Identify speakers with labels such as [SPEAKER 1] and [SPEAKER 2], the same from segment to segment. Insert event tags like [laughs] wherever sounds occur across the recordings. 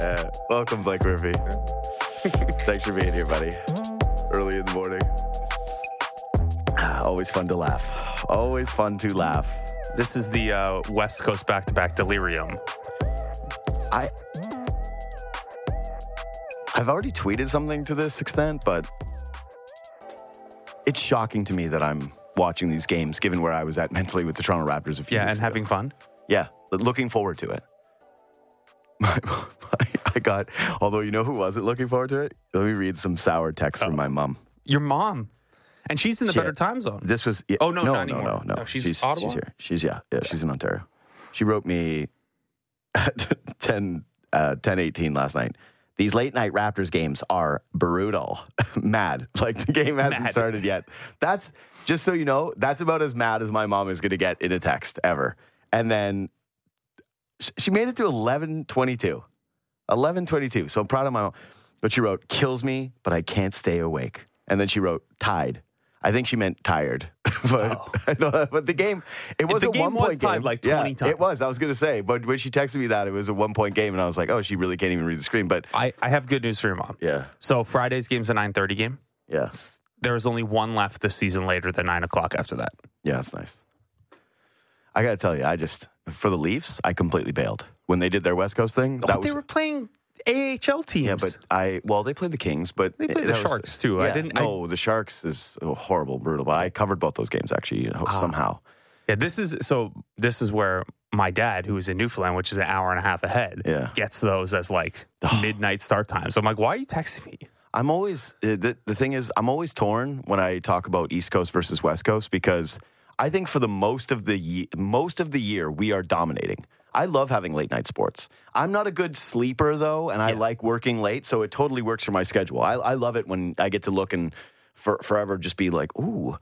[SPEAKER 1] Uh, welcome, Blake Murphy. [laughs] Thanks for being here, buddy. Early in the morning. Ah, Always fun to laugh. Always fun to laugh.
[SPEAKER 2] This is the uh, West Coast back to back delirium.
[SPEAKER 1] I I've already tweeted something to this extent, but it's shocking to me that I'm watching these games, given where I was at mentally with the Toronto Raptors a few
[SPEAKER 2] years,
[SPEAKER 1] Yeah,
[SPEAKER 2] and
[SPEAKER 1] ago.
[SPEAKER 2] having fun.
[SPEAKER 1] Yeah, looking forward to it. [laughs] My, my, I got, although you know who wasn't looking forward to it? Let me read some sour text from my mom.
[SPEAKER 2] Your mom. And she's in the
[SPEAKER 1] She-
[SPEAKER 2] better time zone.
[SPEAKER 1] This was, yeah,
[SPEAKER 2] Oh, no,
[SPEAKER 1] no,
[SPEAKER 2] not
[SPEAKER 1] no,
[SPEAKER 2] anymore.
[SPEAKER 1] no, no.
[SPEAKER 2] No, she's
[SPEAKER 1] she's,
[SPEAKER 2] Ottawa?
[SPEAKER 1] She's here. She's, yeah, yeah, she's in Ontario. She wrote me at [laughs] 10, uh, 10 18 last night. These late night Raptors games are brutal. [laughs] mad. Like the game hasn't
[SPEAKER 2] Mad.
[SPEAKER 1] started yet. That's just so you know, that's about as mad as my mom is going to get in a text ever. And then she made it to 11 22. 11 22. So I'm proud of my mom. But she wrote, kills me, but I can't stay awake. And then she wrote, tied. I think she meant tired. [laughs] but, oh. [laughs] I know, but the game, it was
[SPEAKER 2] Oh. The
[SPEAKER 1] a
[SPEAKER 2] game
[SPEAKER 1] one
[SPEAKER 2] was
[SPEAKER 1] point
[SPEAKER 2] tied
[SPEAKER 1] game.
[SPEAKER 2] like
[SPEAKER 1] Yeah,
[SPEAKER 2] 20 times.
[SPEAKER 1] It was. I was going to say. But when she texted me that, it was a one point game. And I was like, oh, she really can't even read the screen. But
[SPEAKER 2] I, I have good news for your mom.
[SPEAKER 1] yeah,
[SPEAKER 2] So Friday's game's a 9.30 game.
[SPEAKER 1] yeah,
[SPEAKER 2] There is only one left this season later than 9 o'clock after that.
[SPEAKER 1] yeah, that's nice. I got to tell you, I just, for the Leafs, I completely bailed. When they did their West Coast thing,
[SPEAKER 2] But
[SPEAKER 1] that was
[SPEAKER 2] they were playing AHL teams.
[SPEAKER 1] Yeah, but I well, they played the Kings, but
[SPEAKER 2] They played the
[SPEAKER 1] that was-
[SPEAKER 2] Sharks, too. I didn't- I-
[SPEAKER 1] the Sharks is oh, horrible, brutal. But I covered both those games actually you know, ah. somehow.
[SPEAKER 2] Yeah, this is so. This is where my dad, who is in Newfoundland, which is an hour and a half ahead,
[SPEAKER 1] Yeah.
[SPEAKER 2] gets those as like [sighs] midnight start times. So I'm like, why are you texting me?
[SPEAKER 1] I'm always uh, the the thing is I'm always torn when I talk about East Coast versus West Coast because I think for the most of the ye- most of the year we are dominating. I love having late night sports. I'm not a good sleeper though, and I
[SPEAKER 2] Yeah.
[SPEAKER 1] like working late, so it totally works for my schedule. I, I love it when I get to look and for, forever just be like, ooh,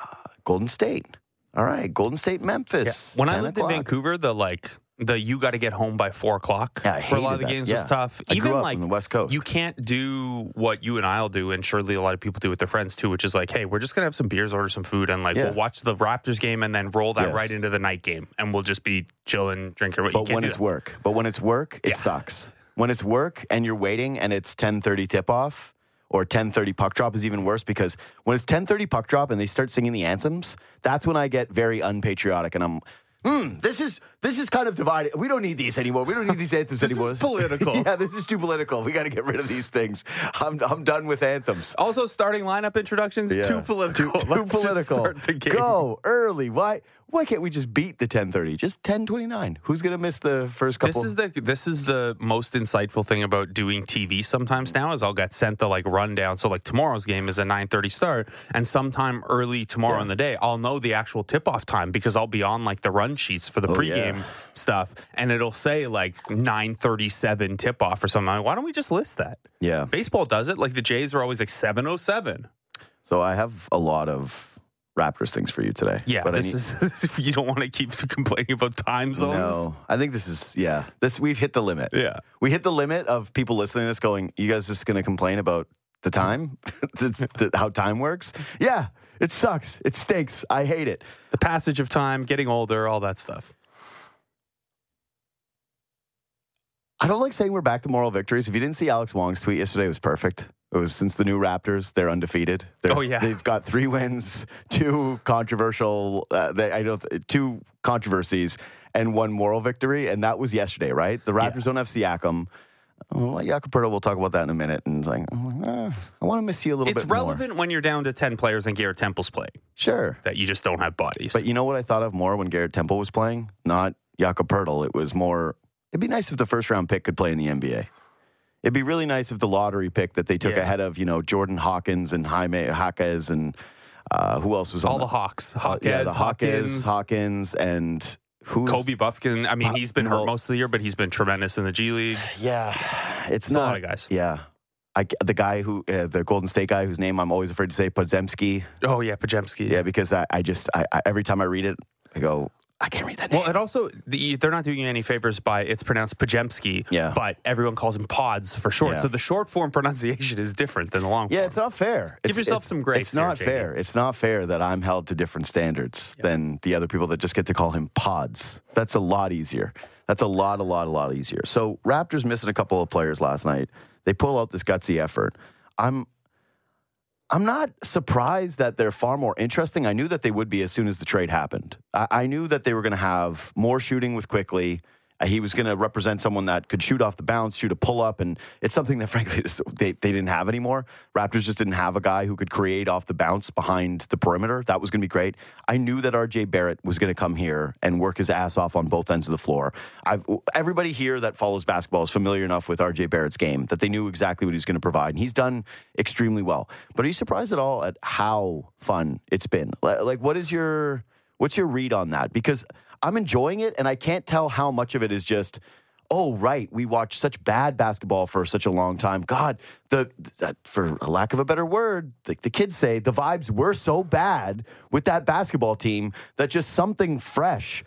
[SPEAKER 1] uh, Golden State. All right, Golden State, Memphis.
[SPEAKER 2] When I
[SPEAKER 1] 10
[SPEAKER 2] lived in. Vancouver, the like the you got to get home by four o'clock
[SPEAKER 1] Yeah,
[SPEAKER 2] for a lot of the
[SPEAKER 1] that.
[SPEAKER 2] games
[SPEAKER 1] Yeah.
[SPEAKER 2] was tough.
[SPEAKER 1] I
[SPEAKER 2] Even
[SPEAKER 1] grew up
[SPEAKER 2] like
[SPEAKER 1] on the West Coast.
[SPEAKER 2] you can't do what you and I'll do, and surely a lot of people do with their friends too, which is like, hey, we're just gonna have some beers, order some food, and like
[SPEAKER 1] Yeah.
[SPEAKER 2] we'll watch the Raptors game, and then roll that
[SPEAKER 1] Yes.
[SPEAKER 2] right into the night game, and we'll just be chilling, drinking. You
[SPEAKER 1] But when it's work, but when it's work, it sucks. When it's work and you're waiting and it's 10:30 tip off or 10:30 puck drop is even worse because when it's 10:30 puck drop and they start singing the anthems, that's when I get very unpatriotic and I'm Hmm, this is this is kind of divided. We don't need these anymore. We don't need these [laughs] anthems
[SPEAKER 2] This is
[SPEAKER 1] anymore. [laughs]
[SPEAKER 2] political.
[SPEAKER 1] yeah, this is too political. We got to get rid of these things. I'm I'm done with anthems.
[SPEAKER 2] Also, starting lineup introductions
[SPEAKER 1] Yeah.
[SPEAKER 2] too political.
[SPEAKER 1] Too, too political.
[SPEAKER 2] start the game.
[SPEAKER 1] Go early. Why? Why can't we just beat the 10:30? Just 10:29. Who's gonna miss the first couple?
[SPEAKER 2] This is the this is the most insightful thing about doing TV sometimes now is I'll get sent the like rundown. So like tomorrow's game is a nine thirty start, and sometime early tomorrow
[SPEAKER 1] Yeah.
[SPEAKER 2] in the day I'll know the actual tip off time because I'll be on like the run sheets for the
[SPEAKER 1] Oh,
[SPEAKER 2] pregame
[SPEAKER 1] yeah.
[SPEAKER 2] Stuff, and it'll say like nine thirty seven tip off or something. Like, Why don't we just list that?
[SPEAKER 1] yeah.
[SPEAKER 2] Baseball does it. Like the Jays are always like seven oh seven.
[SPEAKER 1] So I have a lot of Raptors things for you today.
[SPEAKER 2] Yeah,
[SPEAKER 1] but
[SPEAKER 2] this
[SPEAKER 1] need-
[SPEAKER 2] is [laughs] you don't want to keep [laughs] complaining about time zones.
[SPEAKER 1] no. I think this is yeah. This we've hit the limit.
[SPEAKER 2] Yeah.
[SPEAKER 1] we hit the limit of people listening to this going. You guys just gonna complain about the time, [laughs] how time works? Yeah, it sucks. It stinks. I hate it.
[SPEAKER 2] The passage of time, getting older, all that stuff.
[SPEAKER 1] I don't like saying we're back to moral victories. If you didn't see Alex Wong's tweet yesterday, it was perfect. It was since the new Raptors, they're undefeated. They're,
[SPEAKER 2] Oh, yeah.
[SPEAKER 1] they've got three wins, [laughs] two controversial. Uh, they, I don't two controversies and one moral victory, and that was yesterday, right? The Raptors don't have Siakam. Oh, well, Poeltl, we'll talk about that in a minute. And it's like, oh, eh, I want to miss you a little
[SPEAKER 2] It's
[SPEAKER 1] bit more.
[SPEAKER 2] relevant when you're down to 10 players and Garrett Temple's playing
[SPEAKER 1] Sure.
[SPEAKER 2] that you just don't have bodies.
[SPEAKER 1] But you know what I thought of more when Garrett Temple was playing? Not Jakob Poeltl. It was more, it'd be nice if the first round pick could play in the NBA. It'd be really nice if the lottery pick that they took
[SPEAKER 2] Yeah.
[SPEAKER 1] ahead of, you know, Jordan Hawkins and Jaime Jaquez and uh, who else was on
[SPEAKER 2] all the Hawks, Hawkins,
[SPEAKER 1] yeah, the
[SPEAKER 2] Hawkins,
[SPEAKER 1] Hawkins, Hawkins, and who's
[SPEAKER 2] Kobe Bufkin. I mean, he's been hurt
[SPEAKER 1] well-
[SPEAKER 2] most of the year, but he's been tremendous in the G League. [sighs]
[SPEAKER 1] Yeah, it's
[SPEAKER 2] It's a
[SPEAKER 1] not
[SPEAKER 2] lot of guys.
[SPEAKER 1] Yeah, I, the guy who uh, the Golden State guy whose name I'm always afraid to say, Podziemski.
[SPEAKER 2] Oh yeah, Pajemski.
[SPEAKER 1] Yeah, because I, I just I, I, every time I read it, I go, I can't read that name.
[SPEAKER 2] Well, it also the, they're not doing you any favors by it's pronounced Pajemski,
[SPEAKER 1] Yeah.
[SPEAKER 2] but everyone calls him Pods for short.
[SPEAKER 1] Yeah.
[SPEAKER 2] So the short form pronunciation is different than the long
[SPEAKER 1] yeah,
[SPEAKER 2] form.
[SPEAKER 1] Yeah, it's not fair.
[SPEAKER 2] Give
[SPEAKER 1] It's-
[SPEAKER 2] yourself
[SPEAKER 1] it's-
[SPEAKER 2] some grace
[SPEAKER 1] It's
[SPEAKER 2] here,
[SPEAKER 1] not
[SPEAKER 2] Jamie.
[SPEAKER 1] fair. It's not fair that I'm held to different standards than the other people that just get to call him pods. That's a lot easier. That's a lot, a lot, a lot easier. So Raptors missing a couple of players last night. They pull out this gutsy effort. I'm I'm not surprised that they're far more interesting. I knew that they would be as soon as the trade happened. I, I knew that they were going to have more shooting with Quickley. Uh, he was going to represent someone that could shoot off the bounce, shoot a pull up, and it's something that [laughs] frankly they, they didn't have anymore. Raptors just didn't have a guy who could create off the bounce behind the perimeter. That was going to be great. I knew that RJ Barrett was going to come here and work his ass off on both ends of the floor. I've, everybody here that follows basketball is familiar enough with RJ Barrett's game that they knew exactly what he was going to provide, and he's done extremely well. But are you surprised at all at how fun it's been? Like, what is your what's your read on that? Because I'm enjoying it, and I can't tell how much of it is just. Oh right, we watched such bad basketball for such a long time. God, the, the for a lack of a better word, the, the kids say the vibes were so bad with that basketball team that just something fresh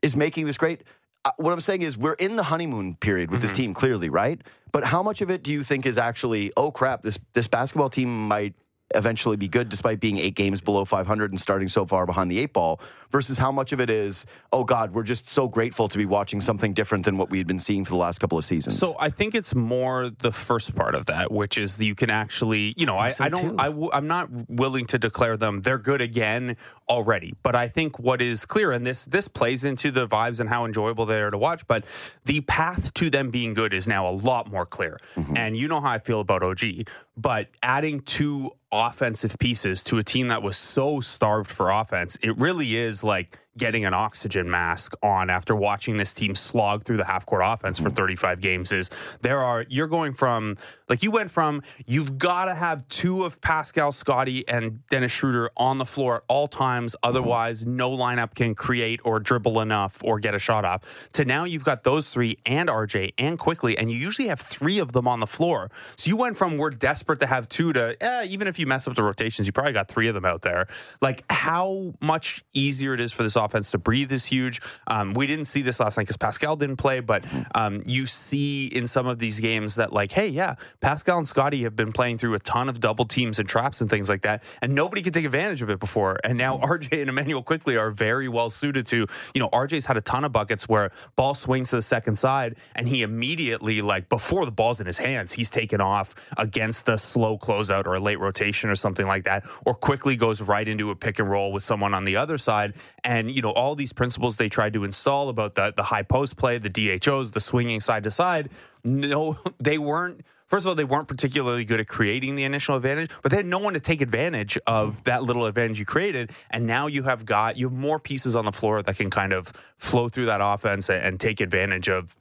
[SPEAKER 1] is making this great. Uh, what I'm saying is we're in the honeymoon period with this team clearly, right? But how much of it do you think is actually oh crap, this this basketball team might eventually be good despite being 8 games below 500 and starting so far behind the 8 ball versus how much of it is oh god, we're just so grateful to be watching something different than what we had been seeing for the last couple of seasons.
[SPEAKER 2] So I think it's more the first part of that, which is you can actually, you know, I,
[SPEAKER 1] so
[SPEAKER 2] I don't,
[SPEAKER 1] too.
[SPEAKER 2] I w- I'm not willing to declare them they're good again already. But I think what is clear, and this this plays into the vibes and how enjoyable they are to watch. But the path to them being good is now a lot more clear. Mm-hmm. And you know how I feel about OG, but adding two offensive pieces to a team that was so starved for offense, it really is like getting an oxygen mask on after watching this team slog through the half court offense for 35 games is there are you're going from like you went from you've got to have two of Pascal Scotty and Dennis Schroeder on the floor at all times otherwise no lineup can create or dribble enough or get a shot off to now you've got those three and RJ and Quickley and you usually have three of them on the floor. So you went from we're desperate to have two to eh, even if you mess up the rotations you probably got three of them out there. Like how much easier it is for this offense to breathe is huge. Um, we didn't see this last night because Pascal didn't play, but um, you see in some of these games that, like, hey, yeah, Pascal and Scotty have been playing through a ton of double teams and traps and things like that, and nobody could take advantage of it before. And now RJ and Immanuel Quickley are very well suited to, you know, RJ's had a ton of buckets where ball swings to the second side, and he immediately, like, before the ball's in his hands, he's taken off against the slow closeout or a late rotation or something like that, or Quickley goes right into a pick and roll with someone on the other side. And, you know, all these principles they tried to install about the, the high post play, the DHOs, the swinging side to side, no, [laughs] they weren't. First of all, they weren't particularly good at creating the initial advantage, but they had no one to take advantage of that little advantage you created. And now you have got you have more pieces on the floor that can kind of flow through that offense and, take advantage of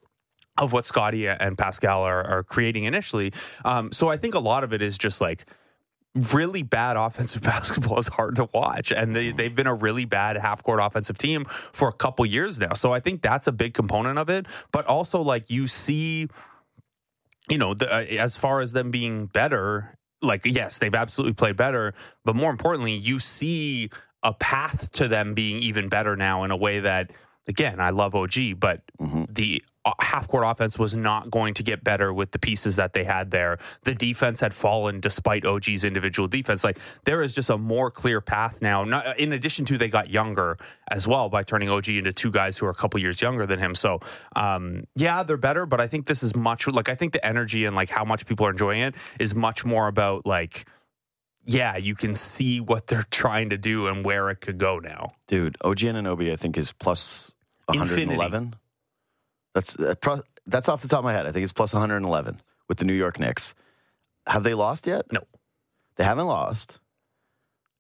[SPEAKER 2] of what Scotty and Pascal are, are creating initially. Um, so I think a lot of it is just like really bad offensive [laughs] basketball is hard to watch. And they, they've been a really bad half court offensive team for a couple years now. So I think that's a big component of it. But also, like, you see, you know, the, uh, as far as them being better, like, yes, they've absolutely played better. But more importantly, you see a path to them being even better now in a way that, again, I love OG, but the half court offense was not going to get better with the pieces that they had there. The defense had fallen despite OG's individual defense. Like there is just a more clear path now. Not, in addition to they got younger as well by turning OG into two guys who are a couple years younger than him. So um, yeah, they're better, but I think this is much like I think the energy and like how much people are enjoying it is much more about like yeah, you can see what they're [laughs] trying to do and where it could go now.
[SPEAKER 1] Dude, OG Anunoby, I think, is plus
[SPEAKER 2] Infinity.
[SPEAKER 1] 111. That's uh, pro- that's off the top of my head. I think it's plus 111 with the New York Knicks. Have they lost yet?
[SPEAKER 2] No.
[SPEAKER 1] They haven't lost.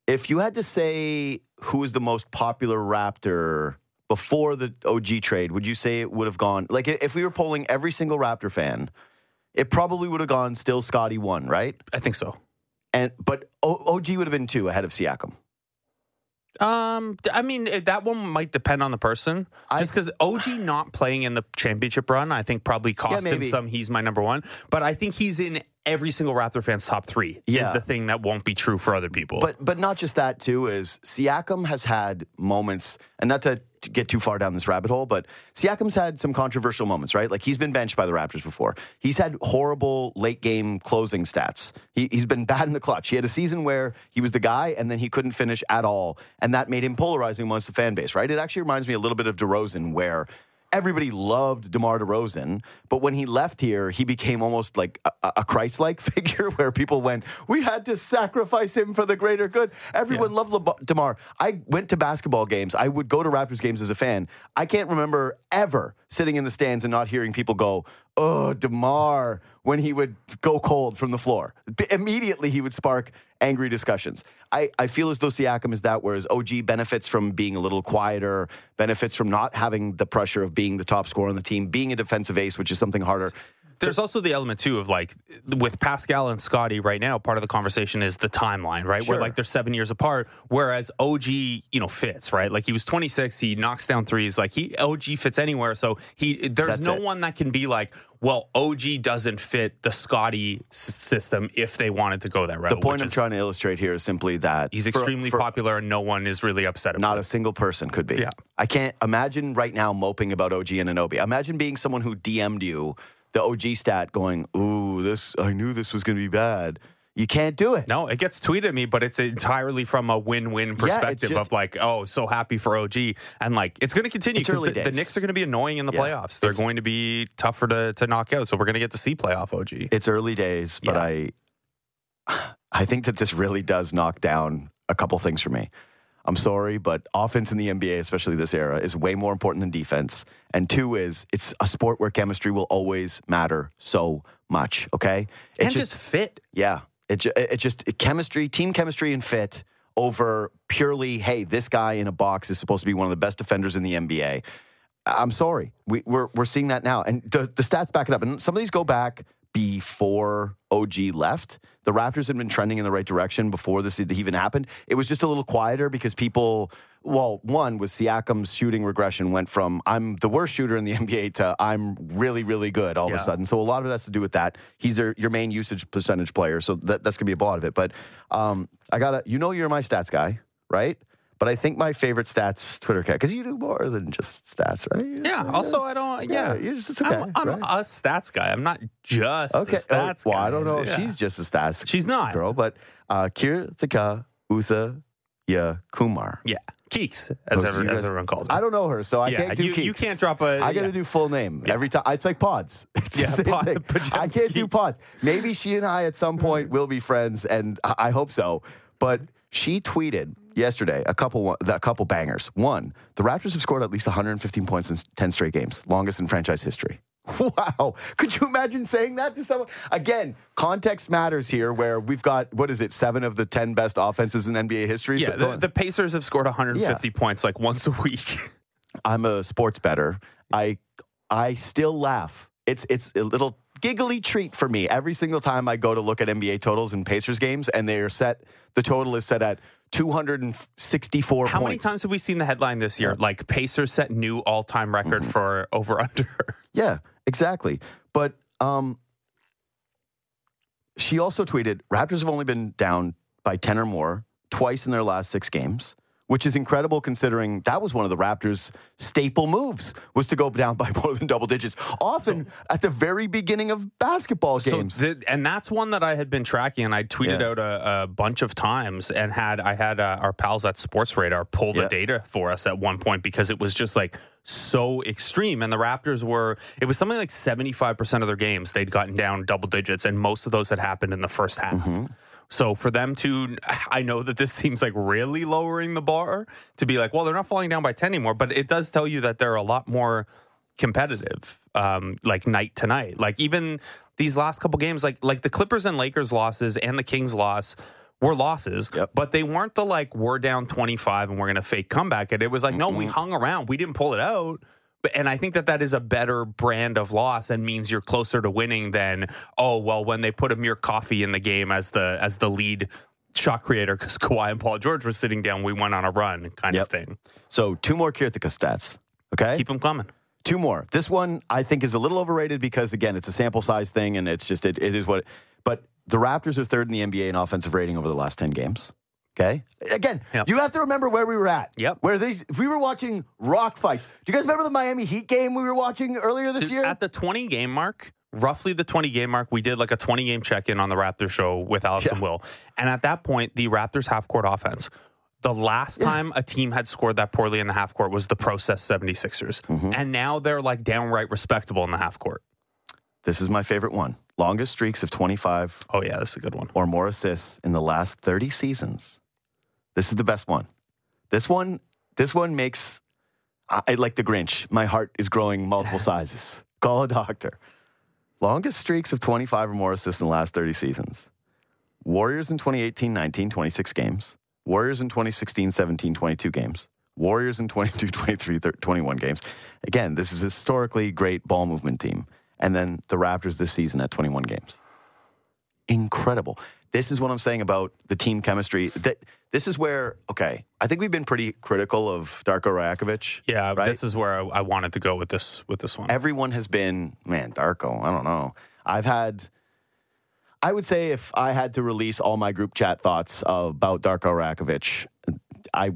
[SPEAKER 1] If you had to say who is the most popular Raptor before the OG trade, would you say it would have gone like if we were polling every single Raptor fan, it probably would have gone still Scotty one, right?
[SPEAKER 2] I think so.
[SPEAKER 1] And but o- OG would have been two ahead of Siakam.
[SPEAKER 2] Um, I mean eh, that one might depend on the person. Just because OG [sighs] not playing in the championship run, I think probably cost him
[SPEAKER 1] maybe.
[SPEAKER 2] some. He's my number one, but I think he's in every single Raptor fan's top three.
[SPEAKER 1] Yeah.
[SPEAKER 2] is the thing that won't be true for other people.
[SPEAKER 1] But but not just that too is Siakam has had moments, and not to to get too far down this rabbit hole, but Siakam's had some controversial moments, right? Like he's been benched by the Raptors before. He's had horrible late game closing stats. He, he's been [laughs] bad in the clutch. He had a season where he was the guy and then he couldn't finish at all. And that made him polarizing amongst the fan base, right? It actually reminds me a little bit of DeRozan, where everybody loved DeMar DeRozan, but when he left here, he became almost like a, a Christ-like [laughs] figure where people went, "We had to sacrifice him for the greater good." Everyone yeah. loved Le- DeMar. I went to basketball games. I would go to Raptors games as a fan. I can't remember ever sitting in the stands and not hearing people go, "Oh, DeMar," when he would go cold from the floor. Immediately, he would spark angry discussions. I, I feel as though Siakam is that, whereas OG benefits from being a little quieter, benefits from not having the pressure of being the top scorer on the team, being a defensive ace, which is something harder.
[SPEAKER 2] There's also the element too of like with Pascal and Scotty right now. Part of the conversation is the timeline, right? Sure. Where like they're seven years apart, whereas OG, you know, fits right. Like he was 26, he knocks down threes. Like he OG fits anywhere. So he there's That's no it. one that can be like, well, OG doesn't fit the Scottie system if they wanted to go that route.
[SPEAKER 1] The point I'm is, trying to illustrate here is simply that
[SPEAKER 2] he's extremely for, popular and no one is really upset
[SPEAKER 1] about it.
[SPEAKER 2] Not
[SPEAKER 1] a single person could be.
[SPEAKER 2] Yeah.
[SPEAKER 1] I can't imagine right now moping about OG and Anunoby. Imagine being someone who DM'd you the OG stat going, ooh, this I knew this was going to be bad. You can't do it.
[SPEAKER 2] No, it gets tweeted at me, but it's entirely from a win-win perspective yeah, just, of like, oh, so happy for OG, and like it's going to continue because the, the, Knicks are going to be annoying in the yeah, playoffs. They're going to be tougher to to knock out, so we're going to get to see playoff OG.
[SPEAKER 1] It's early days, but yeah. I [sighs] I think that this really does knock down a couple things for me. I'm sorry, but offense in the NBA, especially this era, is way more important than defense. And two is it's a sport where chemistry will always matter so much. Okay,
[SPEAKER 2] it and just, just, fit.
[SPEAKER 1] Yeah, it it just it, chemistry, team chemistry, and fit over purely hey, this guy in a box is supposed to be one of the best defenders in the NBA. I'm sorry, we, we're we're seeing that now, and the the stats back it up. And some of these go back before OG left. The Raptors had been trending in the right direction before this even happened. It was just a little quieter because people, well, one was Siakam's shooting regression went from I'm the worst shooter in the [laughs] NBA to I'm really, really good all yeah. of a sudden. So a lot of it has to do with that. He's their, your main usage percentage player. So that, that's going to be a lot of it. But um, I got to, you know, you're my stats guy, right? But I think my favorite stats Twitter cat because you do more than just stats, right?
[SPEAKER 2] yeah. also, I don't. Yeah, yeah
[SPEAKER 1] just, it's okay,
[SPEAKER 2] I'm, I'm right? a stats guy. I'm not just okay. stats.
[SPEAKER 1] Oh, well,
[SPEAKER 2] guy.
[SPEAKER 1] I don't know yeah. if she's just a stats.
[SPEAKER 2] She's not
[SPEAKER 1] girl, but uh, Kirthika Utha Ya Kumar.
[SPEAKER 2] Yeah. Keeks, as, oh, ever, as everyone calls her.
[SPEAKER 1] I don't know her, so I yeah, can't do
[SPEAKER 2] you,
[SPEAKER 1] Keeks.
[SPEAKER 2] You can't drop a.
[SPEAKER 1] I got to yeah. do full name yeah. every time. It's like pods. [laughs] It's yeah, pod, [laughs] I can't do pods. Maybe she and I at some point will be friends, and I hope so. But she tweeted yesterday a couple a couple bangers. One, the Raptors have scored at least 115 points in 10 straight games, longest in franchise history. [laughs] Wow. Could you imagine saying that to someone? Again, context matters here where we've got, what is it, seven of the 10 best offenses in NBA history?
[SPEAKER 2] Yeah, so the, the, Pacers have scored 150 yeah. points like once a week. [laughs]
[SPEAKER 1] I'm a sports bettor. I I still laugh. It's it's a little giggly treat for me every single time I go to look at NBA totals in Pacers games and they are set the total is set at 264
[SPEAKER 2] How
[SPEAKER 1] points.
[SPEAKER 2] many times have we seen the headline this year? Like Pacers set new all time record mm-hmm. for over under. [laughs]
[SPEAKER 1] Yeah, exactly. But um, she also tweeted Raptors have only been down by 10 or more twice in their last six games which is incredible considering that was one of the Raptors' staple moves was to go down by [laughs] more than double digits, often so, at the very beginning of basketball games.
[SPEAKER 2] So the, and that's one that I had been tracking, and I tweeted yeah. out a, a, bunch of times, and had I had uh, our pals at Sportradar pull the yeah. data for us at one point because it was just like so extreme. And the Raptors were, it was something like 75% of their games they'd gotten down double digits, and most of those had happened in the first half. Mm-hmm. So for them to, I know that this seems like really lowering the bar to be like, well, they're not falling down by 10 anymore, but it does tell you that they're a lot more competitive, um, like night to night. Like even these last couple games, like like the Clippers and Lakers losses and the Kings loss were losses, yep. but they weren't the like we're down 25 and we're going to fake comeback it. It was like, mm-hmm. no, we hung around. We didn't pull it out and I think that that is a better brand of loss and means you're closer to winning than oh well when they put Amir Coffey in the game as the as the lead shot creator because Kawhi and Paul George were sitting down, we went on a run kind yep. of thing.
[SPEAKER 1] So two more Kirthika stats. Okay,
[SPEAKER 2] keep them coming.
[SPEAKER 1] Two more. This one I think is a little overrated because again it's a sample size thing and it's just it, it is what. But the Raptors are third in the NBA in offensive rating over the last ten games. Okay. Again,
[SPEAKER 2] Yep.
[SPEAKER 1] you have to remember where we were at.
[SPEAKER 2] Yep.
[SPEAKER 1] Where these we were watching rock fights. Do you guys remember the Miami Heat game we were watching earlier this year?
[SPEAKER 2] At the 20 game mark, roughly the 20 game mark, we did like a 20 game check in on the Raptors show with Alex and Will. And at that point, the Raptors half court offense. The last time a team had scored that poorly in the half court was the process 76ers.
[SPEAKER 1] Mm-hmm.
[SPEAKER 2] And now they're like downright respectable in the half court.
[SPEAKER 1] this is my favorite one. Longest streaks of 25
[SPEAKER 2] Oh, yeah, that's a good one.
[SPEAKER 1] or more assists in the last 30 seasons. This is the best one. This one, this one makes I, like the Grinch. My heart is growing multiple [laughs] sizes. Call a doctor. Longest streaks of 25 or more assists in the last 30 seasons. Warriors in 2018 19, 26 games. Warriors in 2016 17, 22 games. Warriors in 22 [laughs] 23, thir- 21 games. Again, this is a historically great ball movement team. And then the Raptors this season at 21 games incredible. This is what I'm saying about the team chemistry. That this is where okay, I think we've been pretty critical of Darko Rajakovic.
[SPEAKER 2] Yeah,
[SPEAKER 1] right?
[SPEAKER 2] this is where I, I wanted to go with this with this one.
[SPEAKER 1] Everyone has been man, Darko. I don't know. I've had. I would say if I had to release all my group chat thoughts about Darko Rakovic, I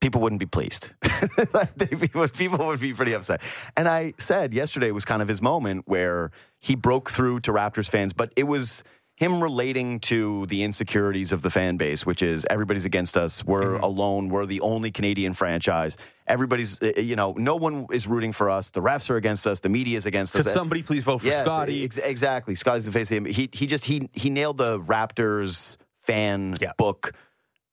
[SPEAKER 1] people wouldn't be pleased. [laughs] People, people would be pretty upset. And I said yesterday was kind of his moment where he broke through to Raptors fans, but it was him relating to the insecurities of the fan base, which is everybody's against us. We're alone. We're the only Canadian franchise. Everybody's, uh, you know, no one is rooting for us. The refs are against us. The media is against us.
[SPEAKER 2] Could somebody please vote for
[SPEAKER 1] Yes,
[SPEAKER 2] Scotty?
[SPEAKER 1] ex- exactly. Scotty's the face of him. He he just he he nailed the Raptors fan
[SPEAKER 2] Yeah.
[SPEAKER 1] book.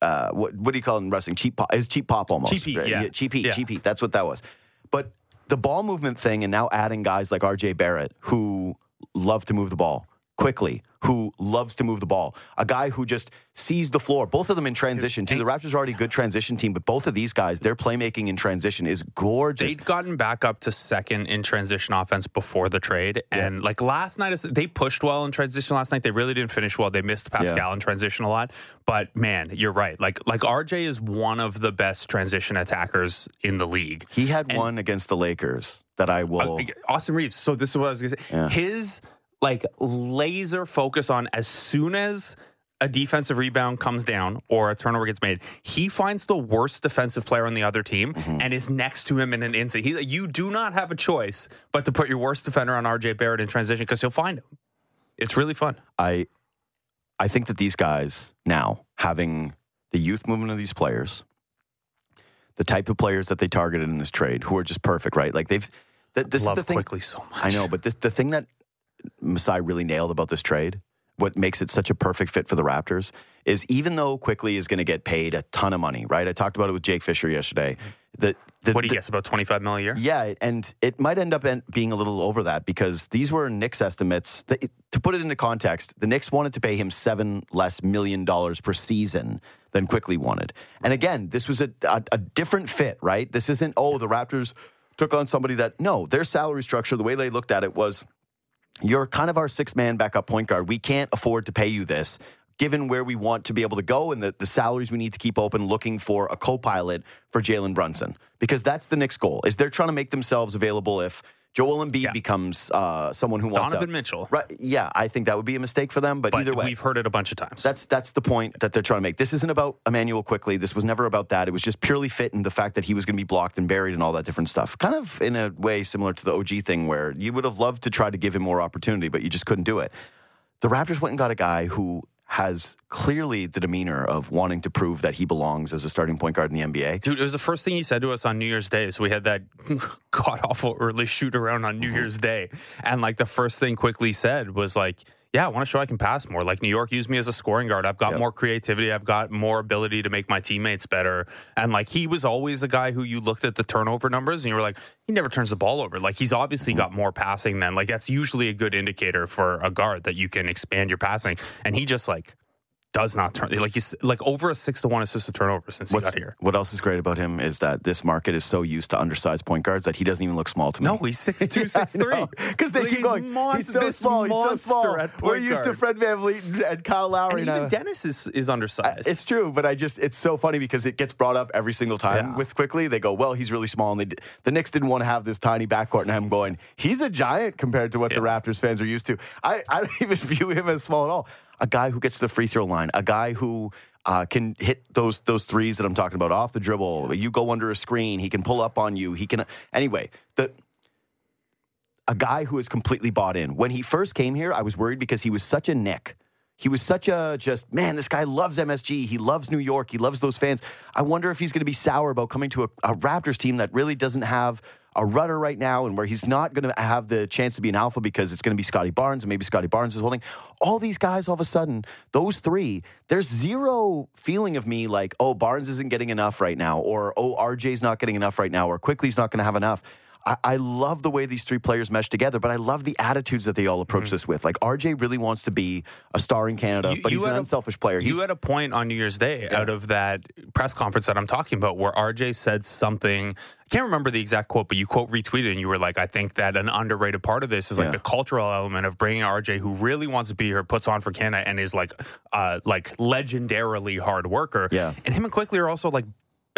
[SPEAKER 1] Uh, what what do you call it in wrestling? Cheap pop. It's cheap pop almost.
[SPEAKER 2] Cheap heat, yeah.
[SPEAKER 1] cheap heat,
[SPEAKER 2] Yeah.
[SPEAKER 1] cheap heat. That's what that was. But the ball movement thing, and now adding guys like R.J. Barrett who love to move the ball quickly, who loves to move the ball, a guy who just sees the floor. Both of them in transition. Too. The Raptors are already a good transition team, but both of these guys, their playmaking in transition is gorgeous.
[SPEAKER 2] They'd gotten back up to second in transition offense before the trade. And like last night, they pushed well in transition last night. They really didn't finish well. They missed Pascal in transition a lot. But man, you're right. Like like RJ is one of the best transition attackers in the league.
[SPEAKER 1] He had one against the Lakers that I will.
[SPEAKER 2] Uh, Austin Reaves. So this is what I was going to say.
[SPEAKER 1] Yeah.
[SPEAKER 2] His like laser focus on as soon as a defensive rebound comes down or a turnover gets made, he finds the worst defensive player on the other team
[SPEAKER 1] Mm-hmm.
[SPEAKER 2] and is next to him in an instant. He, you do not have a choice but to put your worst defender on RJ Barrett in transition because he'll find him. It's really fun.
[SPEAKER 1] I I think that these guys now having the youth movement of these players, the type of players that they targeted in this trade, who are just perfect, right? Like they've. This
[SPEAKER 2] Love
[SPEAKER 1] is the thing.
[SPEAKER 2] Quickley so much.
[SPEAKER 1] I know, but this the thing that Masai really nailed about this trade, what makes it such a perfect fit for the Raptors, is even though Quickley is going to get paid a ton of money, right? I talked about it with Jake Fisher yesterday. The, the,
[SPEAKER 2] What do you
[SPEAKER 1] the-
[SPEAKER 2] guess about 25 million a year?
[SPEAKER 1] yeah, and it might end up being a little over that because these were Knicks estimates. To put it into context, the Knicks wanted to pay him seven less million dollars per season than Quickley wanted. And again, this was a, a, a different fit, right? This isn't, oh, the Raptors took on somebody that, no, their salary structure, the way they looked at it was you're kind of our six man backup point guard. We can't afford to pay you this. Given where we want to be able to go and the, the salaries we need to keep open, looking for a co pilot for Jalen Brunson. Because that's the Knicks' goal, is they're trying to make themselves available if Joel Embiid
[SPEAKER 2] Yeah.
[SPEAKER 1] becomes uh, someone who wants to.
[SPEAKER 2] Donovan
[SPEAKER 1] out.
[SPEAKER 2] Mitchell.
[SPEAKER 1] Right, yeah, I think that would be a mistake for them, but,
[SPEAKER 2] But
[SPEAKER 1] either way.
[SPEAKER 2] we've heard it a bunch of times.
[SPEAKER 1] That's that's the point that they're trying to make. This isn't about Immanuel Quickley. This was never about that. It was just purely fit in the fact that he was going to be blocked and buried and all that different stuff. Kind of in a way similar to the OG thing where you would have loved to try to give him more opportunity, but you just couldn't do it. The Raptors went and got a guy who has clearly the demeanor of wanting to prove that he belongs as a starting point guard in the NBA.
[SPEAKER 2] Dude, it was the first thing he said to us on New Year's Day. So we had that [laughs] god awful early shoot around on New
[SPEAKER 1] Mm-hmm.
[SPEAKER 2] Year's Day. And like the first thing Quickley said was like, yeah, I want to show I can pass more. Like New York used me as a scoring guard. I've got
[SPEAKER 1] Yep.
[SPEAKER 2] more creativity. I've got more ability to make my teammates better. And like he was always a guy who you looked at the turnover numbers and you were like, he never turns the ball over. Like he's obviously got more passing than like that's usually a good indicator for a guard that you can expand your passing. And he just like does not turn like he's like over a six to one assist to turnover since he got here.
[SPEAKER 1] what else is great about him is that this market is so used to undersized point guards that he doesn't even look small to me.
[SPEAKER 2] No, he's six two, [laughs] six three.
[SPEAKER 1] Because they
[SPEAKER 2] Like,
[SPEAKER 1] keep going.
[SPEAKER 2] mon-
[SPEAKER 1] he's so small. He's so small. We're used to. Fred VanVleet and Kyle Lowry.
[SPEAKER 2] And
[SPEAKER 1] now.
[SPEAKER 2] even Dennis is is undersized.
[SPEAKER 1] It's true, but I just it's so funny because it gets brought up every single time
[SPEAKER 2] Yeah.
[SPEAKER 1] with Quickley. They go, well, he's really small, and they, the Knicks didn't want to have this tiny backcourt, and I'm going, he's a giant compared to what the Raptors fans are used to. I, I don't [laughs] even view him as small at all. A guy who gets to the free throw line, a guy who uh, can hit those those threes that I'm talking about off the dribble. You go under a screen, he can pull up on you. He can anyway. The a guy who is completely bought in. When he first came here, I was worried because he was such a Knick. He was such a just man. This guy loves MSG. He loves New York. He loves those fans. I wonder if he's going to be sour about coming to a, a Raptors team that really doesn't have a rudder right now and where he's not going to have the chance to be an alpha because it's going to be Scotty Barnes and maybe Scotty Barnes is holding. All these guys, all of a sudden, those three, there's zero feeling of me like, oh, Barnes isn't getting enough right now, or oh, RJ's not getting enough right now, or Quickley's not going to have enough. I, I, love the way these three players mesh together, but I love the attitudes that they all approach mm-hmm. this with. Like RJ really wants to be a star in Canada, you, but he's an unselfish player.
[SPEAKER 2] He's, you had a point on New Year's Day yeah. out of that press conference that I'm talking about where RJ said something. I can't remember the exact quote, but you quote retweeted and you were like, I think that an underrated part of this is like yeah. the cultural element of bringing RJ, who really wants to be here, puts on for Canada, and is like, uh, like legendarily hard worker.
[SPEAKER 1] Yeah,
[SPEAKER 2] and him and Quickley are also like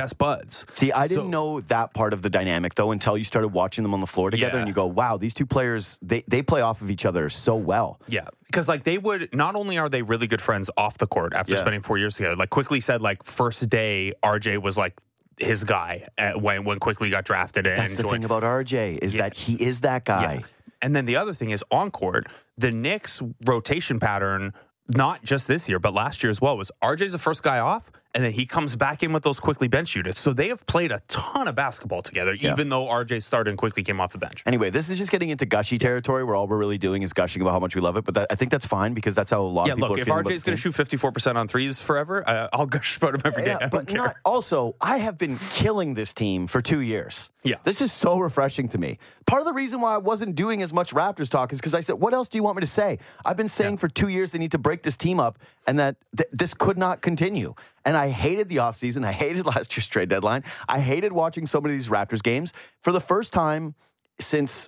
[SPEAKER 2] best buds.
[SPEAKER 1] See, I didn't know that part of the dynamic though until you started watching them on the floor together, yeah. and you go, "Wow, these two players they they play off of each other so well."
[SPEAKER 2] Yeah, because like they would not only are they really good friends off the court after yeah. spending four years together. Like Quickley said, like first day, RJ was like his guy uh, when when Quickley got drafted. And
[SPEAKER 1] That's the joined. thing about RJ is yeah. that he is that guy.
[SPEAKER 2] And then the other thing is on court, the Knicks rotation pattern, not just this year, but last year as well, was RJ's the first guy off and then he comes back in with those Quickley bench units. So they have played a ton of basketball together, yeah. even though RJ started and Quickley came off the bench.
[SPEAKER 1] Anyway, this is just getting into gushy territory where all we're really doing is gushing about how much we love it. But that, I think that's fine because that's how a lot
[SPEAKER 2] yeah,
[SPEAKER 1] of people
[SPEAKER 2] look,
[SPEAKER 1] are
[SPEAKER 2] if RJ's going to shoot 54% on threes forever, uh, I'll gush about him every day. Yeah,
[SPEAKER 1] but not, also, I have been killing this team for two years.
[SPEAKER 2] Yeah.
[SPEAKER 1] This is so refreshing to me. Part of the reason why I wasn't doing as much Raptors talk is because I said, what else do you want me to say? I've been saying yeah. for two years they need to break this team up and that th- this could not continue. And I hated the offseason. I hated [laughs] last year's trade deadline. I hated watching so many of these Raptors games. For the first time since,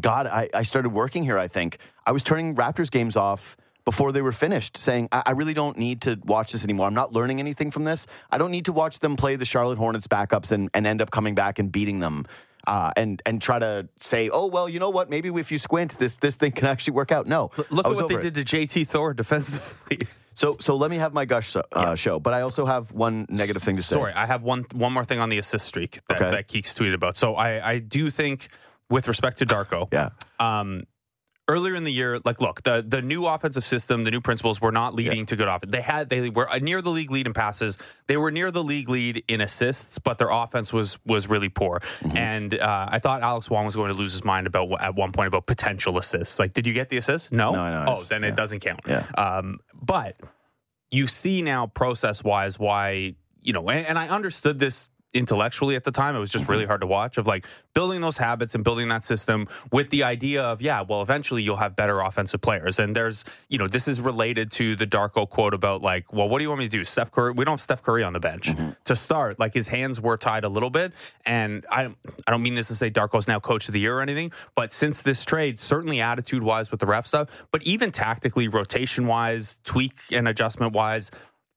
[SPEAKER 1] God, I, I started working here, I think, I was turning Raptors games off before they were finished, saying, I, I, really don't need to watch this anymore. I'm not learning anything from this. I don't need to watch them play the Charlotte Hornets backups and, and end up coming back and beating them. Uh, and and try to say, oh well, you know what? Maybe if you squint, this this thing can actually work out. No,
[SPEAKER 2] look at what they it. did to JT Thor defensively. [laughs]
[SPEAKER 1] So, so let me have my gush uh, yeah. show, but I also have one negative thing to say.
[SPEAKER 2] Sorry, I have one one more thing on the assist streak that, okay. that Keeks tweeted about. So, I I do think, with respect to Darko,
[SPEAKER 1] yeah,
[SPEAKER 2] um, earlier in the year, like, look, the the new offensive system, the new principles were not leading yeah. to good offense. They had they were near the league lead in passes. They were near the league lead in assists, but their offense was was really poor. Mm-hmm. And uh, I thought Alex Wong was going to lose his mind about at one point about potential assists. Like, did you get the assist? No.
[SPEAKER 1] No, no.
[SPEAKER 2] Oh, then yeah. it doesn't count.
[SPEAKER 1] Yeah.
[SPEAKER 2] Um, but you see now process wise why you know, and, and I understood this intellectually at the time. It was just really mm-hmm. hard to watch of like building those habits and building that system with the idea of, yeah, well, eventually you'll have better offensive players. And there's, you know, this is related to the Darko quote about like, well, what do you want me to do? Steph Curry, we don't have Steph Curry on the bench mm-hmm. to start. Like his hands were tied a little bit. And I, I don't mean this to say Darko's now coach of the year or anything, but since this trade, certainly attitude wise with the ref stuff, but even tactically, rotation wise, tweak and adjustment wise,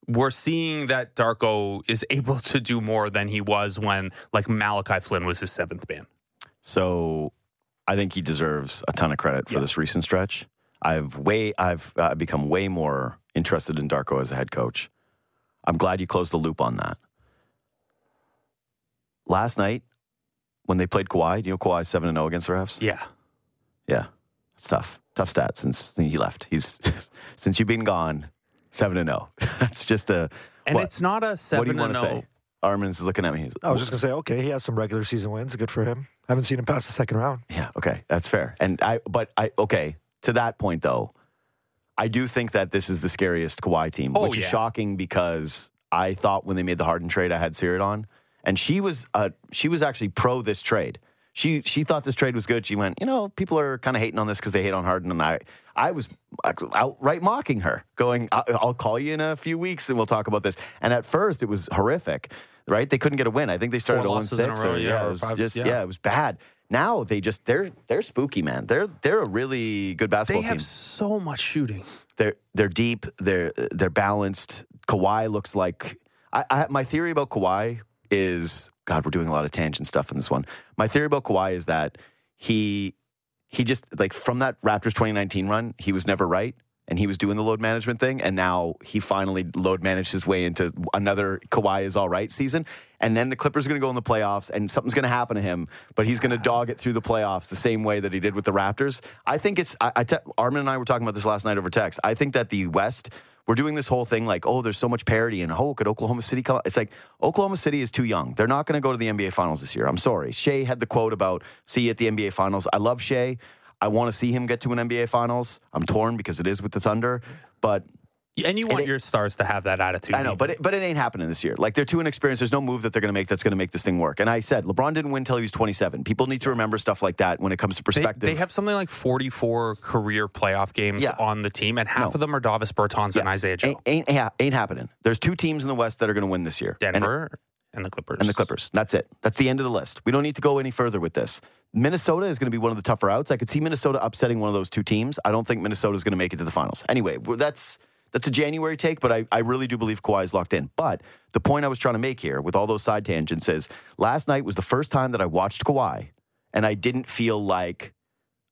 [SPEAKER 2] we're seeing that Darko is [laughs] able to do more than he was when like Malachi Flynn was his seventh man.
[SPEAKER 1] So I think he deserves a ton of credit for yeah. this recent stretch. I've way I've uh, become way more interested in Darko as a head coach. I'm glad you closed the loop on that. Last night when they played Kawhi, you know Kawhi's seven and zero oh against the refs.
[SPEAKER 2] Yeah,
[SPEAKER 1] yeah, it's tough, tough stats since he left. He's [laughs] since you've been gone, Seven and zero. Oh. [laughs] That's just a.
[SPEAKER 2] And what? it's not a seven.
[SPEAKER 1] What do you
[SPEAKER 2] want
[SPEAKER 1] to say? Oh. Armen's looking at me.
[SPEAKER 3] I was just gonna say, okay, he has some regular season wins. Good for him. I Haven't seen him pass the second round.
[SPEAKER 1] Yeah, okay, that's fair. And I, but I, okay, to that point though, I do think that this is the scariest Kawhi team,
[SPEAKER 2] oh,
[SPEAKER 1] which
[SPEAKER 2] yeah.
[SPEAKER 1] is shocking because I thought when they made the Harden trade, I had Sirit on, and she was, uh, she was actually pro this trade she she thought this trade was good. She went, you know, people are kind of hating on this because they hate on Harden, and I I was outright mocking her, going, I'll call you in a few weeks and we'll talk about this. And at first, it was horrific, right? They couldn't get a win. I think they started 0 6 or yeah, it was five, just yeah. yeah, it was bad. Now they just they're they're spooky, man. They're they're a really good basketball
[SPEAKER 2] team.
[SPEAKER 1] They have
[SPEAKER 2] team. so much shooting.
[SPEAKER 1] They're they're deep. They're they're balanced. Kawhi looks like I, I my theory about Kawhi is God, we're doing a lot of tangent stuff in this one. My theory about Kawhi is that he he just like from that Raptors 2019 run, he was never right. and he was doing the load management thing, and now he finally load managed his way into another Kawhi is all right season. And then the Clippers are going to go in the playoffs, and something's going to happen to him, but he's going to dog it through the playoffs the same way that he did with the Raptors. I think it's. I, I te- Armen and I were talking about this last night over text. I think that the West. We're doing this whole thing like, oh, there's so much parity, and oh, could Oklahoma City come? It's like Oklahoma City is too young. They're not going to go to the NBA Finals this year. I'm sorry. Shai had the quote about see you at the NBA Finals. I love Shai. I want to see him get to an NBA Finals. I'm torn because it is with the Thunder, but
[SPEAKER 2] And you want
[SPEAKER 1] it-
[SPEAKER 2] your stars to have that attitude.
[SPEAKER 1] I know, but it, but it ain't happening this year. Like they're too inexperienced. There's no move that they're going to make that's going to make this thing work. And I said LeBron didn't win until he was 27. People need to remember stuff like that when it comes to perspective.
[SPEAKER 2] they have something like 44 career playoff games
[SPEAKER 1] Yeah.
[SPEAKER 2] on the team, and half
[SPEAKER 1] No.
[SPEAKER 2] of them are Davis Bertans and Isaiah Joe.
[SPEAKER 1] ain't, ain't, ain't, happening. There's two teams in the West that are going to win this year.
[SPEAKER 2] Denver and, the Clippers.
[SPEAKER 1] and the Clippers. That's it. That's the end of the list. We don't need to go any further with this. Minnesota is going to be one of the tougher outs. I could see Minnesota upsetting one of those two teams. I don't think Minnesota is going to make it to the finals. Anyway, that's that's a January take, but I, I really do believe Kawhi is locked in. But the point I was trying to make here with all those side tangents is last night was the first time that I watched Kawhi and I didn't feel like,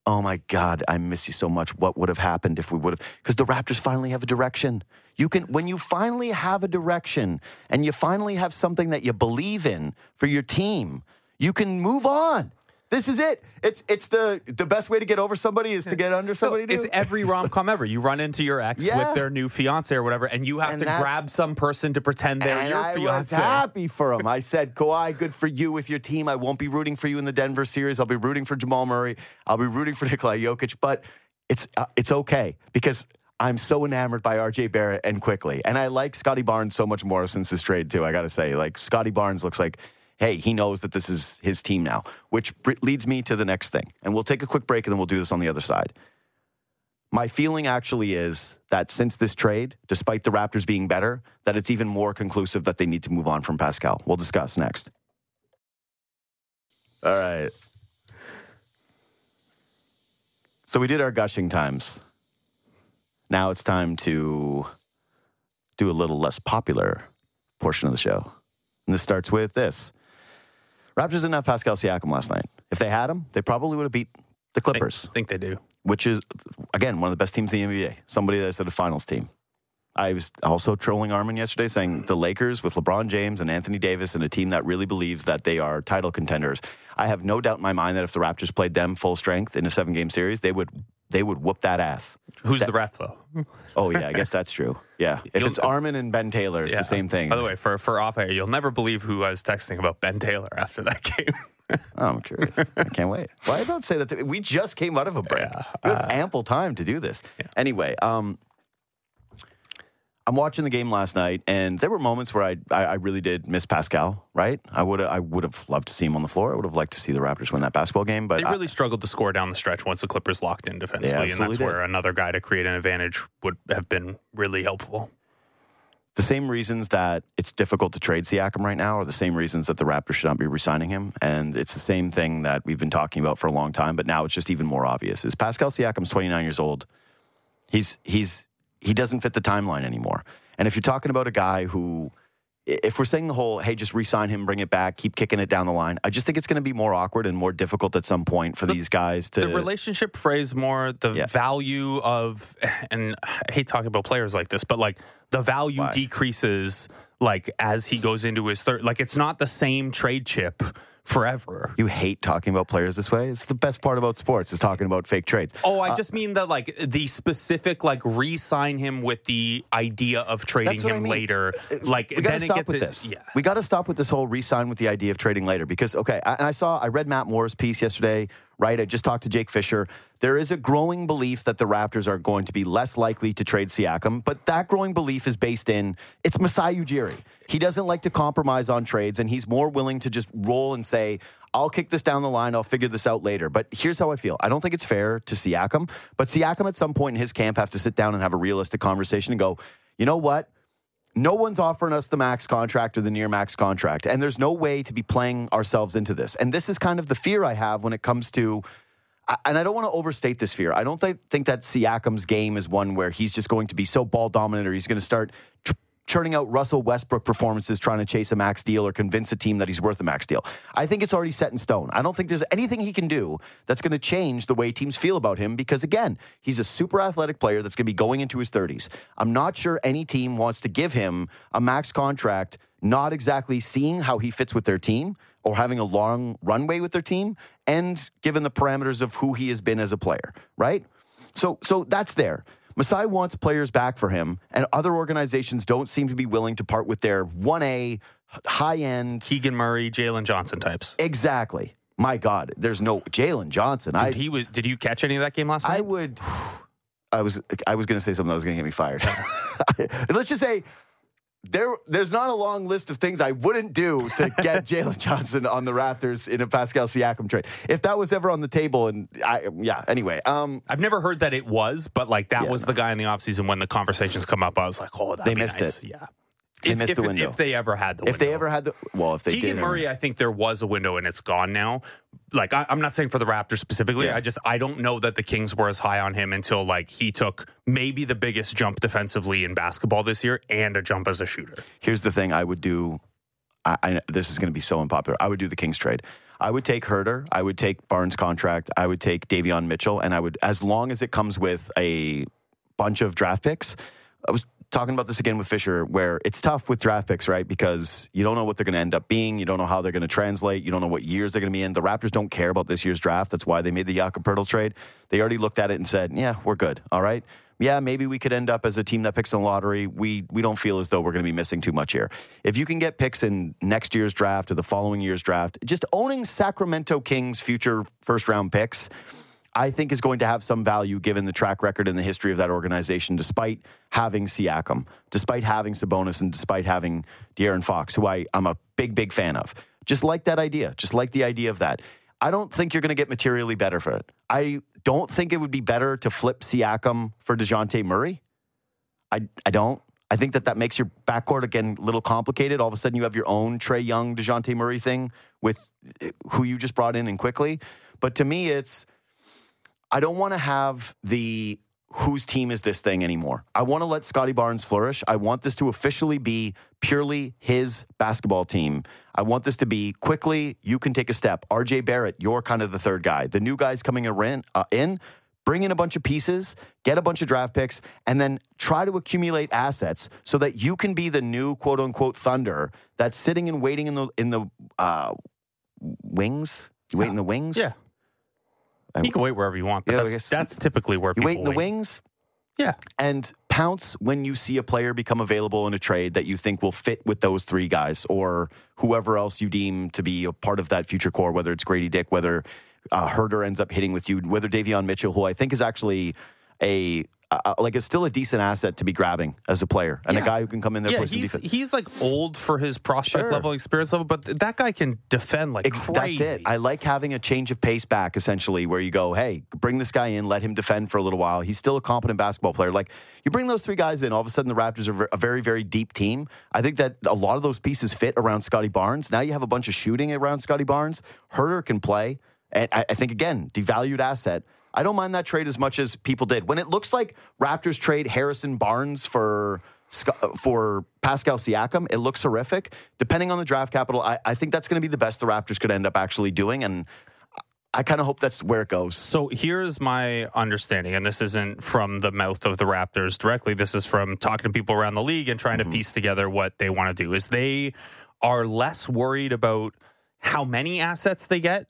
[SPEAKER 1] oh my God, I miss you so much. What would have happened if we would have? Because the Raptors finally have a direction. You can, when you finally have a direction and you finally have something that you believe in for your team, you can move on. This is it. It's it's the the best way to get over somebody is to get under somebody.
[SPEAKER 2] it's every [laughs] rom com ever. You run into your ex
[SPEAKER 1] Yeah.
[SPEAKER 2] with their new fiance or whatever, and you have
[SPEAKER 1] And
[SPEAKER 2] to grab some person to pretend they're your
[SPEAKER 1] I was happy for him. I said, Kawhi, good for you with your team. I won't be rooting for you in the Denver series. I'll be rooting for Jamal Murray. I'll be rooting for [laughs] Nikola Jokic. But it's uh, it's okay because I'm so enamored by RJ Barrett and Quickley, and I like Scotty Barnes so much more since this trade too. I got to say, like Scotty Barnes looks like. Hey, he knows that this is his team now, which leads me to the next thing. And we'll take a quick break and then we'll do this on the other side. My feeling actually is that since this trade, despite the Raptors being better, that it's even more conclusive that they need to move on from Pascal. We'll discuss next. All right. So we did our gushing times. Now it's time to do a little less popular portion of the show. And this starts with this. Raptors didn't have Pascal Siakam last night. If they had him, they probably would have beat the Clippers.
[SPEAKER 2] I think they do.
[SPEAKER 1] which is again one of the best teams in the NBA. Somebody that's at a finals team. I was also trolling Armen yesterday saying the Lakers with LeBron James and Anthony Davis and a team that really believes that they are title contenders. I have no doubt in my mind that if the Raptors played them full strength in a seven game series, they would they would whoop that ass.
[SPEAKER 2] Who's the ref though? [laughs]
[SPEAKER 1] Oh yeah, I guess that's true. Yeah. [laughs] If
[SPEAKER 2] You'll-
[SPEAKER 1] it's Armen and Ben Taylor, it's
[SPEAKER 2] Yeah.
[SPEAKER 1] the same thing.
[SPEAKER 2] By the way, for for off air, you'll never believe who I was texting about Ben Taylor after that [laughs] game.
[SPEAKER 1] Oh, I'm curious. I can't wait. Why don't say that? To, we just came out of a break.
[SPEAKER 2] Yeah,
[SPEAKER 1] we have ample time to do this. Anyway, um, I'm watching the game last night, and there were moments where I I, I really did miss Pascal. Right? I would I would have loved to see him on the floor. I would have liked to see the Raptors win that basketball game. But
[SPEAKER 2] They
[SPEAKER 1] I-
[SPEAKER 2] really struggled to score down the stretch once the Clippers locked in defensively, and that's
[SPEAKER 1] did.
[SPEAKER 2] where another guy to create an advantage would have been really helpful.
[SPEAKER 1] the same reasons that it's difficult to trade Siakam right now are the same reasons that the Raptors should not be re-signing him. And it's the same thing that we've been talking about for a long time, but now it's just even more obvious. Is Pascal Siakam's 29 years old. He's he's he doesn't fit the timeline anymore. And if you're talking about a guy who if we're saying the whole, hey, just re-sign him, bring it back, keep kicking it down the line, I just think it's going to be more awkward and more difficult at some point for these guys to.
[SPEAKER 2] the relationship phrase more the
[SPEAKER 1] Yeah.
[SPEAKER 2] value of and I hate talking about players like this, but like the value
[SPEAKER 1] Why?
[SPEAKER 2] decreases like as he goes into his third like it's not the same trade chip forever.
[SPEAKER 1] you hate talking about players this way. It's the best part about sports is talking about fake trades.
[SPEAKER 2] Oh, I uh, just mean that like the specific like re-sign him with the idea of trading
[SPEAKER 1] what I
[SPEAKER 2] him
[SPEAKER 1] mean.
[SPEAKER 2] later. Uh, uh, like
[SPEAKER 1] we got to
[SPEAKER 2] then it
[SPEAKER 1] stop
[SPEAKER 2] gets
[SPEAKER 1] with
[SPEAKER 2] it-
[SPEAKER 1] this.
[SPEAKER 2] Yeah.
[SPEAKER 1] We got to stop with this whole re-sign with the idea of trading later because okay, I, and I saw I read Matt Moore's piece yesterday. Right, I just talked to Jake Fisher. There is a growing belief that the Raptors are going to be less likely to trade Siakam, but that growing belief is based in it's Masai Ujiri. He doesn't like to compromise on trades, and he's more willing to just roll and say, "I'll kick this down the line. I'll figure this out later." But here's how I feel: I don't think it's fair to Siakam, but Siakam at some point in his camp have to sit down and have a realistic conversation and go, "You know what? No one's offering us the max contract or the near max contract. And there's no way to be playing ourselves into this. And this is kind of the fear I have when it comes to. And I don't want to overstate this fear. I don't think that Siakam's game is one where he's just going to be so ball dominant or he's going to start churning out Russell Westbrook performances trying to chase a max deal or convince a team that he's worth a max deal. I think it's already set in stone. I don't think there's anything he can do that's going to change the way teams feel about him because, again, he's a super athletic player that's going to be going into his 30s. I'm not sure any team wants to give him a max contract, not exactly seeing how he fits with their team or having a long runway with their team, and given the parameters of who he has been as a player, right? So, so that's there. Masai wants players back for him, and other organizations don't seem to be willing to part with their 1A high end.
[SPEAKER 2] Keegan Murray, Jalen Johnson types.
[SPEAKER 1] Exactly. My God, there's no Jalen Johnson. I,
[SPEAKER 2] Did he was? Did you catch any of that game last night?
[SPEAKER 1] I would. [sighs] I was. I was going to say something that was going to get me fired. [laughs] Let's just say there. There's not a long list of things I wouldn't do to [laughs] get Jalen Johnson on the Raptors in a Pascal Siakam trade. If that was ever on the table, and I, yeah. Anyway, um,
[SPEAKER 2] I've never heard that it was, but like that
[SPEAKER 1] Yeah,
[SPEAKER 2] was the guy in the offseason when the conversations come up. I was like, oh,
[SPEAKER 1] They missed
[SPEAKER 2] nice.
[SPEAKER 1] it.
[SPEAKER 2] Yeah.
[SPEAKER 1] They
[SPEAKER 2] if,
[SPEAKER 1] missed
[SPEAKER 2] if,
[SPEAKER 1] the window.
[SPEAKER 2] If they ever had the
[SPEAKER 1] if they ever had the well, if they
[SPEAKER 2] Keegan
[SPEAKER 1] did,
[SPEAKER 2] Murray, I think there was a window and it's gone now. Like I, I'm not saying for the Raptors specifically.
[SPEAKER 1] Yeah.
[SPEAKER 2] I just I don't know that the Kings were as high on him until like he took maybe the biggest jump defensively in basketball this year and a jump as a shooter.
[SPEAKER 1] Here's the thing: I would do. I, I this is going to be so unpopular. I would do the Kings trade. I would take Huerter. I would take Barnes' contract. I would take Davion Mitchell, and I would, as long as it comes with a bunch of draft picks. I was talking about this again with Fisher, where it's tough with draft picks, right? Because you don't know what they're going to end up being. You don't know how they're going to translate. You don't know what years they're going to be in. The Raptors don't care about this year's draft. That's why they made the Jakob Poeltl trade. They already looked at it and said, "Yeah, we're good. All right." Yeah, maybe we could end up as a team that picks in the lottery. We we don't feel as though we're going to be missing too much here. If you can get picks in next year's draft or the following year's draft, just owning Sacramento Kings future first round picks I think is going to have some value given the track record and the history of that organization, despite having Siakam, despite having Sabonis, and despite having De'Aaron Fox, who I, I'm a big, big fan of. Just like that idea. Just like the idea of that. I don't think you're going to get materially better for it. I don't think it would be better to flip Siakam for DeJounte Murray. I, I don't. I think that that makes your backcourt again a little complicated. All of a sudden, you have your own Trae Young, DeJounte Murray thing with eh, who you just brought in and Quickley. But to me, it's I don't want to have the whose team is this thing anymore. I want to let Scottie Barnes flourish. I want this to officially be purely his basketball team. I want this to be Quickley, you can take a step. RJ Barrett, you're kind of the third guy. The new guys coming in, uh, bring in a bunch of pieces, get a bunch of draft picks, and then try to accumulate assets so that you can be the new quote unquote thunder that's sitting and waiting in the in the uh, wings. You wait in the wings.
[SPEAKER 2] Yeah. You can wait wherever you want, but
[SPEAKER 1] Yeah, I
[SPEAKER 2] that's, that's typically where
[SPEAKER 1] You
[SPEAKER 2] people
[SPEAKER 1] wait in the wings.
[SPEAKER 2] Yeah.
[SPEAKER 1] and pounce when you see a player become available in a trade that you think will fit with those three guys or whoever else you deem to be a part of that future core, whether it's Gradey Dick, whether uh, Huerter ends up hitting with you, whether Davion Mitchell, who I think is actually a uh, like is still a decent asset to be grabbing as a player and a guy who can come in there
[SPEAKER 2] Yeah, he's
[SPEAKER 1] defense.
[SPEAKER 2] he's like old for his prospect
[SPEAKER 1] Sure.
[SPEAKER 2] level, experience level, but th- that guy can defend like crazy.
[SPEAKER 1] That's it. I like having a change of pace back, essentially, where you go, hey, bring this guy in, let him defend for a little while. He's still a competent basketball player. Like, you bring those three guys in, all of a sudden the Raptors are a very, very deep team. I think that a lot of those pieces fit around Scottie Barnes. Now you have a bunch of shooting around Scottie Barnes. Huerter can play. And I think, again, devalued asset. I don't mind that trade as much as people did. When it looks like Raptors trade Harrison Barnes for for Pascal Siakam, it looks horrific. Depending on the draft capital, I, I think that's going to be the best the Raptors could end up actually doing, and I kind of hope that's where it goes.
[SPEAKER 2] So here's my understanding, and this isn't from the mouth of the Raptors directly. This is from talking to people around the league and trying to mm-hmm. piece together what they want to do. Is they are less worried about how many assets they get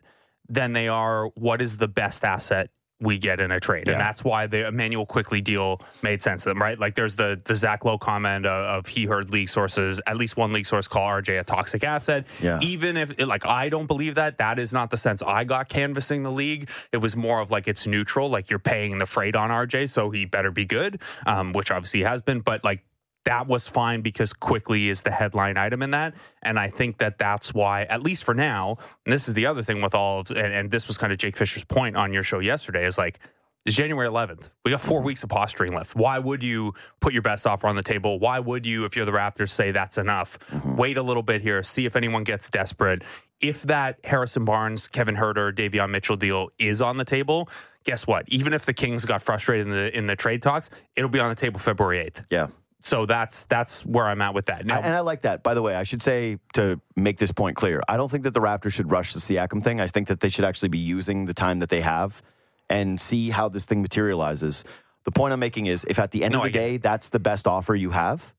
[SPEAKER 2] than they are what is the best asset we get in a trade,
[SPEAKER 1] Yeah.
[SPEAKER 2] and that's why the Immanuel Quickley deal made sense to them, right? Like there's the the Zach Lowe comment of, of he heard league sources, at least one league source call RJ a toxic asset.
[SPEAKER 1] Yeah.
[SPEAKER 2] Even if like I don't believe that, that is not the sense I got canvassing the league. It was more of like it's neutral, like you're paying the freight on RJ, so he better be good, um, which obviously has been, but like. That was fine because Quickley is the headline item in that. And I think that that's why, at least for now, and this is the other thing with all of, and, and this was kind of Jake Fisher's point on your show yesterday is like, it's January 11th. We got 4 weeks of posturing left. Why would you put your best offer on the table? Why would you, if you're the Raptors, say that's enough? Mm-hmm. Wait a little bit here, see if anyone gets desperate. If that Harrison Barnes, Kevin Huerter, Davion Mitchell deal is on the table, guess what? Even if the Kings got frustrated in the in the trade talks, it'll be on the table February 8th.
[SPEAKER 1] Yeah.
[SPEAKER 2] So that's that's where I'm at with that. Now,
[SPEAKER 1] I- and I like that. By the way, I should say to make this point clear, I don't think that the Raptors should rush the Siakam thing. I think that they should actually be using the time that they have and see how this thing materializes. The point I'm making is, if at the end
[SPEAKER 2] No,
[SPEAKER 1] of the day that's the best offer you have,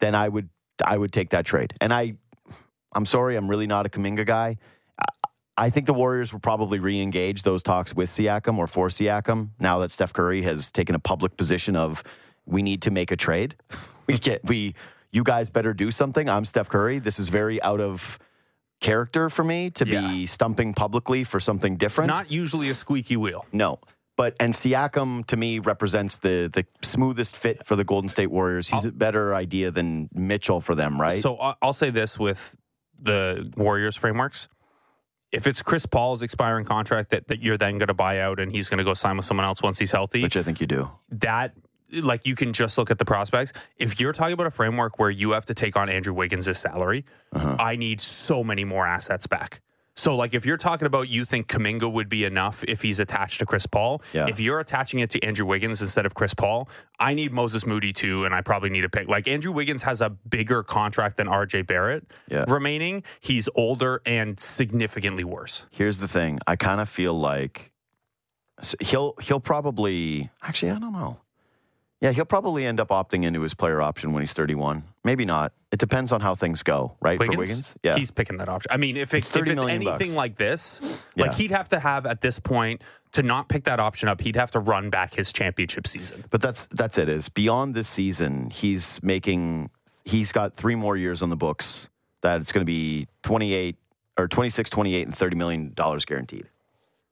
[SPEAKER 1] then I would I would take that trade. And I, I'm sorry, I'm really not a Kuminga guy. I- I think the Warriors will probably re-engage those talks with Siakam or for Siakam now that Steph Curry has taken a public position of we need to make a trade. [laughs] We get we you guys better do something. I'm Steph Curry. This is very out of character for me to
[SPEAKER 2] Yeah.
[SPEAKER 1] be stumping publicly for something
[SPEAKER 2] it's
[SPEAKER 1] different.
[SPEAKER 2] not usually a squeaky wheel.
[SPEAKER 1] no. But and Siakam to me represents the the smoothest fit for the Golden State Warriors. He's a better idea than Mitchell for them, right?
[SPEAKER 2] So I- I'll say this with the Warriors frameworks. If it's Chris Paul's expiring contract that, that you're then going to buy out and he's going to go sign with someone else once he's healthy,
[SPEAKER 1] which I think you do.
[SPEAKER 2] that like you can just look at the prospects. If you're talking about a framework where you have to take on Andrew Wiggins' salary,
[SPEAKER 1] Uh-huh.
[SPEAKER 2] I need so many more assets back. So like if you're talking about you think Kuminga would be enough if he's attached to Chris Paul,
[SPEAKER 1] Yeah.
[SPEAKER 2] if you're attaching it to Andrew Wiggins instead of Chris Paul, I need Moses Moody too, and I probably need a pick. Like Andrew Wiggins has a bigger contract than RJ Barrett
[SPEAKER 1] Yeah.
[SPEAKER 2] remaining. He's older and significantly worse.
[SPEAKER 1] Here's the thing. I kind of feel like he'll he'll probably actually I don't know. Yeah, he'll probably end up opting into his player option when he's 31. Maybe not. It depends on how things go, right?
[SPEAKER 2] Wiggins,
[SPEAKER 1] For Wiggins, yeah.
[SPEAKER 2] he's picking that option. I mean, if, it,
[SPEAKER 1] It's
[SPEAKER 2] if
[SPEAKER 1] 30
[SPEAKER 2] it's anything
[SPEAKER 1] bucks.
[SPEAKER 2] like this,
[SPEAKER 1] Yeah.
[SPEAKER 2] like he'd have to have at this point to not pick that option up. He'd have to run back his championship season.
[SPEAKER 1] But that's that's it. Is beyond this season, he's making. He's got three more years on the books. That it's going to be 28 or 26, 28, and 30 million dollars guaranteed.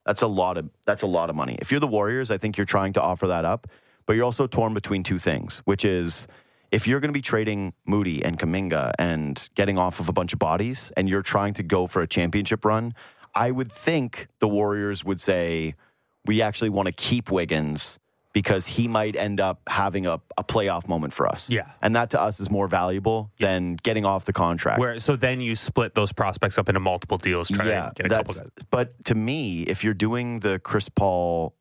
[SPEAKER 1] That's a lot of that's a lot of money. If you're the Warriors, I think you're trying to offer that up, but you're also torn between two things, which is if you're going to be trading Moody and Kuminga and getting off of a bunch of bodies, and you're trying to go for a championship run, I would think the Warriors would say we actually want to keep Wiggins because he might end up having a, a playoff moment for us.
[SPEAKER 2] Yeah.
[SPEAKER 1] and that to us is more valuable than getting off the contract.
[SPEAKER 2] Where so then you split those prospects up into multiple deals, try to get a couple guys.
[SPEAKER 1] But to me, if you're doing the Chris Paul,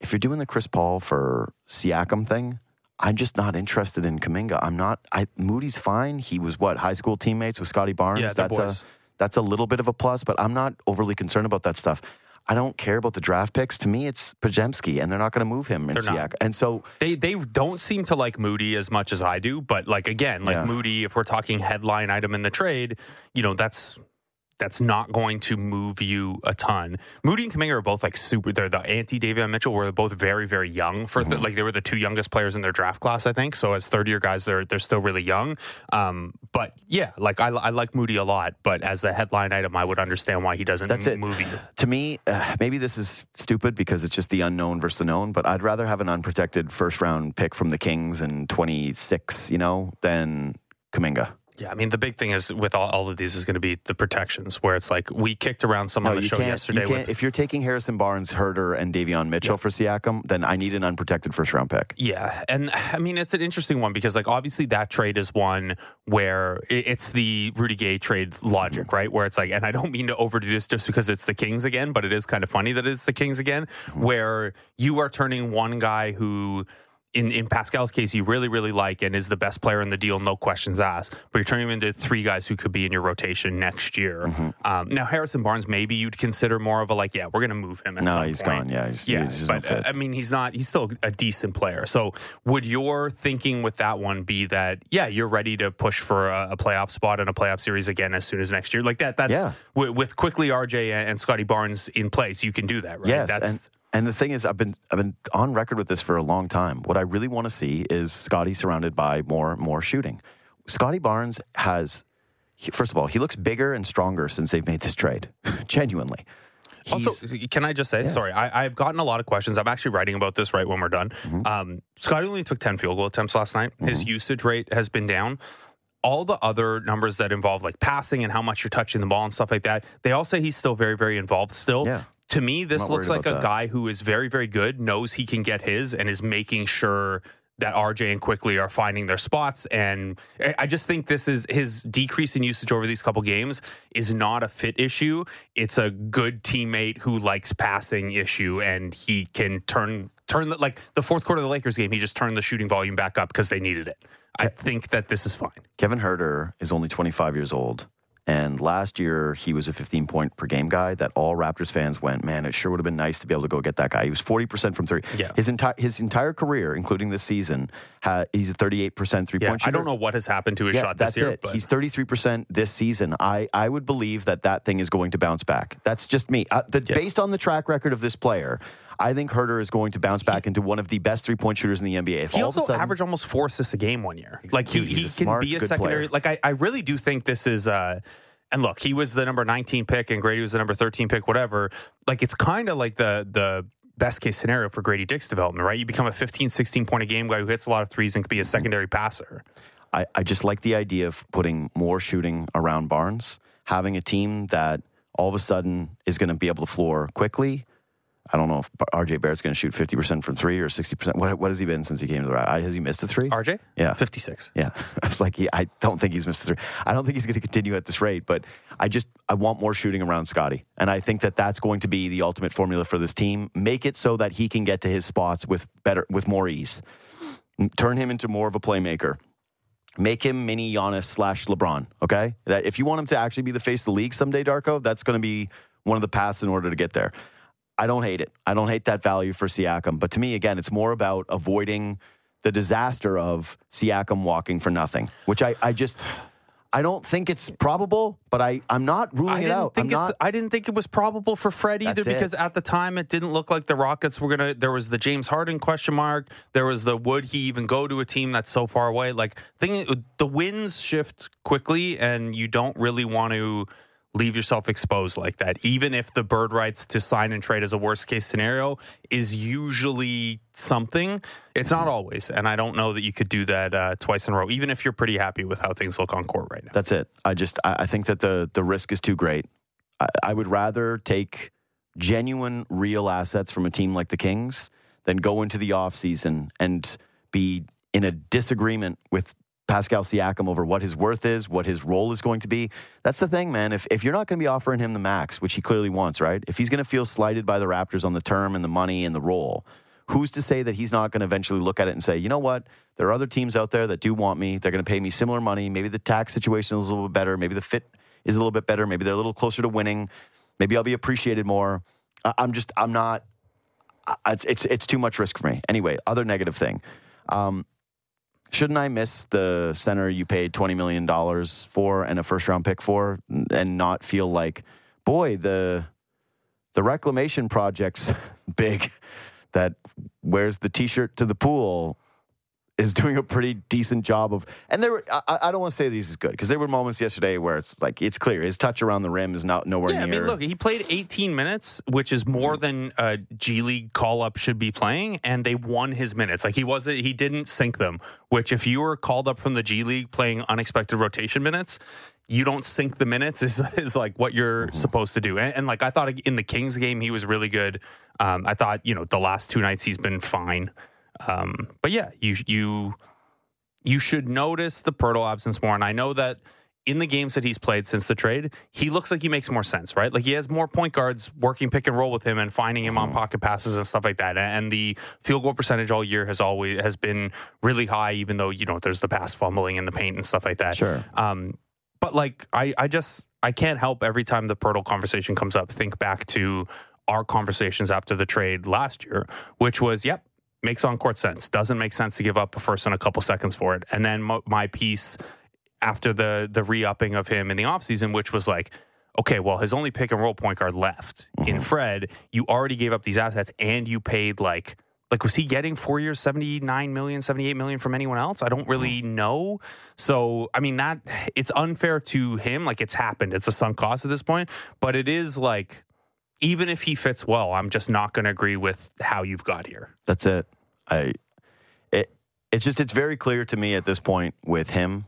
[SPEAKER 1] if you're doing the Chris Paul for Siakam thing, I'm just not interested in Kuminga. I'm not. I Moody's fine. He was what high school teammates with Scottie Barnes.
[SPEAKER 2] Yeah,
[SPEAKER 1] that's
[SPEAKER 2] boys.
[SPEAKER 1] a that's a little bit of a plus, but I'm not overly concerned about that stuff. I don't care about the draft picks. To me, it's Podziemski, and they're not going to move him in. Siakam. And so,
[SPEAKER 2] They they don't seem to like Moody as much as I do, but like again, like
[SPEAKER 1] Yeah.
[SPEAKER 2] Moody, if we're talking headline item in the trade, you know that's that's not going to move you a ton. Moody and Kuminga are both like super. They're the anti Davion Mitchell. where they're both very very young for the, like they were the two youngest players in their draft class, I think. So as third year guys, they're they're still really young. Um, but yeah, like I, I like Moody a lot, but as a headline item, I would understand why he doesn't
[SPEAKER 1] That's it.
[SPEAKER 2] move you.
[SPEAKER 1] to me, uh, maybe this is stupid because it's just the unknown versus the known, but I'd rather have an unprotected first round pick from the Kings in 26, you know, than Kuminga.
[SPEAKER 2] Yeah, I mean the big thing is with all, all of these is going to be the protections, where it's like we kicked around some on the
[SPEAKER 1] you
[SPEAKER 2] show
[SPEAKER 1] can't,
[SPEAKER 2] yesterday
[SPEAKER 1] you
[SPEAKER 2] with
[SPEAKER 1] if you're taking Harrison Barnes, Huerter, and Davion Mitchell for Siakam, then I need an unprotected first round pick.
[SPEAKER 2] Yeah, and I mean it's an interesting one because like obviously that trade is one where it- it's the Rudy Gay trade logic,
[SPEAKER 1] Mm-hmm.
[SPEAKER 2] right? Where it's like, and I don't mean to overdo this just because it's the Kings again, but it is kind of funny that it's the Kings again,
[SPEAKER 1] Mm-hmm.
[SPEAKER 2] where you are turning one guy who. In, in Pascal's case, you really, really like and is the best player in the deal, no questions asked. But you're turning him into three guys who could be in your rotation next year.
[SPEAKER 1] Mm-hmm.
[SPEAKER 2] Um, now, Harrison Barnes, maybe you'd consider more of a like, yeah, we're going to move him. At
[SPEAKER 1] No,
[SPEAKER 2] some
[SPEAKER 1] he's
[SPEAKER 2] point.
[SPEAKER 1] gone. Yeah, he's,
[SPEAKER 2] Yeah,
[SPEAKER 1] he's
[SPEAKER 2] but
[SPEAKER 1] fit.
[SPEAKER 2] uh, I mean, he's not. He's still a decent player. So, would your thinking with that one be that yeah, you're ready to push for a, a playoff spot in a playoff series again as soon as next year? Like that. That's
[SPEAKER 1] Yeah.
[SPEAKER 2] with, with Quickley RJ and, and Scottie Barnes in place, you can do that, right?
[SPEAKER 1] Yes,
[SPEAKER 2] That's
[SPEAKER 1] and and the thing is, I've been I've been on record with this for a long time. What I really want to see is Scottie surrounded by more more shooting. Scottie Barnes has, first of all, he looks bigger and stronger since they've made this trade. [laughs] Genuinely.
[SPEAKER 2] also, can I just say, sorry, I, I've gotten a lot of questions. I'm actually writing about this right when we're done.
[SPEAKER 1] Mm-hmm.
[SPEAKER 2] Um, Scottie only took 10 field goal attempts last night. His usage rate has been down. All the other numbers that involve like passing and how much you're touching the ball and stuff like that, they all say he's still very, very involved still.
[SPEAKER 1] Yeah.
[SPEAKER 2] To me, this looks like a
[SPEAKER 1] that.
[SPEAKER 2] guy who is very, very good, knows he can get his, and is making sure that RJ and Quickley are finding their spots. And I- just think this is his decrease in usage over these couple games is not a fit issue. It's a good teammate who likes passing issue, and he can turn turned the, like the fourth quarter of the Lakers game. He just turned the shooting volume back up because they needed it. I think that this is fine.
[SPEAKER 1] Kevin Huerter is only 25 years old. And last year, he was a 15 point per game guy that all Raptors fans went, man, it sure would have been nice to be able to go get that guy. He was 40% from three.
[SPEAKER 2] Yeah.
[SPEAKER 1] His, entire his entire career, including this season, ha- he's a 38% three
[SPEAKER 2] Yeah,
[SPEAKER 1] point shooter.
[SPEAKER 2] I don't know what has happened to his
[SPEAKER 1] Yeah,
[SPEAKER 2] shot this
[SPEAKER 1] that's
[SPEAKER 2] year,
[SPEAKER 1] it.
[SPEAKER 2] but
[SPEAKER 1] He's 33% this season. I, I would believe that that thing is going to bounce back. That's just me. Uh, the,
[SPEAKER 2] Yeah.
[SPEAKER 1] Based on the track record of this player, I think Huerter is going to bounce back into one of the best three point shooters in the NBA. If
[SPEAKER 2] he
[SPEAKER 1] all of a
[SPEAKER 2] also
[SPEAKER 1] sudden,
[SPEAKER 2] averaged almost four assists a game one year. Like he, he can be a secondary.
[SPEAKER 1] player.
[SPEAKER 2] Like I, I really do think this is. Uh, and look, he was the number 19 pick, and Gradey was the number 13 pick. Whatever. Like it's kind of like the the best case scenario for Gradey Dick's development, right? You become a 15, 16 point a game guy who hits a lot of threes and can be a secondary passer.
[SPEAKER 1] I, I just like the idea of putting more shooting around Barnes, having a team that all of a sudden is going to be able to floor quickly. I don't know if RJ Barrett's going to shoot 50% from three or 60%. What, what has he been since he came to the Raptors? Has he missed a three?
[SPEAKER 2] RJ,
[SPEAKER 1] Yeah.
[SPEAKER 2] 56.
[SPEAKER 1] Yeah, [laughs] it's like he, I don't think he's missed the three. I don't think he's going to continue at this rate, but I just I want more shooting around Scottie, and I think that that's going to be the ultimate formula for this team. Make it so that he can get to his spots with better with more ease. Turn him into more of a playmaker. Make him mini Giannis slash LeBron. Okay, that if you want him to actually be the face of the league someday, Darko, that's going to be one of the paths in order to get there. I don't hate it. I don't hate that value for Siakam. But to me, again, it's more about avoiding the disaster of Siakam walking for nothing, which I, I just I don't think it's probable, but I, I'm not ruling
[SPEAKER 2] I
[SPEAKER 1] it out.
[SPEAKER 2] Think it's.
[SPEAKER 1] not
[SPEAKER 2] I didn't think it was probable for Fred either
[SPEAKER 1] That's it.
[SPEAKER 2] because at the time it didn't look like the Rockets were gonna. There was the James Harden question mark. There was the would he even go to a team that's so far away? Like thing, the winds shift quickly, and you don't really want to leave yourself exposed like that. Even if the bird rights to sign and trade as a worst case scenario is usually something, it's not always. And I don't know that you could do that uh, twice in a row, even if you're pretty happy with how things look on court right now.
[SPEAKER 1] That's it. I just I, think that the the risk is too great. I, I would rather take genuine, real assets from a team like the Kings than go into the offseason and be in a disagreement with Pascal Siakam over what his worth is, what his role is going to be. That's the thing, man. If if you're not going to be offering him the max, which he clearly wants, right? If he's going to feel slighted by the Raptors on the term and the money and the role, who's to say that he's not going to eventually look at it and say, you know what? There are other teams out there that do want me. They're going to pay me similar money. Maybe the tax situation is a little bit better. Maybe the fit is a little bit better. Maybe they're a little closer to winning. Maybe I'll be appreciated more. I, I'm just, I'm not. It's it's it's too much risk for me. Anyway, other negative thing. Um, shouldn't I miss the center you paid twenty million dollars for and a first round pick for, and not feel like, boy, the the reclamation project's [laughs] big. That wears the T-shirt to the pool is doing a pretty decent job of. And there, were, I, I don't want to say these is good because there were moments yesterday where it's like it's clear his touch around the rim is not nowhere
[SPEAKER 2] Yeah, I
[SPEAKER 1] near.
[SPEAKER 2] mean, look, he played 18 minutes, which is more than a G League call up should be playing, and they won his minutes. Like he wasn't, he didn't sink them. Which, if you were called up from the G League playing unexpected rotation minutes, you don't sink the minutes [laughs] is is like what you're supposed to do. And, and like I thought in the Kings game, he was really good. Um, I thought you know the last two nights he's been fine. Um, but yeah, you you you should notice the Poeltl absence more. And I know that in the games that he's played since the trade, he looks like he makes more sense, right? Like he has more point guards working pick and roll with him and finding him on pocket passes and stuff like that. And the field goal percentage all year has always has been really high, even though you know there's the pass fumbling in the paint and stuff like that.
[SPEAKER 1] Sure.
[SPEAKER 2] Um, but like I, I just I can't help every time the Poeltl conversation comes up, think back to our conversations after the trade last year, which was, yep, makes on court sense. Doesn't make sense to give up a first and a couple seconds for it. And then mo- my piece after the the re upping of him in the offseason, which was like, okay, well, his only pick and roll point guard left in mm-hmm. Fred, you already gave up these assets and you paid like like was he getting four years 79 million 78 million from anyone else? I don't really mm-hmm. know. So i mean that it's unfair to him. Like it's happened. It's a sunk cost at this point. But it is like even if he fits well i'm just not going to agree with how you've got here
[SPEAKER 1] That's it. I it it's just it's very clear to me at this point with him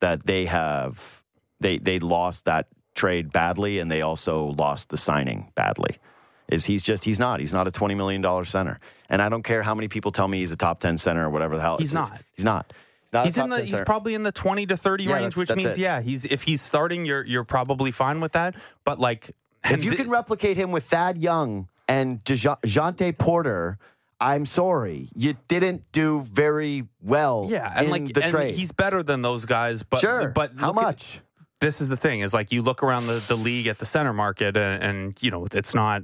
[SPEAKER 1] that they have they they lost that trade badly and they also lost the signing badly. Is he's just he's not he's not a twenty million dollar center, and I don't care how many people tell me he's a top ten center or whatever the hell.
[SPEAKER 2] He's not.
[SPEAKER 1] He's not. He's not.
[SPEAKER 2] he's in the he's
[SPEAKER 1] center.
[SPEAKER 2] probably in the 20 to 30
[SPEAKER 1] Yeah,
[SPEAKER 2] range
[SPEAKER 1] that's-
[SPEAKER 2] which
[SPEAKER 1] that's
[SPEAKER 2] means
[SPEAKER 1] it.
[SPEAKER 2] yeah he's if he's starting you're you're probably fine with that but like
[SPEAKER 1] If you
[SPEAKER 2] th-
[SPEAKER 1] can replicate him with Thad Young and Jontay Porter, I'm sorry, you didn't do very well.
[SPEAKER 2] Yeah, and like
[SPEAKER 1] the
[SPEAKER 2] and
[SPEAKER 1] trade.
[SPEAKER 2] he's better than those guys, but
[SPEAKER 1] sure,
[SPEAKER 2] but
[SPEAKER 1] how
[SPEAKER 2] look at-
[SPEAKER 1] much?
[SPEAKER 2] this is the thing is like you look around the, the league at the center market and, and you know it's not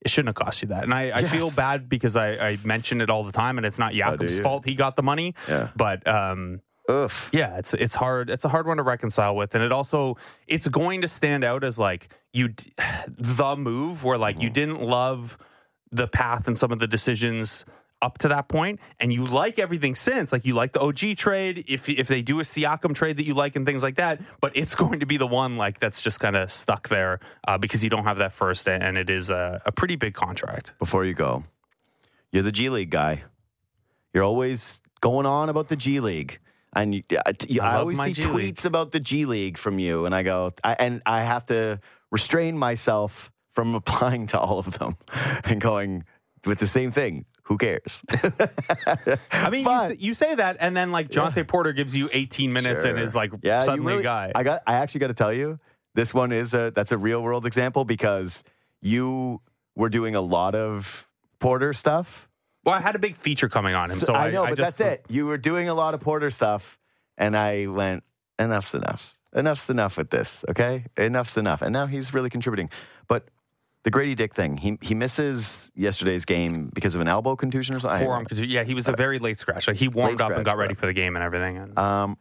[SPEAKER 2] it shouldn't have cost you that and i, I feel bad because I, I mention it all the time and it's not Jakob's
[SPEAKER 1] you?
[SPEAKER 2] fault he got the money
[SPEAKER 1] Yeah.
[SPEAKER 2] but um
[SPEAKER 1] Ugh.
[SPEAKER 2] yeah it's it's hard it's a hard one to reconcile with and it also it's going to stand out as like you [sighs] the move where like
[SPEAKER 1] Mm-hmm.
[SPEAKER 2] you didn't love the path and some of the decisions up to that point and you like everything since like you like the OG trade if if they do a Siakam trade that you like and things like that but it's [laughs] going to be the one like that's just kind of stuck there uh, because you don't have that first and it is a, a pretty big contract
[SPEAKER 1] Before you go, you're the G League guy. You're always going on about the G League. And you, I, I
[SPEAKER 2] I
[SPEAKER 1] always see
[SPEAKER 2] G
[SPEAKER 1] tweets
[SPEAKER 2] League.
[SPEAKER 1] about the G League from you, and I go, I, and I have to restrain myself from applying to all of them [laughs] and going with the same thing. Who cares? [laughs]
[SPEAKER 2] I mean you, you say that and then like Jontay Porter gives you 18 minutes and is like
[SPEAKER 1] yeah, you
[SPEAKER 2] suddenly
[SPEAKER 1] really-
[SPEAKER 2] guy
[SPEAKER 1] I got. I actually got to tell you, this one is a that's a real world example because you were doing a lot of Porter stuff.
[SPEAKER 2] Well I had a big feature coming on him so,
[SPEAKER 1] I know, but
[SPEAKER 2] just,
[SPEAKER 1] that's it. You were doing a lot of Porter stuff, and I went, enough's enough. Enough's enough with this, okay? Enough's enough. And now he's really contributing. But the Gradey Dick thing, he he misses yesterday's game because of an elbow contusion or something.
[SPEAKER 2] Forearm contu- yeah he was a very late scratch like he warmed
[SPEAKER 1] Late
[SPEAKER 2] up and
[SPEAKER 1] scratch,
[SPEAKER 2] got ready for the game and everything and
[SPEAKER 1] Um,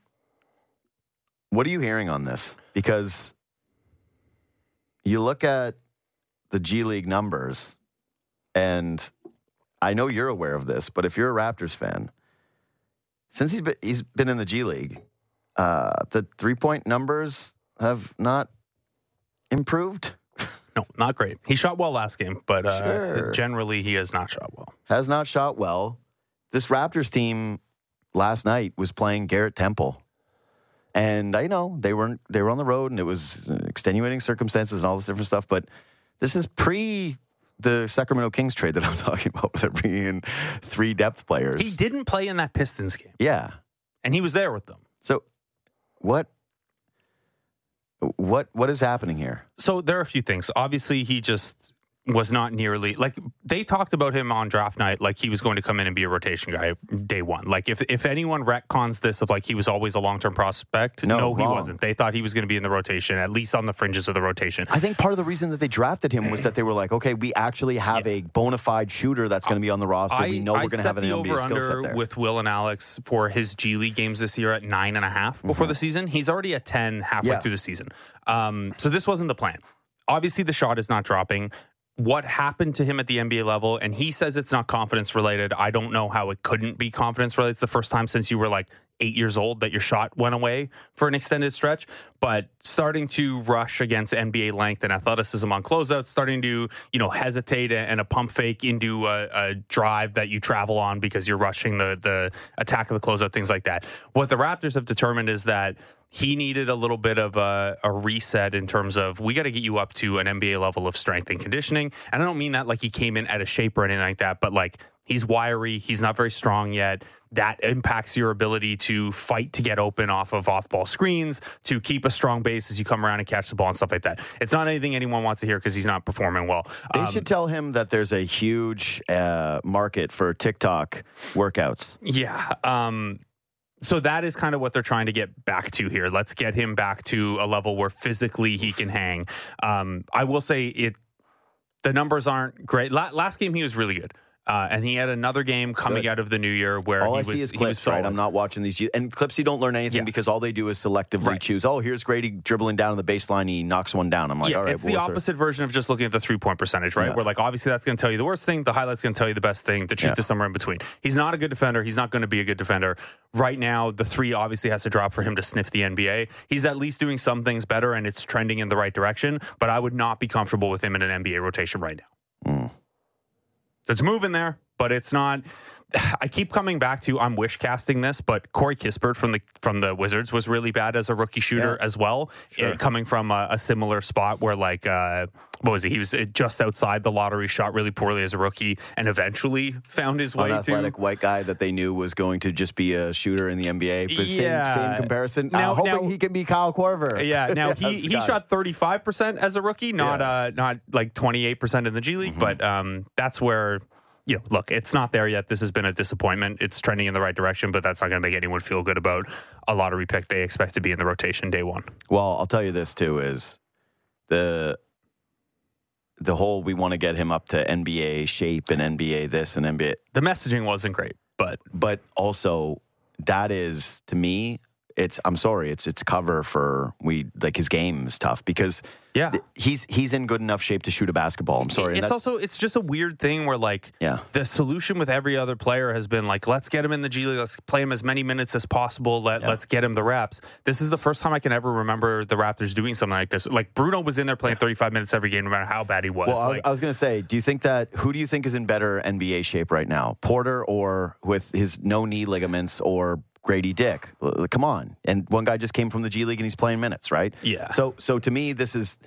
[SPEAKER 1] what are you hearing on this? Because you look at the G League numbers, and I know you're aware of this, but if you're a Raptors fan, since he's been, he's been in the G League, uh, the three point numbers have not improved.
[SPEAKER 2] No, not great. He shot well last game, but uh,
[SPEAKER 1] Sure.
[SPEAKER 2] generally he has not shot well.
[SPEAKER 1] Has not shot well. This Raptors team last night was playing Garrett Temple. And I know they weren't they were on the road and it was extenuating circumstances and all this different stuff, but this is pre the Sacramento Kings trade that I'm [laughs] talking about. They're bringing in three depth players.
[SPEAKER 2] He didn't play in that Pistons game,
[SPEAKER 1] yeah.
[SPEAKER 2] and he was there with them.
[SPEAKER 1] So what what what is happening here?
[SPEAKER 2] So there are a few things. Obviously, he just was not nearly like they talked about him on draft night like he was going to come in and be a rotation guy day one like if if anyone retcons this of like he was always a long-term prospect
[SPEAKER 1] No,
[SPEAKER 2] he wasn't they thought he was going to be in the rotation at least on the fringes of the rotation
[SPEAKER 1] I think part of the reason that they drafted him was that they were like, okay, we actually have a bona fide shooter that's going to be on the roster. we know
[SPEAKER 2] I
[SPEAKER 1] we're going to have an
[SPEAKER 2] the
[SPEAKER 1] NBA skill set there.
[SPEAKER 2] with Will and Alex for his G League games this year at nine and a half before the season. He's already at ten halfway
[SPEAKER 1] Yeah.
[SPEAKER 2] through the season. Um, so this wasn't the plan. Obviously, the shot is not dropping. What happened to him at the NBA level, and he says it's not confidence related. I don't know how it couldn't be confidence related. It's the first time since you were like eight years old that your shot went away for an extended stretch. But starting to rush against NBA length and athleticism on closeouts, starting to you know hesitate and a pump fake into a, a drive that you travel on because you're rushing the the attack of the closeout, things like that. What the Raptors have determined is that he needed a little bit of a, a reset in terms of we got to get you up to an NBA level of strength and conditioning. And I don't mean that like he came in out of shape or anything like that, but like he's wiry, he's not very strong yet. That impacts your ability to fight to get open off of off ball screens, to keep a strong base as you come around and catch the ball and stuff like that. It's not anything anyone wants to hear because he's not performing well.
[SPEAKER 1] They
[SPEAKER 2] Um,
[SPEAKER 1] should tell him that there's a huge uh, market for TikTok workouts.
[SPEAKER 2] Yeah. Um, so that is kind of what they're trying to get back to here. Let's get him back to a level where physically he can hang. Um, I will say it. The numbers aren't great. La- last game he was really good. Uh, and he had another game coming
[SPEAKER 1] Good.
[SPEAKER 2] out of the new year where
[SPEAKER 1] All
[SPEAKER 2] he
[SPEAKER 1] I
[SPEAKER 2] was
[SPEAKER 1] see is
[SPEAKER 2] he was
[SPEAKER 1] clips, right? I'm not watching these. And clips, you don't learn anything
[SPEAKER 2] Yeah.
[SPEAKER 1] because all they do is selectively
[SPEAKER 2] Right.
[SPEAKER 1] choose. Oh, here's Gradey dribbling down to the baseline. He knocks one down. I'm like,
[SPEAKER 2] yeah,
[SPEAKER 1] all right,
[SPEAKER 2] it's
[SPEAKER 1] well,
[SPEAKER 2] the
[SPEAKER 1] sir.
[SPEAKER 2] opposite version of just looking at the three point percentage, right?
[SPEAKER 1] Yeah.
[SPEAKER 2] Where like obviously that's going to tell you the worst thing, the highlight's going to tell you the best thing, the truth
[SPEAKER 1] Yeah.
[SPEAKER 2] is somewhere in between. He's not a good defender. He's not going to be a good defender right now. The three obviously has to drop for him to sniff the NBA. He's at least doing some things better, and it's trending in the right direction. But I would not be comfortable with him in an NBA rotation right now.
[SPEAKER 1] Mm.
[SPEAKER 2] It's moving there, but it's not. [sighs] I keep coming back to I'm wish casting this, but Corey Kispert from the from the Wizards was really bad as a rookie shooter
[SPEAKER 1] Yeah.
[SPEAKER 2] as well,
[SPEAKER 1] Sure.
[SPEAKER 2] uh, coming from a, a similar spot where like uh, what was he? He was uh, just outside the lottery, shot really poorly as a rookie, and eventually found his way to.
[SPEAKER 1] White guy that they knew was going to just be a shooter in the NBA. But
[SPEAKER 2] Yeah.
[SPEAKER 1] same, same comparison.
[SPEAKER 2] Now-
[SPEAKER 1] uh, hoping
[SPEAKER 2] now-
[SPEAKER 1] he can be Kyle Korver.
[SPEAKER 2] Yeah, now [laughs] he, he
[SPEAKER 1] Scott.
[SPEAKER 2] shot 35% as a rookie, not
[SPEAKER 1] Yeah.
[SPEAKER 2] uh not like 28% in the G League,
[SPEAKER 1] Mhm.
[SPEAKER 2] but um that's where you know, look, it's not there yet. This has been a disappointment. It's trending in the right direction, but that's not going to make anyone feel good about a lottery pick they expect to be in the rotation day one.
[SPEAKER 1] Well, I'll tell you this too is the the whole we want to get him up to NBA shape and NBA this and NBA
[SPEAKER 2] The messaging wasn't great, but
[SPEAKER 1] but also that is to me it's I'm sorry, it's it's cover for we like his game is tough because
[SPEAKER 2] yeah.
[SPEAKER 1] th- he's he's in good enough shape to shoot a basketball. I'm sorry.
[SPEAKER 2] It's also it's just a weird thing where like
[SPEAKER 1] Yeah.
[SPEAKER 2] the solution with every other player has been like let's get him in the G League, let's play him as many minutes as possible, let
[SPEAKER 1] Yeah.
[SPEAKER 2] let's get him the reps. This is the first time I can ever remember the Raptors doing something like this. Like Bruno was in there playing 35 minutes every game, no matter how bad he was.
[SPEAKER 1] Well, I was,
[SPEAKER 2] like,
[SPEAKER 1] I was going to say, do you think that who do you think is in better NBA shape right now, Porter or with his no knee ligaments or Gradey Dick? Come on, and one guy just came from the G League and he's playing minutes, right?
[SPEAKER 2] Yeah.
[SPEAKER 1] So, so to me, this is.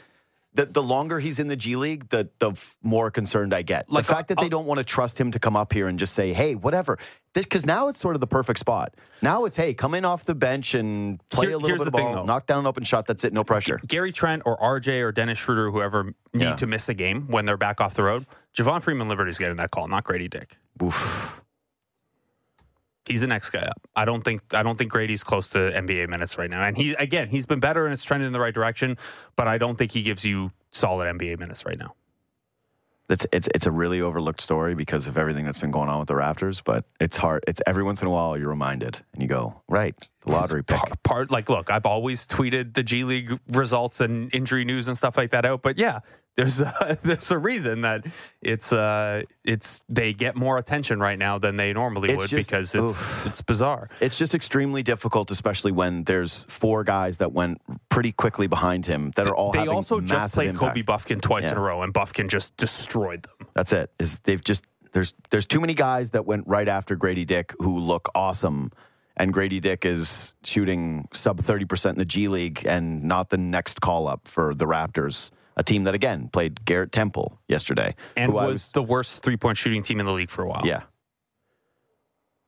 [SPEAKER 1] The, the longer he's in the G League, the the more concerned I get.
[SPEAKER 2] Like,
[SPEAKER 1] the fact that
[SPEAKER 2] I'll-
[SPEAKER 1] they uh don't want to trust him to come up here and just say, "Hey, whatever," because now it's sort of the perfect spot. Now it's, "Hey, come in off the bench and play
[SPEAKER 2] Here-
[SPEAKER 1] a little bit of
[SPEAKER 2] the thing,
[SPEAKER 1] ball, knock down an open shot. That's it, no pressure."
[SPEAKER 2] Gary Trent or RJ or Dennis Schroeder, whoever need
[SPEAKER 1] Yeah.
[SPEAKER 2] to miss a game when they're back off the road, Javon Freeman Liberty's getting that call, not Gradey Dick.
[SPEAKER 1] Oof.
[SPEAKER 2] He's the next guy up. I don't think I don't think Gradey's close to NBA minutes right now. And he again, he's been better and it's trending in the right direction, but I don't think he gives you solid NBA minutes right now.
[SPEAKER 1] It's it's it's a really overlooked story because of everything that's been going on with the Raptors. But it's hard. It's every once in a while you're reminded and you go, right, lottery pick.
[SPEAKER 2] Part, part like look, I've always tweeted the G League results and injury news and stuff like that out, but yeah, there's a, [laughs] there's a reason that it's uh it's they get more attention right now than they normally
[SPEAKER 1] It's
[SPEAKER 2] would
[SPEAKER 1] just-
[SPEAKER 2] because it's
[SPEAKER 1] oof.
[SPEAKER 2] it's bizarre.
[SPEAKER 1] It's just extremely difficult, especially when there's four guys that went pretty quickly behind him that are all
[SPEAKER 2] they also just played
[SPEAKER 1] impact.
[SPEAKER 2] Kobe Bufkin twice in a row, and Bufkin just destroyed them.
[SPEAKER 1] That's it. Is they've just there's there's too many guys that went right after Gradey Dick who look awesome. And Gradey Dick is shooting sub 30% in the G League and not the next call up for the Raptors, a team that, again, played Garrett Temple yesterday.
[SPEAKER 2] and
[SPEAKER 1] I
[SPEAKER 2] was, the worst three point shooting team in the league for a while.
[SPEAKER 1] Yeah.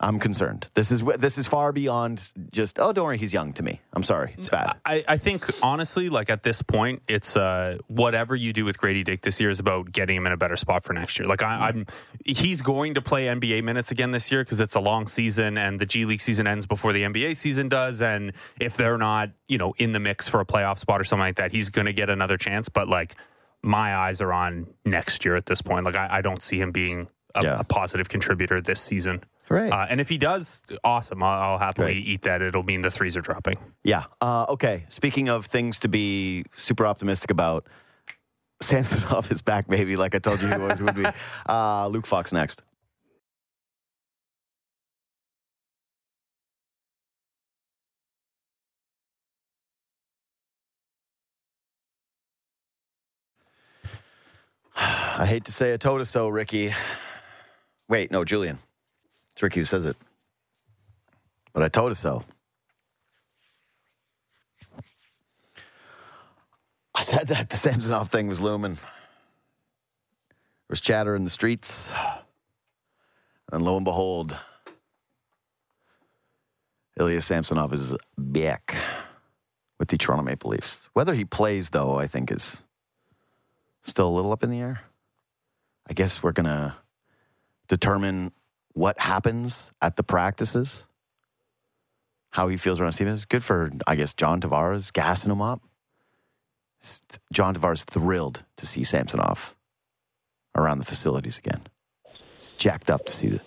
[SPEAKER 1] I'm concerned. This is this is far beyond just oh don't worry he's young to me. I'm sorry. It's bad.
[SPEAKER 2] I, I think honestly, like at this point, it's uh, whatever you do with Gradey Dick this year is about getting him in a better spot for next year. Like I, I'm, he's going to play NBA minutes again this year because it's a long season and the G League season ends before the NBA season does. And if they're not, you know, in the mix for a playoff spot or something like that, he's going to get another chance. But like my eyes are on next year at this point. Like I, I don't see him being a,
[SPEAKER 1] Yeah.
[SPEAKER 2] a positive contributor this season.
[SPEAKER 1] Right.
[SPEAKER 2] Uh, and if he does, awesome. I'll, I'll happily
[SPEAKER 1] Great.
[SPEAKER 2] eat that. It'll mean the threes are dropping.
[SPEAKER 1] Yeah. Uh, okay. Speaking of things to be super optimistic about, Samsonov is back, maybe, like I told you he always would be. [laughs] Uh, Luke Fox next. [sighs] I hate to say told us so, Ricky. Wait, no, Julian. It's Ricky who says it. But I told us so. I said that the Samsonov thing was looming. There was chatter in the streets. And lo and behold, Ilya Samsonov is back with the Toronto Maple Leafs. Whether he plays, though, I think is still a little up in the air. I guess we're going to determine what happens at the practices, how he feels around Stevens. Good for, I guess, John Tavares gassing him up. John Tavares thrilled to see Samsonov around the facilities again. He's jacked up to see the,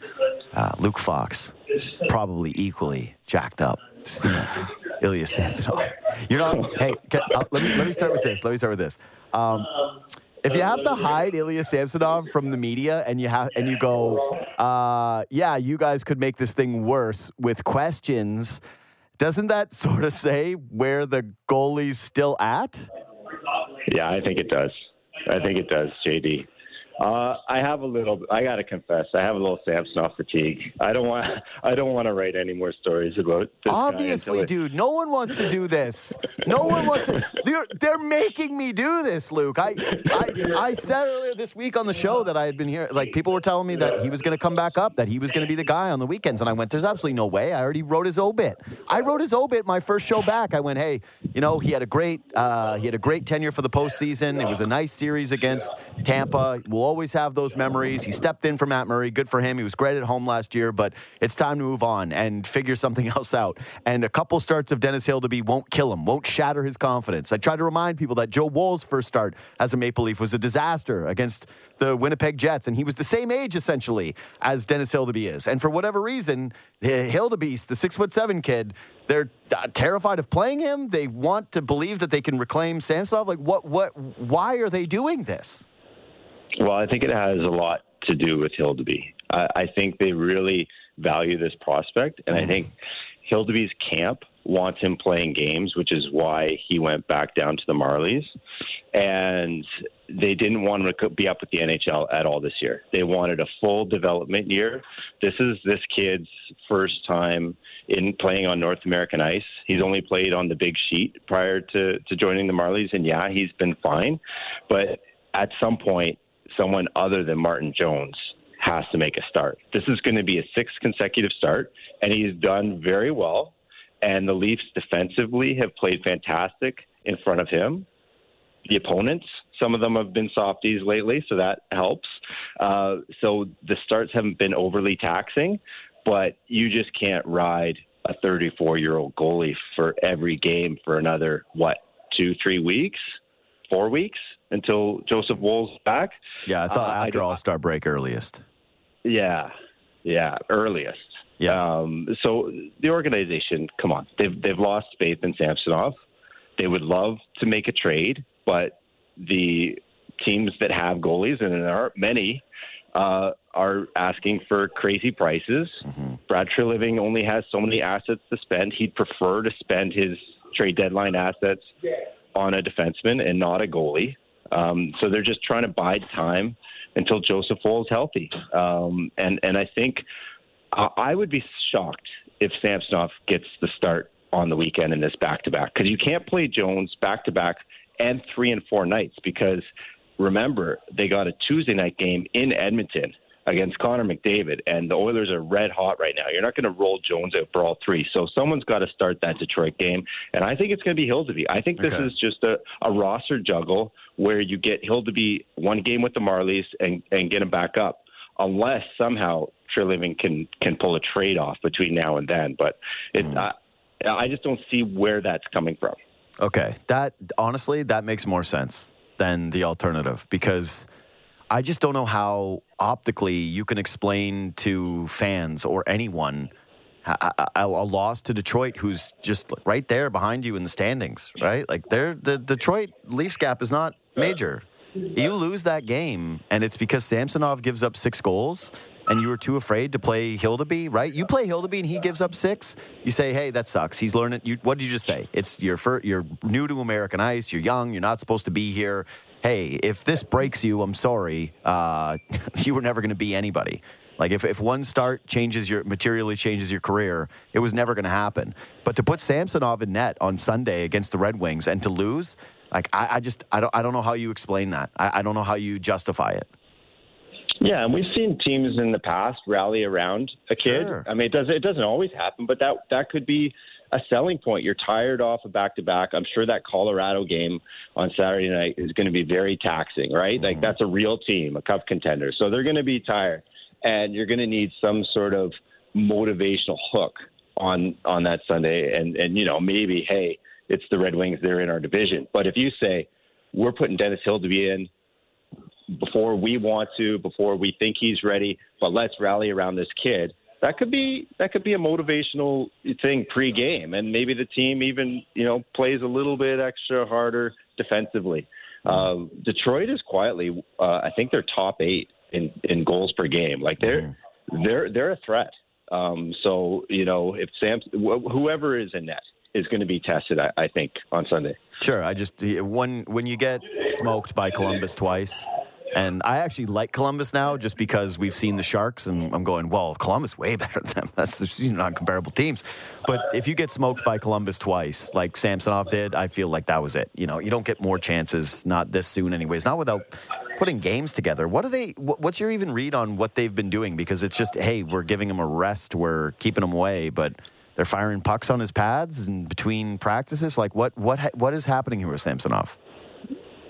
[SPEAKER 1] uh, Luke Fox, probably equally jacked up to see Ilya Samsonov. You're not. Hey, can, uh, let me let me start with this. Let me start with this. Um, if you have to hide Ilya Samsonov from the media and you have and you go, uh, yeah, you guys could make this thing worse with questions. Doesn't that [laughs] sort of say where the goalie's still at?
[SPEAKER 4] Yeah, I think it does. I think it does, JD. Uh, I have a little. I got to confess, I have a little Samsonov fatigue. I don't want. I don't want to write any more stories about this
[SPEAKER 1] Obviously,
[SPEAKER 4] it-
[SPEAKER 1] dude, no one wants to do this. No one wants to. They're, they're making me do this, Luke. I, I, I said earlier this week on the show that I had been here. Like people were telling me that he was going to come back up, that he was going to be the guy on the weekends, and I went, "There's absolutely no way." I already wrote his obit. I wrote his obit my first show back. I went, "Hey, you know, he had a great, uh, he had a great tenure for the postseason. It was a nice series against Tampa. We'll always have those memories. He stepped in for Matt Murray. Good for him. He was great at home last year, but it's time to move on and figure something [laughs] else out. And a couple starts of Dennis Hildeby won't kill him, won't shatter his confidence. I try to remind people that Joe Woll's first start as a Maple Leaf was a disaster against the Winnipeg Jets, and he was the same age essentially as Dennis Hildeby is. And for whatever reason, Hildebeest, the six foot seven kid, they're uh, terrified of playing him. They want to believe that they can reclaim Samsonov. Like, what? What? Why are they doing this?
[SPEAKER 4] Well, I think it has a lot to do with Hildeby. I, I think they really value this prospect, and I mm-hmm. think Hildeby's camp wants him playing games, which is why he went back down to the Marlies. And they didn't want him to be up with the NHL at all this year. They wanted a full development year. This is this kid's first time in playing on North American ice. He's only played on the big sheet prior to, to joining the Marlies, and yeah, he's been fine. But at some point, someone other than Martin Jones has to make a start. This is going to be a sixth consecutive start, and he's done very well. And the Leafs defensively have played fantastic in front of him. The opponents, some of them have been softies lately, so that helps. Uh, so the starts haven't been overly taxing, but you just can't ride a 34 year old goalie for every game for another, what, two, three weeks, four weeks until Joseph Woll's back.
[SPEAKER 1] Yeah, I thought uh, after All Star break earliest.
[SPEAKER 4] Yeah, yeah, earliest. Yeah. Um, so the organization, come on, they've they've lost faith in Samsonov. They would love to make a trade, but the teams that have goalies, and there aren't many, uh, are asking for crazy prices. Mm-hmm. Brad Treliving only has so many assets to spend. He'd prefer to spend his trade deadline assets on a defenseman and not a goalie. Um, so they're just trying to bide time until Joseph is healthy. Um, and and I think uh, I would be shocked if Samsonov gets the start on the weekend in this back to back because you can't play Jones back to back and three and four nights because remember they got a Tuesday night game in Edmonton against Connor McDavid, and the Oilers are red hot right now. You're not going to roll Jones out for all three, so someone's got to start that Detroit game, and I think it's going to be Hildeby. I think this okay. is just a, a roster juggle where you get Hildeby one game with the Marlies and and get him back up, unless somehow Treliving can can pull a trade off between now and then. But it, mm. I, I just don't see where that's coming from.
[SPEAKER 1] Okay, that honestly that makes more sense than the alternative because I just don't know how optically you can explain to fans or anyone a, a, a, loss to Detroit, who's just right there behind you in the standings, right? Like they're, the Detroit Leafs gap is not major. You lose that game, and it's because Samsonov gives up six goals, and you were too afraid to play Hildeby, right? You play Hildeby, and he gives up six. You say, "Hey, that sucks." He's learning. You, what did you just say? It's you're you're new to American ice. You're young. You're not supposed to be here hey, if this breaks you, I'm sorry. Uh, [laughs] you were never going to be anybody. Like if, if one start changes your materially changes your career, it was never going to happen. But to put Samsonov in net on Sunday against the Red Wings and to lose, like I, I just I don't I don't know how you explain that. I, I don't know how you justify it.
[SPEAKER 4] Yeah, and we've seen teams in the past rally around a kid. Sure. I mean, it does it doesn't always happen, but that that could be a selling point. You're tired off a back to back. I'm sure that Colorado game on Saturday night is going to be very taxing, right? Mm-hmm. Like that's a real team, a cup contender. So they're going to be tired, and you're going to need some sort of motivational hook on on that Sunday. And and you know maybe hey, it's the Red Wings. They're in our division. But if you say we're putting Dennis Hildeby in before we want to, before we think he's ready, but let's rally around this kid that could be that could be a motivational thing pre-game, and maybe the team even you know plays a little bit extra harder defensively. Uh, Detroit is quietly, uh, I think they're top eight in in goals per game. Like they're mm-hmm. they're they're a threat. Um, so you know if Sam whoever is in net is going to be tested, I, I think on Sunday.
[SPEAKER 1] Sure, I just when when you get smoked by Columbus twice and I actually like Columbus now just because we've seen the Sharks, and I'm going, well, Columbus way [laughs] better than them. That's not comparable teams. But if you get smoked by Columbus twice, like Samsonov did, I feel like that was it. You know, you don't get more chances, not this soon, anyways. Not without putting games together. What are they? What's your even read on what they've been doing? Because it's just, hey, we're giving him a rest, we're keeping him away, but they're firing pucks on his pads and between practices. Like, what what what is happening here with Samsonov?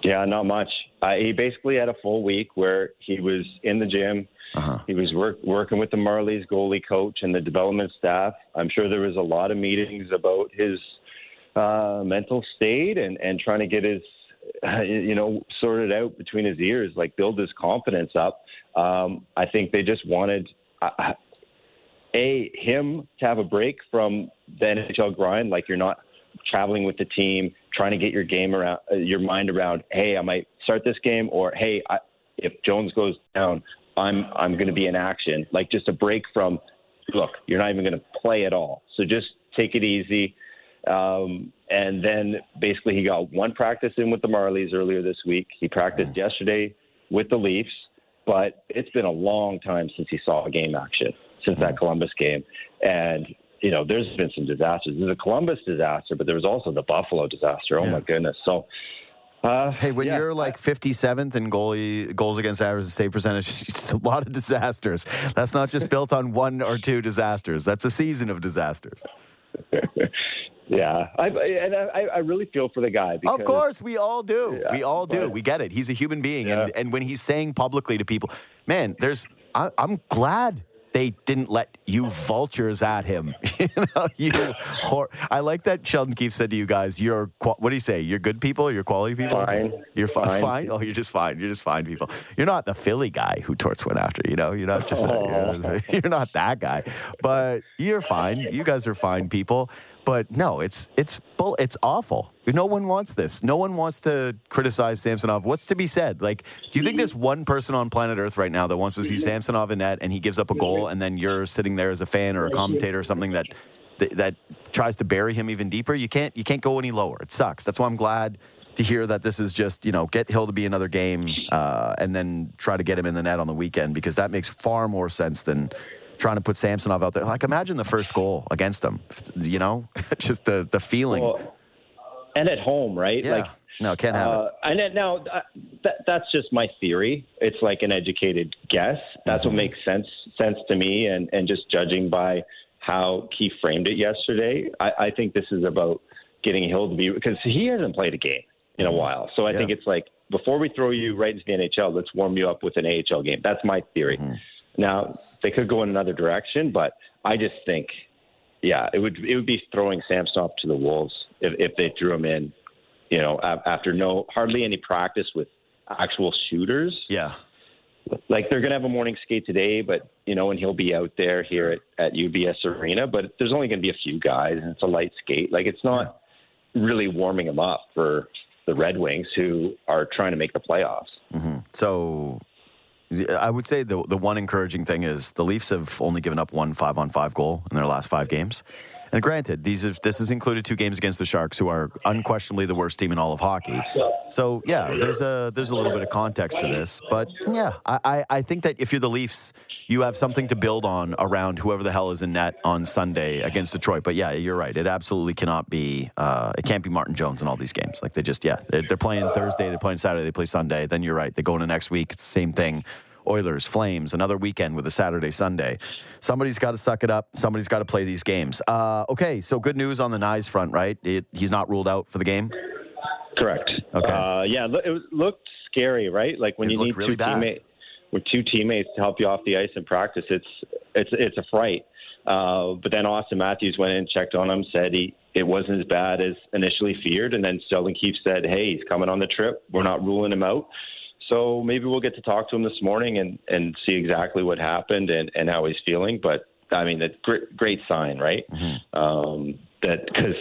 [SPEAKER 4] Yeah, not much. Uh, he basically had a full week where he was in the gym.
[SPEAKER 1] Uh-huh.
[SPEAKER 4] He was work, working with the Marlies goalie coach and the development staff. I'm sure there was a lot of meetings about his uh, mental state and, and trying to get his, uh, you know, sorted out between his ears, like build his confidence up. Um, I think they just wanted, uh, a him to have a break from the NHL grind, like you're not traveling with the team, trying to get your game around, uh, your mind around. Hey, I might start this game, or hey, I, if Jones goes down, I'm I'm going to be in action. Like just a break from, look, you're not even going to play at all. So just take it easy. Um, and then basically he got one practice in with the Marlies earlier this week. He practiced yesterday with the Leafs, but it's been a long time since he saw a game action since that Columbus game. And you know, there's been some disasters. There's a Columbus disaster, but there was also the Buffalo disaster. Oh
[SPEAKER 1] Yeah.
[SPEAKER 4] my goodness! So. Uh,
[SPEAKER 1] Hey, when
[SPEAKER 4] yeah,
[SPEAKER 1] you're like 57th in goalie goals against average save percentage, [laughs] it's a lot of disasters. That's not just built on one or two disasters. That's a season of disasters. [laughs]
[SPEAKER 4] yeah, I, and I, I really feel for the guy. Because,
[SPEAKER 1] Of course, we all do.
[SPEAKER 4] Yeah,
[SPEAKER 1] we all do.
[SPEAKER 4] but-
[SPEAKER 1] We get it. He's a human being, and and when he's saying publicly to people, man, there's. I, I'm glad they didn't let you vultures at him. [laughs] you know, you. Hor- I like that Sheldon Keefe said to you guys, "You're what do you say? You're good people. You're quality people.
[SPEAKER 4] Fine.
[SPEAKER 1] You're fi- fine.
[SPEAKER 4] Fine.
[SPEAKER 1] Oh, you're just fine. You're just fine people. You're not the Philly guy who Torts went after. You know, you're not just. You're, [laughs] you're not that guy, but you're fine. You guys are fine people. But no, it's it's bull. It's awful. No one wants this. No one wants to criticize Samsonov. What's to be said? Like, do you think there's one person on planet Earth right now that wants to see Samsonov in net and he gives up a goal, and then you're sitting there as a fan or a commentator or something that that, tries to bury him even deeper? You can't. You can't go any lower. It sucks. That's why I'm glad to hear that this is just you know get Hildeby another game uh, and then try to get him in the net on the weekend because that makes far more sense than trying to put Samsonov out there. Like imagine the first goal against him. You know, [laughs] just the the feeling.
[SPEAKER 4] Well, and at home, right?
[SPEAKER 1] yeah.
[SPEAKER 4] Like,
[SPEAKER 1] no, can't have
[SPEAKER 4] uh,
[SPEAKER 1] it.
[SPEAKER 4] and now uh, that, that's just my theory. It's like an educated guess. That's
[SPEAKER 1] Mm-hmm.
[SPEAKER 4] what makes sense sense to me, and and just judging by how he framed it yesterday, I, I think this is about getting Hildeby because he hasn't played a game in a while. So I
[SPEAKER 1] Mm-hmm. Yeah.
[SPEAKER 4] think it's like before we throw you right into the NHL, let's warm you up with an AHL game. That's my theory.
[SPEAKER 1] Mm-hmm.
[SPEAKER 4] Now they could go in another direction, but I just think, yeah, it would it would be throwing Samsonov to the wolves if, if they threw him in, you know, after no hardly any practice with actual shooters.
[SPEAKER 1] Yeah.
[SPEAKER 4] Like they're gonna have a morning skate today, but you know, and he'll be out there here at, at UBS Arena, but there's only gonna be a few guys, and it's a light skate. Like it's not really warming him up for the Red Wings, who are trying to make the playoffs. Mm-hmm.
[SPEAKER 1] So I would say the the one encouraging thing is the Leafs have only given up one five on five goal in their last five games. And granted, these have, this has included two games against the Sharks, who are unquestionably the worst team in all of hockey. So yeah, there's a there's a little bit of context to this, but yeah, I, I, think that if you're the Leafs, you have something to build on around whoever the hell is in net on Sunday against Detroit. But yeah, you're right. It absolutely cannot be. Uh, it can't be Martin Jones in all these games. Like they just yeah, they're, they're playing Thursday, they're playing Saturday, they play Sunday. Then you're right. They go into next week. Same thing. Oilers, Flames, another weekend with a Saturday, Sunday. Somebody's got to suck it up. Somebody's got to play these games. Uh, okay, so good news on the Knies front, right? It, he's not ruled out for the game.
[SPEAKER 4] Correct.
[SPEAKER 1] Okay.
[SPEAKER 4] Uh, yeah, it looked scary, right? Like when
[SPEAKER 1] It
[SPEAKER 4] you need
[SPEAKER 1] really
[SPEAKER 4] two teammates, with two teammates to help you off the ice in practice, it's it's it's a fright. Uh, but then Auston Matthews went in, checked on him, said he it wasn't as bad as initially feared, and then Sheldon Keefe said, "Hey, he's coming on the trip. We're not ruling him out." So maybe we'll get to talk to him this morning and and see exactly what happened and and how he's feeling. But I mean, that's great great sign, right? Um, that because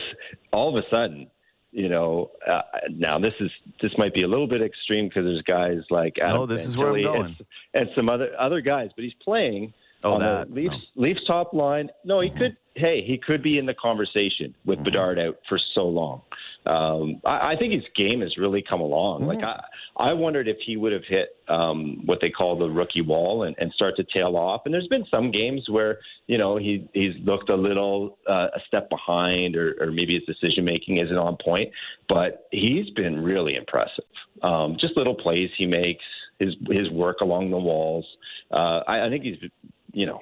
[SPEAKER 4] all of a sudden you know, uh, now this is this might be a little bit extreme because there's guys like Adam
[SPEAKER 1] No, this is where I'm going.
[SPEAKER 4] and, and some other other guys, but he's playing
[SPEAKER 1] Oh,
[SPEAKER 4] on
[SPEAKER 1] that,
[SPEAKER 4] the Leafs Leafs top line. No, he could. Hey, he could be in the conversation with
[SPEAKER 1] Mm-hmm.
[SPEAKER 4] Bedard out for so long. Um, I, I think his game has really come along. Like I, I wondered if he would have hit um, what they call the rookie wall and, and start to tail off. And there's been some games where you know he he's looked a little uh, a step behind, or, or maybe his decision making isn't on point. But he's been really impressive. Um, just little plays he makes, his his work along the walls. Uh, I, I think he's you know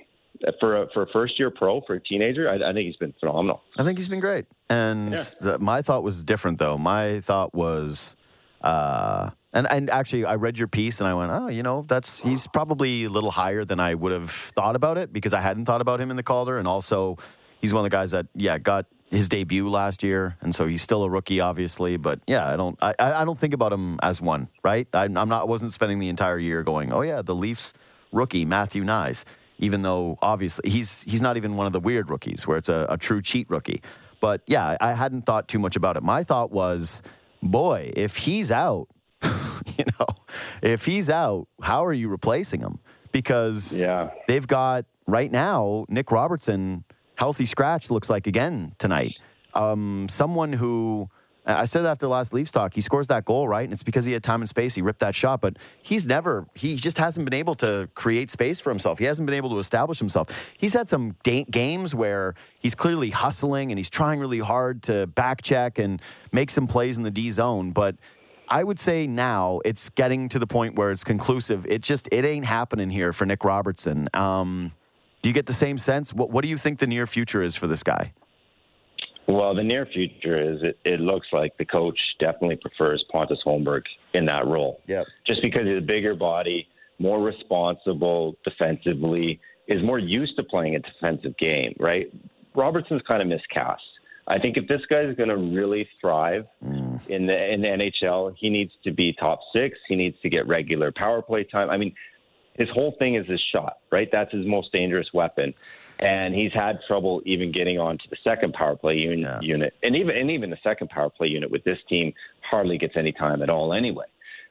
[SPEAKER 4] for a, for a first year pro for a teenager, I, I think he's been phenomenal.
[SPEAKER 1] I think he's been great. And
[SPEAKER 4] Yeah.
[SPEAKER 1] the, my thought was different, though. My thought was uh, And and actually, I read your piece and I went, oh, you know, that's he's probably a little higher than I would have thought about it because I hadn't thought about him in the Calder, and also he's one of the guys that yeah got his debut last year, and so he's still a rookie, obviously. But yeah, I don't I, I don't think about him as one, right? I, I'm not wasn't spending the entire year going, oh yeah, the Leafs rookie Matthew Knies, even though obviously he's he's not even one of the weird rookies where it's a, a true cheat rookie. But yeah, I hadn't thought too much about it. My thought was, boy, if he's out [laughs] you know, if he's out, how are you replacing him? Because
[SPEAKER 4] Yeah.
[SPEAKER 1] they've got right now Nick Robertson healthy scratch looks like again tonight. Um, someone who I said after last Leafs talk, he scores that goal right, and it's because he had time and space. He ripped that shot, but he's never. He just hasn't been able to create space for himself. He hasn't been able to establish himself. He's had some da- games where he's clearly hustling and he's trying really hard to back check and make some plays in the D zone, but. I would say now it's getting to the point where it's conclusive. It just it ain't happening here for Nick Robertson. Um, do you get the same sense? What What do you think the near future is for this guy?
[SPEAKER 4] Well, the near future is it, it looks like the coach definitely prefers Pontus Holmberg in that role.
[SPEAKER 1] Yep.
[SPEAKER 4] Just because he's a bigger body, more responsible defensively, is more used to playing a defensive game, right? Robertson's kind of miscast. I think if this guy's going to really thrive mm. in the in the NHL, he needs to be top six. He needs to get regular power play time. I mean, his whole thing is his shot, right? That's his most dangerous weapon, and he's had trouble even getting onto the second power play un-
[SPEAKER 1] Yeah.
[SPEAKER 4] unit, and even and even the second power play unit with this team hardly gets any time at all anyway.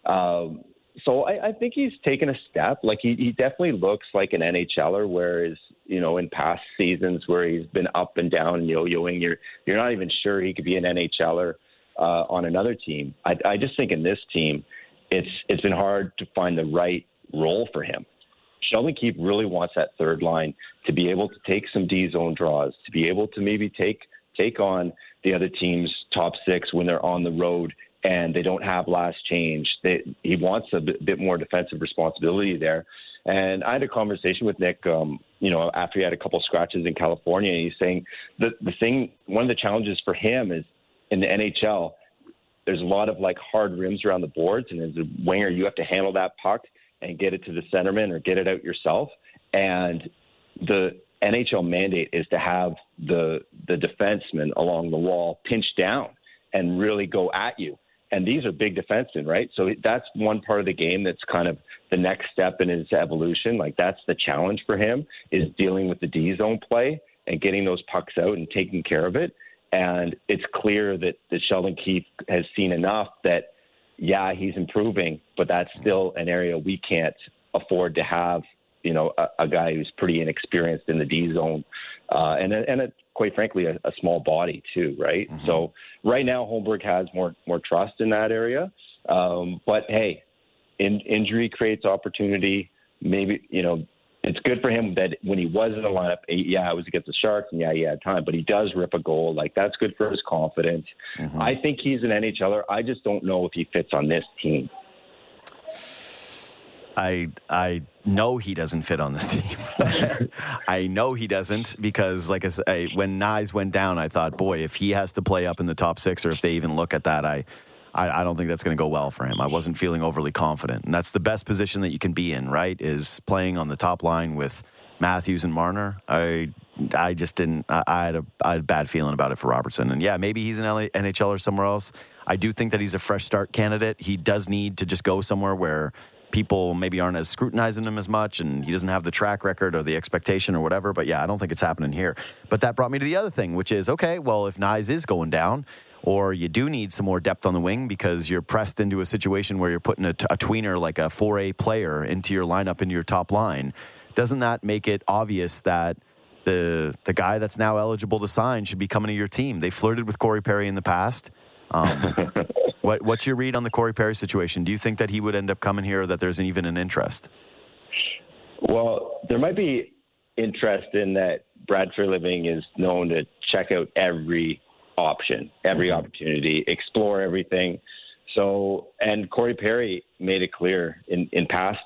[SPEAKER 4] Um, so I, I think he's taken a step. Like he, he definitely looks like an NHLer, whereas you know in past seasons where he's been up and down, yo-yoing, you're you're not even sure he could be an NHLer uh, on another team. I, I just think in this team, it's it's been hard to find the right role for him. Sheldon Keefe really wants that third line to be able to take some D zone draws, to be able to maybe take take on the other team's top six when they're on the road and they don't have last change. They, he wants a bit, bit more defensive responsibility there. And I had a conversation with Nick, um, you know, after he had a couple scratches in California. And he's saying the the thing, one of the challenges for him is in the NHL. There's a lot of like hard rims around the boards, and as a winger, you have to handle that puck and get it to the centerman or get it out yourself. And the NHL mandate is to have the the defenseman along the wall pinch down and really go at you. And these are big defensemen, right? So that's one part of the game that's kind of the next step in his evolution. Like that's the challenge for him is dealing with the D zone play and getting those pucks out and taking care of it. And it's clear that, that Sheldon Keefe has seen enough that yeah, he's improving, but that's still an area we can't afford to have, you know, a, a guy who's pretty inexperienced in the D zone, uh, and a, and a, quite frankly, a, a small body too, right? So right now, Holmberg has more more trust in that area, um, but hey, in, injury creates opportunity. Maybe you know. It's good for him that when he was in the lineup, yeah, it was against the Sharks, and yeah, he had time, but he does rip a goal. Like that's good for his confidence. Mm-hmm. I think he's an NHLer. I just don't know if he fits on this team.
[SPEAKER 1] I I know he doesn't fit on this team. [laughs] I know he doesn't because, like I said, when Knies went down, I thought, boy, if he has to play up in the top six, or if they even look at that, I. I, I don't think that's going to go well for him. I wasn't feeling overly confident, and that's the best position that you can be in. Right, is playing on the top line with Matthews and Marner. I I just didn't. I, I had a I had a bad feeling about it for Robertson, and yeah, maybe he's an LA, NHL or somewhere else. I do think that he's a fresh start candidate. He does need to just go somewhere where people maybe aren't as scrutinizing him as much and he doesn't have the track record or the expectation or whatever. But yeah, I don't think it's happening here. But that brought me to the other thing, which is okay, well, if Knies is going down, or you do need some more depth on the wing because you're pressed into a situation where you're putting a, t- a tweener like a 4A player into your lineup, into your top line, doesn't that make it obvious that the the guy that's now eligible to sign should be coming to your team? They flirted with Corey Perry in the past. Um, [laughs] what, what's your read on the Corey Perry situation? Do you think that he would end up coming here, or that there's even an interest?
[SPEAKER 4] Well, there might be interest in that Brad Treliving is known to check out every option, every opportunity, explore everything. So, and Corey Perry made it clear in, in past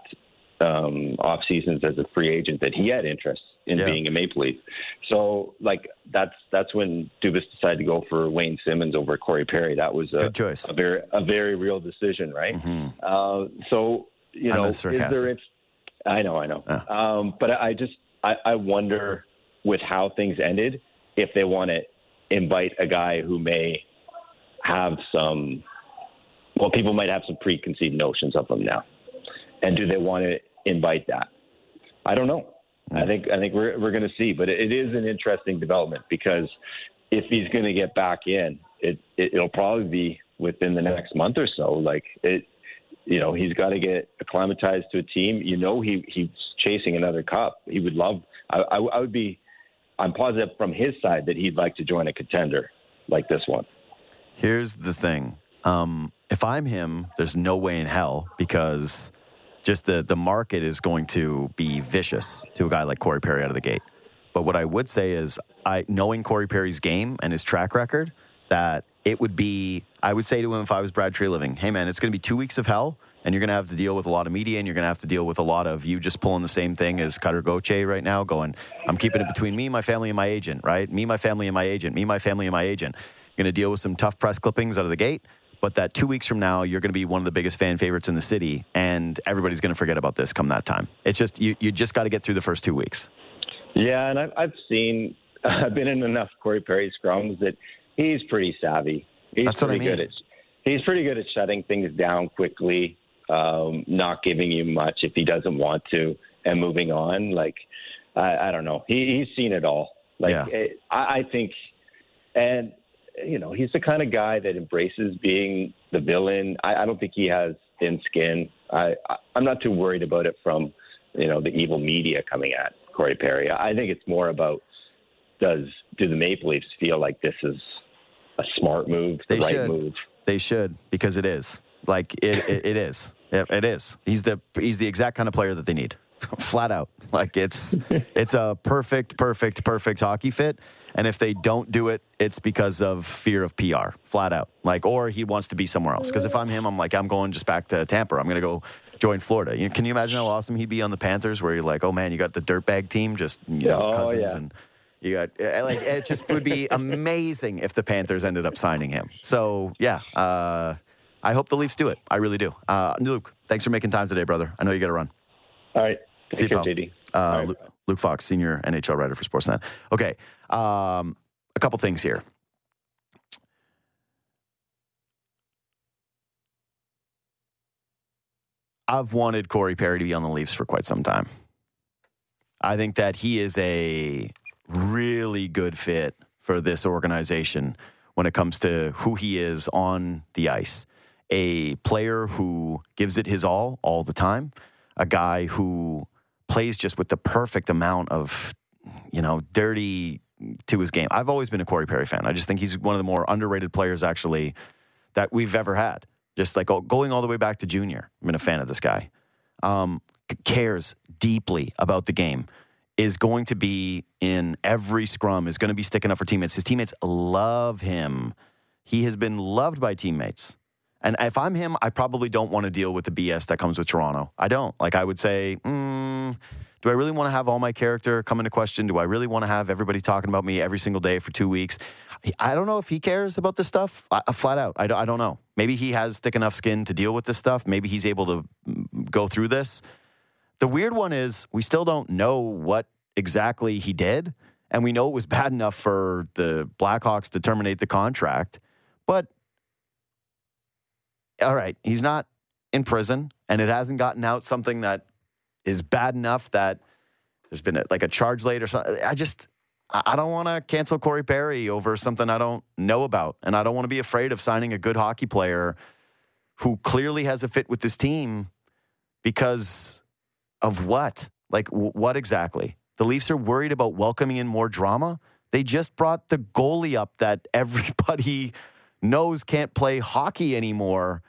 [SPEAKER 4] um, off seasons as a free agent that he had interest in
[SPEAKER 1] Yeah.
[SPEAKER 4] being a Maple Leaf. So like that's that's when Dubas decided to go for Wayne Simmonds over Corey Perry. That was a, a very a very real decision, right?
[SPEAKER 1] Mhm.
[SPEAKER 4] Uh, so you know, is there? It's, I know, I know. Um, but I just I, I wonder with how things ended if they want to invite a guy who may have some. Well, people might have some preconceived notions of him now, and do they want to invite that? I don't know. I think I think we're we're going to see, but it, is an interesting development because if he's going to get back in, it, it it'll probably be within the next month or so. Like it, you know, he's got to get acclimatized to a team. You know, he he's chasing another cup. He would love. I, I, I would be. I'm positive from his side that he'd like to join a contender like this one.
[SPEAKER 1] Here's the thing. Um, if I'm him, there's no way in hell because just the the market is going to be vicious to a guy like Corey Perry out of the gate. But what I would say is, I knowing Corey Perry's game and his track record, that it would be. I would say to him if I was Brad Treliving, hey man, it's going to be two weeks of hell, and you're going to have to deal with a lot of media, and you're going to have to deal with a lot of you just pulling the same thing as Cutter Gauthier right now, going, I'm keeping it between me, my family, and my agent, right? Me, my family, and my agent. Me, my family, and my agent. You're going to deal with some tough press clippings out of the gate. But that two weeks from now, you're going to be one of the biggest fan favorites in the city, and everybody's going to forget about this come that time. It's just you, you just got to get through the first two weeks.
[SPEAKER 4] Yeah, and I've, I've seen, [laughs] I've been in enough Corey Perry scrums that he's pretty savvy. He's
[SPEAKER 1] That's what I
[SPEAKER 4] pretty good at, he's pretty good at shutting things down quickly, um, not giving you much if he doesn't want to, and moving on. Like, I, I don't know. He, he's seen it all. Like,
[SPEAKER 1] Yeah.
[SPEAKER 4] it, I, I think, and you know, he's the kind of guy that embraces being the villain. I, I don't think he has thin skin. I, I, I'm not too worried about it from, you know, the evil media coming at Corey Perry. I think it's more about does do the Maple Leafs feel like this is a smart move, the
[SPEAKER 1] They
[SPEAKER 4] right
[SPEAKER 1] should.
[SPEAKER 4] move?
[SPEAKER 1] They should because it is like it. It, it is. It, it is. He's the he's the exact kind of player that they need, [laughs] flat out. Like it's [laughs] it's a perfect, perfect, perfect hockey fit. And if they don't do it, it's because of fear of PR, flat out. Like, or he wants to be somewhere else. Because if I'm him, I'm like, I'm going just back to Tampa. I'm going to go join Florida. You, can you imagine how awesome he'd be on the Panthers, where you're like, oh man, you got the dirtbag team, just you know,
[SPEAKER 4] Oh,
[SPEAKER 1] cousins
[SPEAKER 4] yeah.
[SPEAKER 1] and you got eh, like it just would be [laughs] amazing if the Panthers ended up signing him. So yeah, uh, I hope the Leafs do it. I really do. Uh, Luke, thanks for making time today, brother. I know you got to run.
[SPEAKER 4] All right.
[SPEAKER 1] See you,
[SPEAKER 4] Take care,
[SPEAKER 1] pal.
[SPEAKER 4] JD.
[SPEAKER 1] Uh,
[SPEAKER 4] right.
[SPEAKER 1] Luke, Luke Fox, senior NHL writer for Sportsnet. Okay, um, a couple things here. I've wanted Corey Perry to be on the Leafs for quite some time. I think that he is a really good fit for this organization when it comes to who he is on the ice. A player who gives it his all all the time, a guy who plays just with the perfect amount of, you know, dirty to his game. I've always been a Corey Perry fan. I just think he's one of the more underrated players actually that we've ever had. Just like going all the way back to junior. I've been a fan of this guy. Um, cares deeply about the game. Is going to be in every scrum. Is going to be sticking up for teammates. His teammates love him. He has been loved by teammates. And if I'm him, I probably don't want to deal with the BS that comes with Toronto. I don't. Like, I would say, mm, do I really want to have all my character come into question? Do I really want to have everybody talking about me every single day for two weeks? I don't know if he cares about this stuff. I, flat out, I don't, I don't know. Maybe he has thick enough skin to deal with this stuff. Maybe he's able to mm, go through this. The weird one is we still don't know what exactly he did. And we know it was bad enough for the Blackhawks to terminate the contract. But all right, he's not in prison and it hasn't gotten out something that is bad enough that there's been a, like a charge laid or something. I just, I don't want to cancel Corey Perry over something I don't know about. And I don't want to be afraid of signing a good hockey player who clearly has a fit with this team because of what? Like, w- what exactly? The Leafs are worried about welcoming in more drama. They just brought the goalie up that [laughs] everybody knows can't play hockey anymore.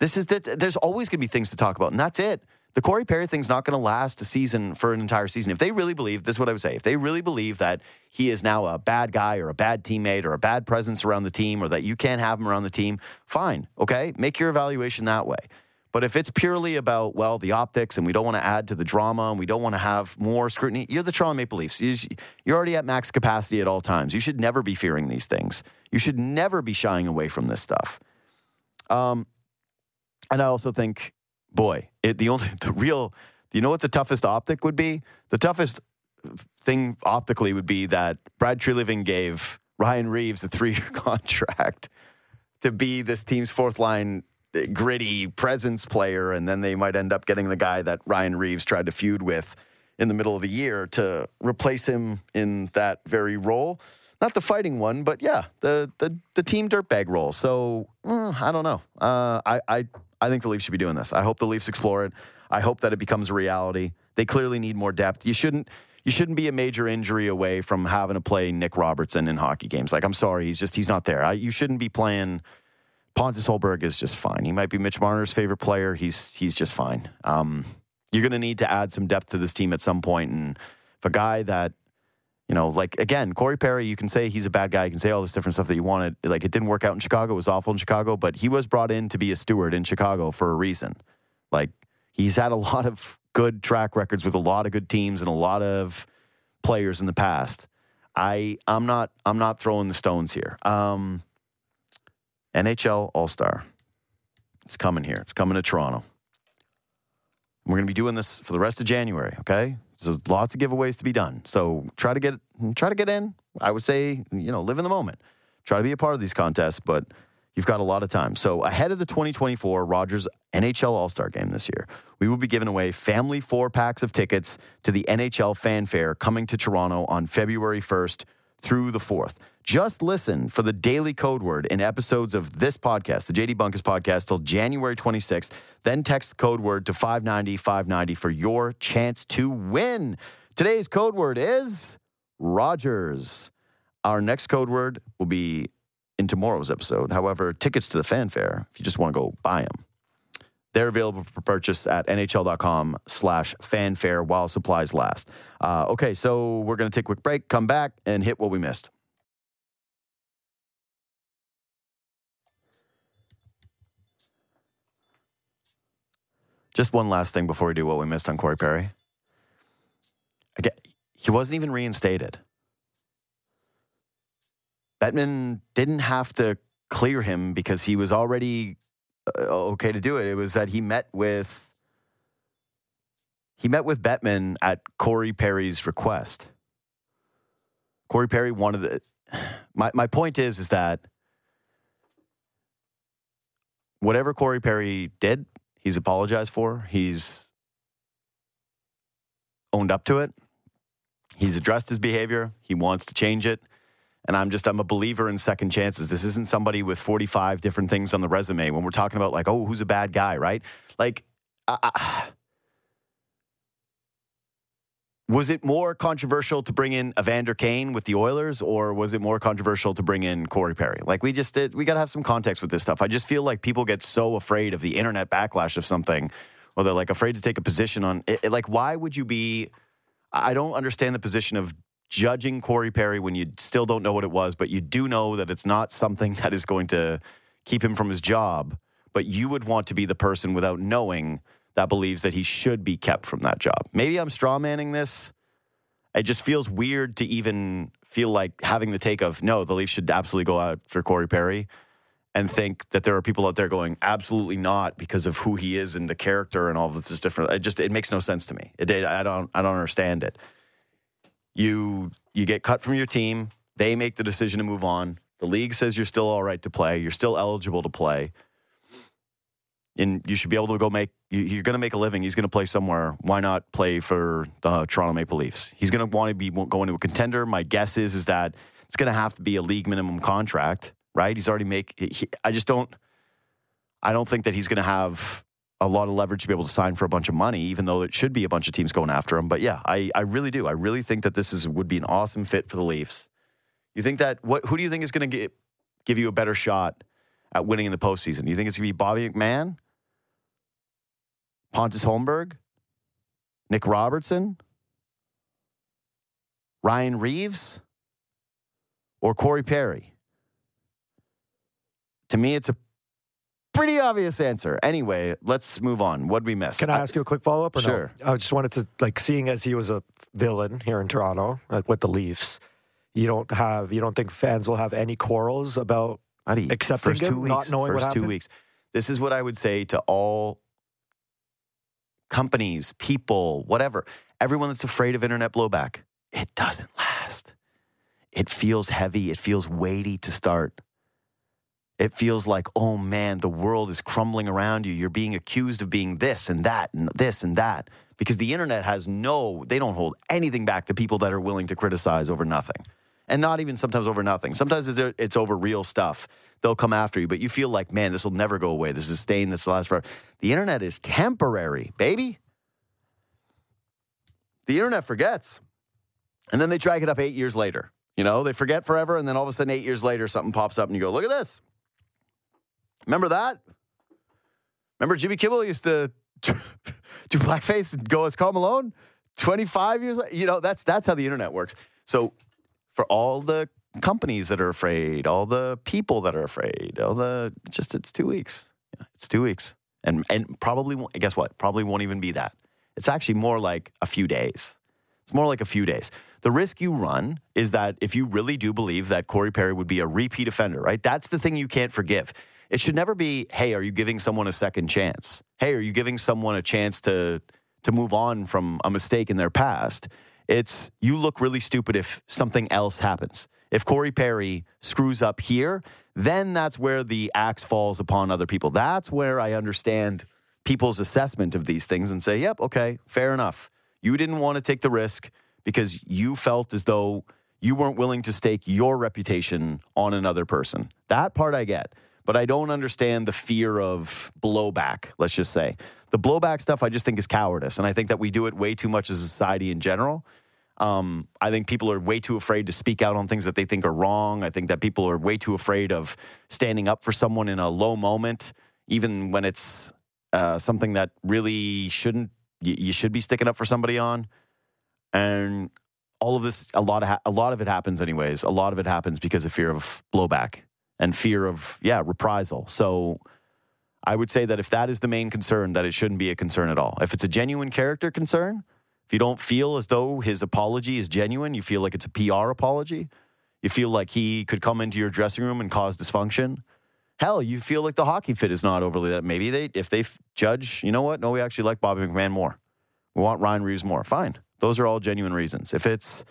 [SPEAKER 1] This is that there's always going to be things to talk about, and that's it. The Corey Perry thing's not going to last a season for an entire season. If they really believe, this is what I would say. If they really believe that he is now a bad guy or a bad teammate or a bad presence around the team or that you can't have him around the team, fine. Okay. Make your evaluation that way. But if it's purely about, well, the optics and we don't want to add to the drama and we don't want to have more scrutiny, you're the Toronto Maple Leafs. You're already at max capacity at all times. You should never be fearing these things. You should never be shying away from this stuff. Um, and I also think, boy, it, the only, [laughs] the real, you know what the toughest optic would be? The toughest thing optically would be that Brad Treliving gave Ryan Reaves a three year [laughs] contract to be this team's fourth line gritty presence player, and then they might end up getting the guy that Ryan Reaves tried to feud with in the middle of the year to replace him in that very role. Not the fighting one, but yeah, the the the team dirtbag role. So mm, I don't know. Uh, I I I think the Leafs should be doing this. I hope the Leafs explore it. I hope that it becomes a reality. They clearly need more depth. You shouldn't you shouldn't be a major injury away from having to play Nick Robertson in hockey games. Like I'm sorry, he's just he's not there. I, you shouldn't be playing Pontus Holmberg is just fine. He might be Mitch Marner's favorite player. He's he's just fine. Um, you're going to need to add some depth to this team at some point, and if a guy that you know, like again, Corey Perry, you can say he's a bad guy. You can say all this different stuff that you wanted. Like it didn't work out in Chicago. It was awful in Chicago, but he was brought in to be a steward in Chicago for a reason. Like he's had a [laughs] lot of good track records with a lot of good teams and a lot of players in the past. I I'm not I'm not throwing the stones here. Um, NHL All Star. It's coming here. It's coming to Toronto. We're going to be doing this for the rest of January. Okay, so lots of giveaways to be done. So try to get try to get in. I would say you know live in the moment. Try to be a part of these contests, but you've got a lot of time. So ahead of the 2024 Rogers NHL All Star Game this year, we will be giving away family four packs of tickets to the NHL Fanfare coming to Toronto on February 1st through the 4th. Just listen for the daily code word in episodes of this podcast, the JD Bunkis podcast, till January 26th. Then text the code word to 590 590 for your chance to win. Today's code word is Rogers. Our next code word will be in tomorrow's episode. However, tickets to the fanfare, if you just want to go buy them, they're available for purchase at nhl.com slash fanfare while supplies last. Uh, okay, so we're going to take a quick break, come back, and hit what we missed. Just one last thing before we do what we missed on Corey Perry. Again, he wasn't even reinstated. Bettman didn't have to clear him because he was already Uh, okay to do it. It was that he met with he met with Bettman at Corey Perry's request. Corey Perry wanted the my my point is is that whatever Corey Perry did, He's apologized for. He's owned up to it. He's addressed his behavior. He wants to change it. And I'm just, I'm a believer in second chances. This isn't somebody with 45 different things on the resume when we're talking about, like, oh, who's a bad guy, right? Like, [sighs] was it more controversial to bring in Evander Kane with the Oilers, or was it more controversial to bring in Corey Perry? Like we just did, we got to have some context with this stuff. I just feel like people get so afraid of the internet backlash of something, or they're like afraid to take a position on it. Like, why would you be? I don't understand the position of judging Corey Perry when you still don't know what it was, but you do know that it's not something [laughs] that is going to keep him from his job. But you would want to be the person without knowing that believes that he should be kept from that job. Maybe I'm strawmanning this. It just feels weird to even feel like having the take of no, the Leafs should absolutely go out for Corey Perry, and think that there are people out there going absolutely not because of who he is and the character and all of this is different. It just it makes no sense to me. It, it I don't I don't understand it. You you get cut from your team. They make the decision to move on. The league says you're still all right to play. You're still eligible to play and you should be able to go make you're going to make a living he's going to play somewhere why not play for the toronto maple leafs he's going to want to be going to a contender my guess is is that it's going to have to be a league minimum contract right he's already make he, i just don't i don't think that he's going to have a lot of leverage to be able to sign for a bunch of money even though it should be a bunch of teams going after him. But yeah i, I really do. I really think that this is would be an awesome fit for the leafs. You think that what who do you think is going to give you a better shot at winning in the postseason? Do you think it's going to be Bobby McMann, Pontus Holmberg, Nick Robertson, Ryan Reaves, or Corey Perry. To me, it's a Pretty obvious answer. Anyway, let's move on. What'd we miss?
[SPEAKER 3] Can I ask you a quick follow up?
[SPEAKER 1] Sure.
[SPEAKER 3] No? I just wanted to like seeing as he was a villain here in Toronto, like with the Leafs. You don't have you don't think fans will have any quarrels about
[SPEAKER 1] Buddy,
[SPEAKER 3] accepting
[SPEAKER 1] first
[SPEAKER 3] him,
[SPEAKER 1] two weeks,
[SPEAKER 3] not knowing what
[SPEAKER 1] first two weeks. This is what I would say to all companies, people, whatever, everyone that's afraid of internet blowback. It doesn't last. It feels heavy. It feels weighty to start. It feels like, oh man, the world is crumbling around you. You're being accused of being this and that and this and that because the internet has no, they don't hold anything back to people that are willing to criticize over nothing. And not even sometimes over nothing. Sometimes it's, over real stuff. They'll come after you, but you feel like, man, this will never go away. This is staying, this will last forever. The internet is temporary, baby. The internet forgets. And then they drag it up eight years later. You know, they forget forever, and then all of a sudden, eight years later, something pops up and you go, look at this. Remember that? Remember Jimmy Kimmel used to [laughs] do blackface and go as Karl Malone? 25 years? You know, that's that's how the internet works. So for all the companies that are afraid, all the people that are afraid, all the just it's two weeks. It's two weeks. And and probably guess what? Probably won't even be that. It's actually more like a few days. It's more like a few days. The risk you run is that if you really do believe that Corey Perry would be a repeat offender, right? That's the thing you can't forgive. It should never be, hey, are you giving someone a second chance? Hey, are you giving someone a chance to to move on from a mistake in their past? It's you look really stupid if something else happens. If Corey Perry screws up here, then that's where the axe falls upon other people. That's where I understand people's assessment of these things and say, yep, okay, fair enough. You didn't want to take the risk because you felt as though you weren't willing to stake your reputation on another person. That part I get. But I don't understand the fear of blowback, let's just say. The blowback stuff I just think is cowardice. And I think that we do it way too much as a society in general. Um, I think people are way too afraid to speak out on things that they think are wrong. I think that people are way too afraid of standing up for someone in a low moment, even when it's uh, something that really shouldn't. You, you should be sticking up for somebody on, and all of this, a lot of ha- a lot of it happens anyways. A lot of it happens because of fear of blowback and fear of yeah reprisal. So. I would say that if that is the main concern, that it shouldn't be a concern at all. If it's a genuine character concern, if you don't feel as though his apology is genuine, you feel like it's a PR apology, you feel like he could come into your dressing room and cause dysfunction. Hell, you feel like the hockey fit is not overly that. Maybe they, if they judge, you know what? No, we actually like Bobby McMann more. We want Ryan Reaves more. Fine. Those are all genuine reasons. If it's,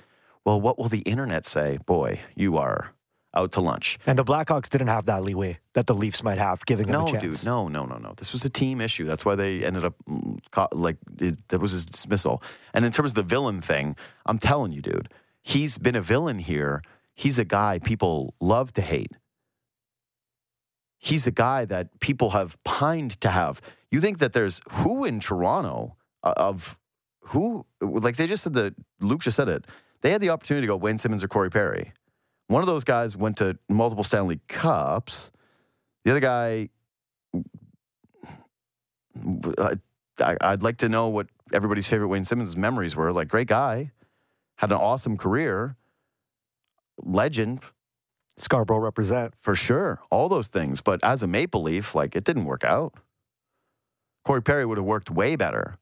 [SPEAKER 1] well, what will the internet say? Boy, you are out to lunch.
[SPEAKER 3] And the Blackhawks didn't have that leeway that the Leafs might have, giving them a chance.
[SPEAKER 1] No, dude, no, no, no, no. This was a team issue. That's why they ended up mm, like it, that was his dismissal. And in terms of the villain thing, I'm telling you, dude, he's been a villain here. He's a guy people love to hate. He's a guy that people have pined to have. You think that there's who in Toronto uh, of who like they just said that Luke just said it. They had the opportunity to go Wayne Simmonds or Corey Perry. One of those guys went to multiple Stanley Cups. The other guy, I, I'd like to know what everybody's favorite Wayne Simmonds memories were. Like, great guy, had an awesome career, legend
[SPEAKER 3] Scarborough represent.
[SPEAKER 1] for sure, all those things. But as a Maple Leaf, like, it didn't work out. Corey Perry would have worked way better.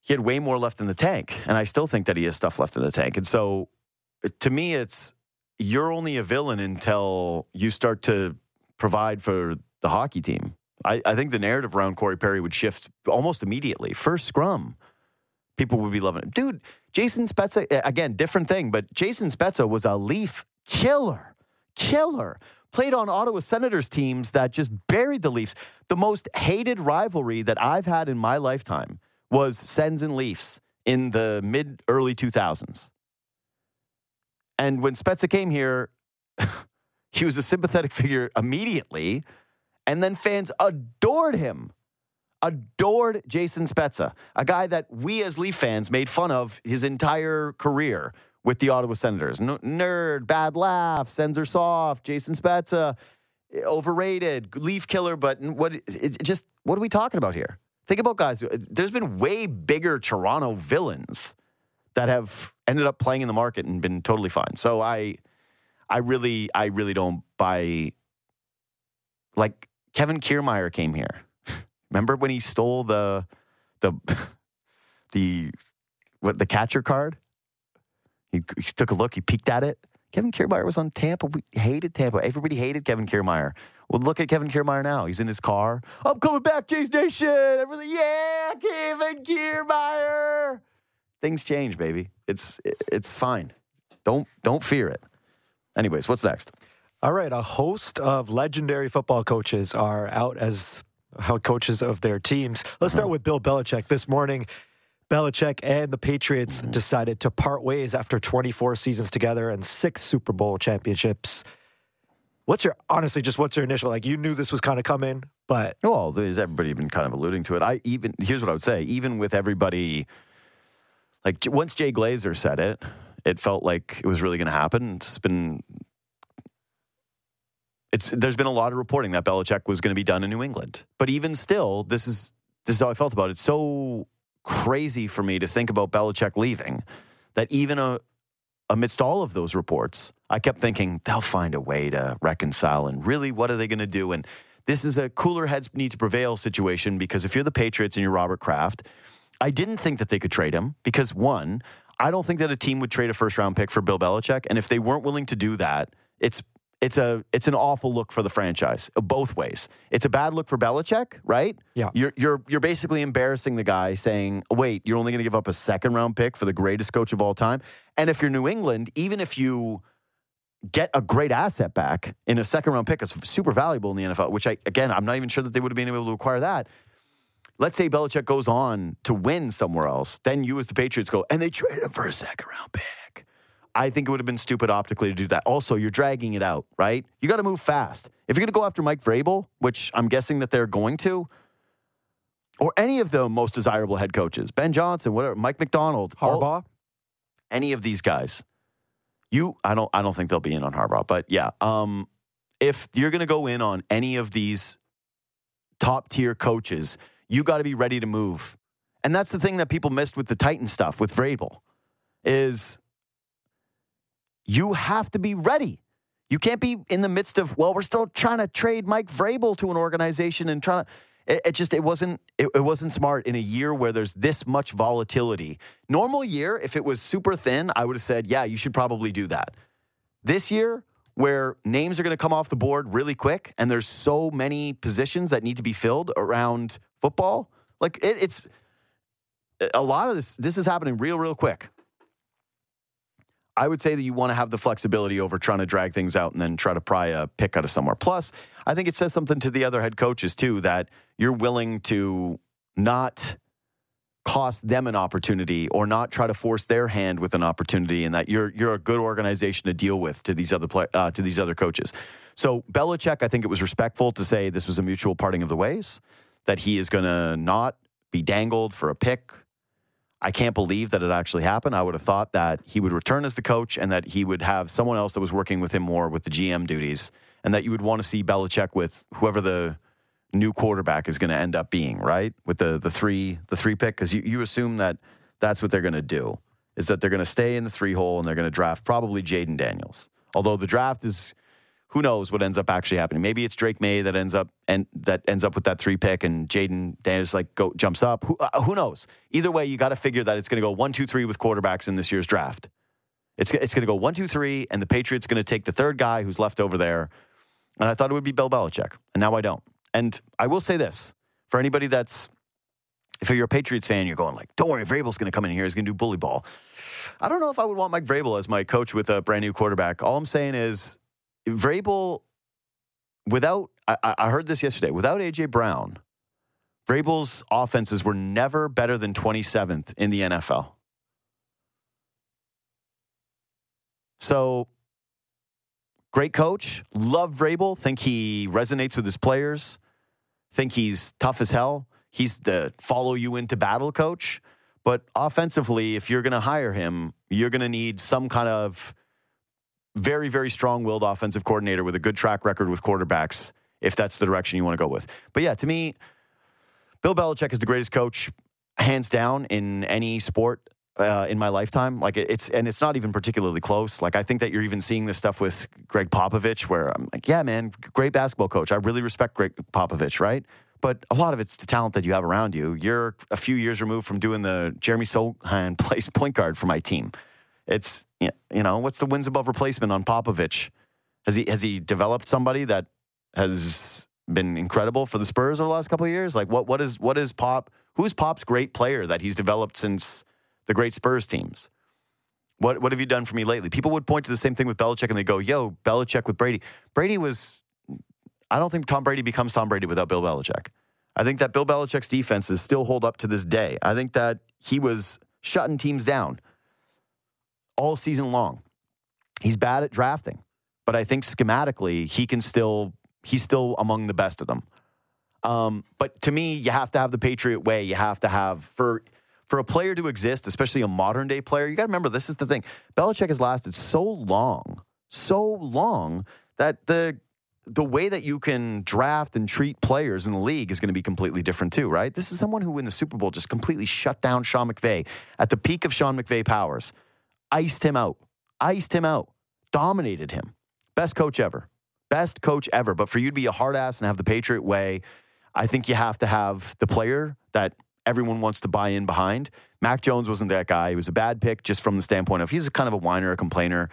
[SPEAKER 1] He had way more left in the tank, and I still think that he has stuff left in the tank. And so, to me, it's you're only a villain until you start to provide for the hockey team. I, I think the narrative around Corey Perry would shift almost immediately. First scrum, people would be loving it. Dude, Jason Spezza, again, different thing, but Jason Spezza was a Leaf killer, killer. Played on Ottawa Senators teams that just buried the Leafs. The most hated rivalry that I've had in my lifetime was Sens and Leafs in the mid early 2000s. And when Spezza came here, [laughs] he was a sympathetic figure immediately. And then fans adored him. Adored Jason Spezza, a guy that we as Leaf fans made fun of his entire career with the Ottawa Senators. Nerd, bad laugh, Sens are soft, Jason Spezza, overrated, Leaf killer, but what it just what are we talking about here? Think about guys. There's been way bigger Toronto villains that have ended up playing in the market and been totally fine. So I, I really, I really don't buy. Like Kevin Kiermaier came here. [laughs] Remember when he stole the the [laughs] the what the catcher card? He, he took a look. He peeked at it. Kevin Kiermaier was on Tampa. We hated Tampa. Everybody hated Kevin Kiermaier. Well, look at Kevin Kiermaier now. He's in his car. I'm coming back, Jays Nation. Everything, yeah, Kevin Kiermaier. Things change, baby. It's it's fine. Don't don't fear it. Anyways, what's next?
[SPEAKER 3] All right, a host of legendary football coaches are out as head coaches of their teams. Let's mm-hmm. start with Bill Belichick. This morning, Belichick and the Patriots mm-hmm. decided to part ways after 24 seasons together and six Super Bowl championships. What's your honestly just what's your initial like? You knew this was kind of coming, but
[SPEAKER 1] Well, there's everybody been kind of alluding to it. I even here's what I would say. Even with everybody, like once Jay Glazer said it, it felt like it was really going to happen. It's been, it's there's been a lot of reporting that Belichick was going to be done in New England. But even still, this is this is how I felt about it. It's so crazy for me to think about Belichick leaving that even a, amidst all of those reports, I kept thinking they'll find a way to reconcile. And really, what are they going to do? And this is a cooler heads need to prevail situation because if you're the Patriots and you're Robert Kraft, I didn't think that they could trade him because one, I don't think that a team would trade a first round pick for Bill Belichick. And if they weren't willing to do that, it's it's a it's an awful look for the franchise uh, both ways. It's a bad look for Belichick, right?
[SPEAKER 3] Yeah.
[SPEAKER 1] You're you're you're basically embarrassing the guy, saying, "Wait, you're only going to give up a second round pick for the greatest coach of all time." And if you're New England, even if you get a great asset back in a second round pick, it's super valuable in the NFL. Which I again, I'm not even sure that they would have been able to acquire that. Let's say Belichick goes on to win somewhere else, then you as the Patriots go and they trade him for a second round pick. I think it would have been stupid optically to do that. Also, you're dragging it out, right? You got to move fast. If you're going to go after Mike Vrabel, which I'm guessing that they're going to, or any of the most desirable head coaches, Ben Johnson, whatever, Mike Macdonald, all-
[SPEAKER 3] Harbaugh.
[SPEAKER 1] any of these guys, you, I don't, I don't think they'll be in on Harbaugh, but yeah, um, if you're going to go in on any of these top tier coaches, you got to be ready to move. And that's the thing that people missed with the Titan stuff with Vrabel is you have to be ready. You can't be in the midst of, well, we're still trying to trade Mike Vrabel to an organization and trying to it, it just it wasn't it, it wasn't smart in a year where there's this much volatility. Normal year, if it was super thin, I would have said, yeah, you should probably do that. This year, where names are going to come off the board really quick, and there's so many positions that need to be filled around football, like it, it's a lot of this. This is happening real, real quick. I would say that you want to have the flexibility over trying to drag things out and then try to pry a pick out of somewhere. Plus, I think it says something to the other head coaches too that you're willing to not cost them an opportunity or not try to force their hand with an opportunity and that you're you're a good organization to deal with to these other play, uh, to these other coaches. So Belichick, I think it was respectful to say this was a mutual parting of the ways that he is going to not be dangled for a pick I can't believe that it actually happened. I would have thought that he would return as the coach and that he would have someone else that was working with him more with the GM duties, and that you would want to see Belichick with whoever the new quarterback is going to end up being, right? With the the three the three pick, because you, you assume that that's what they're going to do is that they're going to stay in the three hole and they're going to draft probably Jayden Daniels. Although the draft is who knows what ends up actually happening. Maybe it's Drake Maye that ends up and that ends up with that three pick, and Jayden Daniels like go jumps up. Who, uh, who knows? Either way, you got to figure that it's going to go one, two, three with quarterbacks in this year's draft. It's it's going to go one, two, three, and the Patriots going to take the third guy who's left over there. And I thought it would be Bill Belichick, and now I don't. And I will say this for anybody that's if you're a Patriots fan, you're going like, "Don't worry, Vrabel's going to come in here. He's going to do bully ball." I don't know if I would want Mike Vrabel as my coach with a brand new quarterback. All I'm saying is Vrabel, without, I, I heard this yesterday, without A.J. Brown, Vrabel's offenses were never better than 27th in the NFL. So, great coach. Love Vrabel. Think he resonates with his players. Think he's tough as hell. He's the follow you into battle coach. But offensively, if you're going to hire him, you're going to need some kind of very, very strong willed offensive coordinator with a good track record with quarterbacks, if that's the direction you want to go with. But yeah, to me, Bill Belichick is the greatest coach, hands down, in any sport uh, in my lifetime. Like it's and it's not even particularly close. Like I think that you're even seeing this stuff with Gregg Popovich, where I'm like, yeah, man, great basketball coach. I really respect Gregg Popovich, right? But a lot of it's the talent that you have around you. You're a few years removed from doing the Jeremy Sochan [laughs] plays point guard for my team. It's you know what's the wins above replacement on Popovich? Has he has he developed somebody that has been incredible for the Spurs over the last couple of years? Like what what is what is Pop? Who's Pop's great player that he's developed since the great Spurs teams? What what have you done for me lately? People would point to the same thing with Belichick and they go, "Yo, Belichick with Brady." Brady was. I don't think Tom Brady becomes Tom Brady without Bill Belichick. I think that Bill Belichick's defenses still hold up to this day. I think that he was shutting teams down all season long. He's bad at drafting, but I think schematically he can still he's still among the best of them. Um, but to me, you have to have the Patriot way. You have to have for for a player to exist, especially a modern day player. You got to remember this is the thing. Belichick has lasted so long, so long that the the way that you can draft and treat players in the league is going to be completely different too, right? This is someone who in the Super Bowl just completely shut down Sean McVay at the peak of Sean McVay powers, iced him out, iced him out, dominated him. Best coach ever. Best coach ever. But for you to be a hard ass and have the Patriot way, I think you have to have the player that everyone wants to buy in behind. Mac Jones wasn't that guy. He was a bad pick just from the standpoint of he's kind of a whiner, a complainer.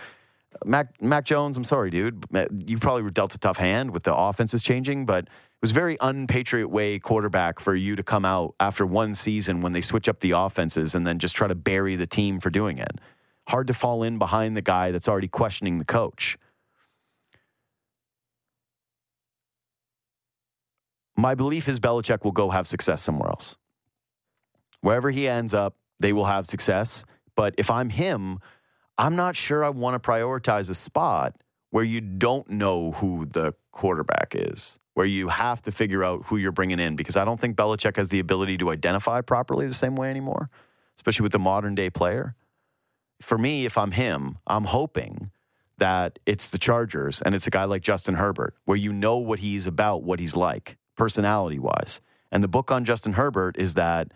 [SPEAKER 1] Mac Mac Jones, I'm sorry, dude. You probably were dealt a tough hand with the offenses changing, but it was very unpatriot way quarterback for you to come out after one season when they switch up the offenses and then just try to bury the team for doing it. Hard to fall in behind the guy that's already questioning the coach. My belief is Belichick will go have success somewhere else. Wherever he ends up, they will have success. But if I'm him, I'm not sure I want to prioritize a spot where you don't know who the quarterback is, where you have to figure out who you're bringing in, because I don't think Belichick has the ability to identify properly the same way anymore, especially with the modern day player. For me, if I'm him, I'm hoping that it's the Chargers and it's a guy like Justin Herbert, where you know what he's about, what he's like, personality wise. And the book on Justin Herbert is that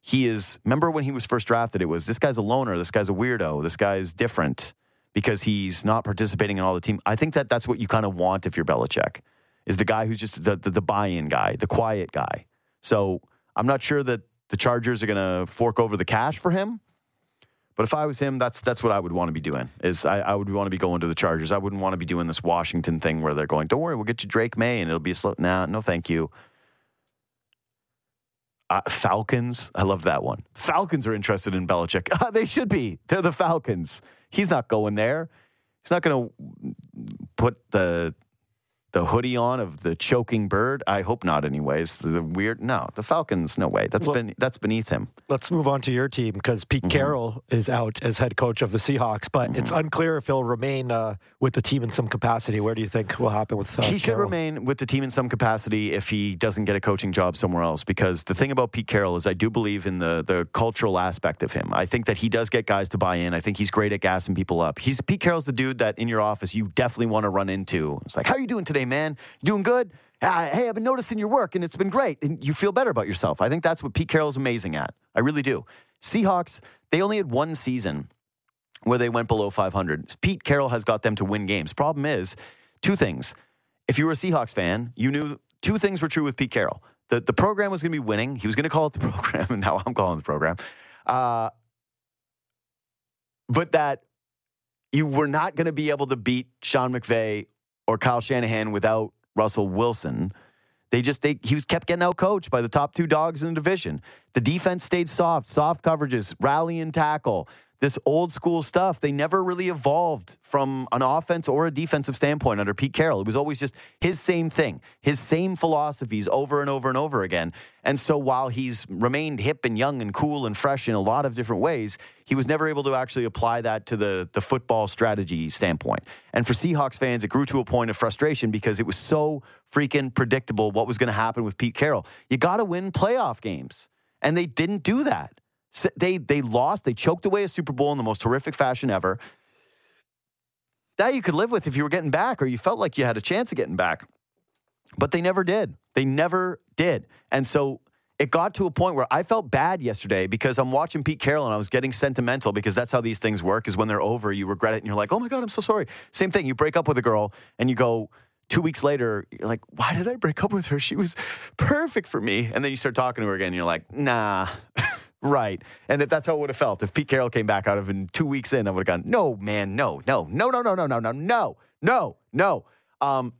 [SPEAKER 1] he is remember when he was first drafted it was this guy's a loner this guy's a weirdo this guy's different because he's not participating in all the team i think that that's what you kind of want if you're Belichick is the guy who's just the, the, the buy-in guy the quiet guy so i'm not sure that the chargers are going to fork over the cash for him but if i was him that's that's what i would want to be doing is I, I would want to be going to the chargers i wouldn't want to be doing this washington thing where they're going don't worry we'll get you Drake Maye and it'll be a slow nah no thank you uh, Falcons. I love that one. Falcons are interested in Belichick. [laughs] they should be. They're the Falcons. He's not going there. He's not going to put the the hoodie on of the choking bird. I hope not. Anyways, the weird. No, the Falcons. No way. That's
[SPEAKER 3] Well-
[SPEAKER 1] been that's beneath him.
[SPEAKER 3] Let's move on to your team because Pete
[SPEAKER 1] Mm-hmm.
[SPEAKER 3] Carroll is out as head coach of the Seahawks, but it's unclear if he'll remain uh, with the team in some capacity. Where do you think will happen with uh,
[SPEAKER 1] he should
[SPEAKER 3] Carroll?
[SPEAKER 1] remain with the team in some capacity if he doesn't get a coaching job somewhere else. Because the thing about Pete Carroll is, I do believe in the the cultural aspect of him. I think that he does get guys to buy in. I think he's great at gassing people up. He's Pete Carroll's the dude that in your office you definitely want to run into. It's like, how are you doing today, man? You doing good? "Ah, hey, I've been noticing your work and it's been great, and you feel better about yourself. I think that's what Pete Carroll's amazing at. I really do. Seahawks, they only had one season where they went below 500. Pete Carroll has got them to win games. Problem is, two things. If you were a Seahawks fan, you knew two things were true with Pete Carroll. The, the program was going to be winning. He was going to call it the [laughs] program, and now I'm calling the program. Uh, but that you were not going to be able to beat Sean McVay or Kyle Shanahan without Russell Wilson. They just they he was kept getting out coached by the top two dogs in the division. The defense stayed soft, soft coverages, rally and tackle. This old school stuff, they never really evolved from an offense or a defensive standpoint under Pete Carroll. It was always just his same thing, his same philosophies over and over and over again. And so while he's remained hip and young and cool and fresh in a lot of different ways, he was never able to actually apply that to the, the football strategy standpoint. And for Seahawks fans, it grew to a point of frustration because it was so freaking predictable what was going to happen with Pete Carroll. You got to win playoff games. And they didn't do that. They, they lost, they choked away a Super Bowl in the most horrific fashion ever. That you could live with if you were getting back or you felt like you had a chance of getting back. But they never did. They never did. And so it got to a point where I felt bad yesterday because I'm watching Pete Carroll and I was getting sentimental because that's how these things work. Is when they're over, you regret it and you're like, oh my god, I'm so sorry. Same thing. You break up with a girl and you go. Two weeks later, you're like, why did I break up with her? She was perfect for me. And then you start talking to her again, and you're like, nah, [laughs] right. And that's how it would have felt. If Pete Carroll came back out of in two weeks in, I would have gone, no, man, no, no, no, no, no, no, no, no, no, no, no. Um,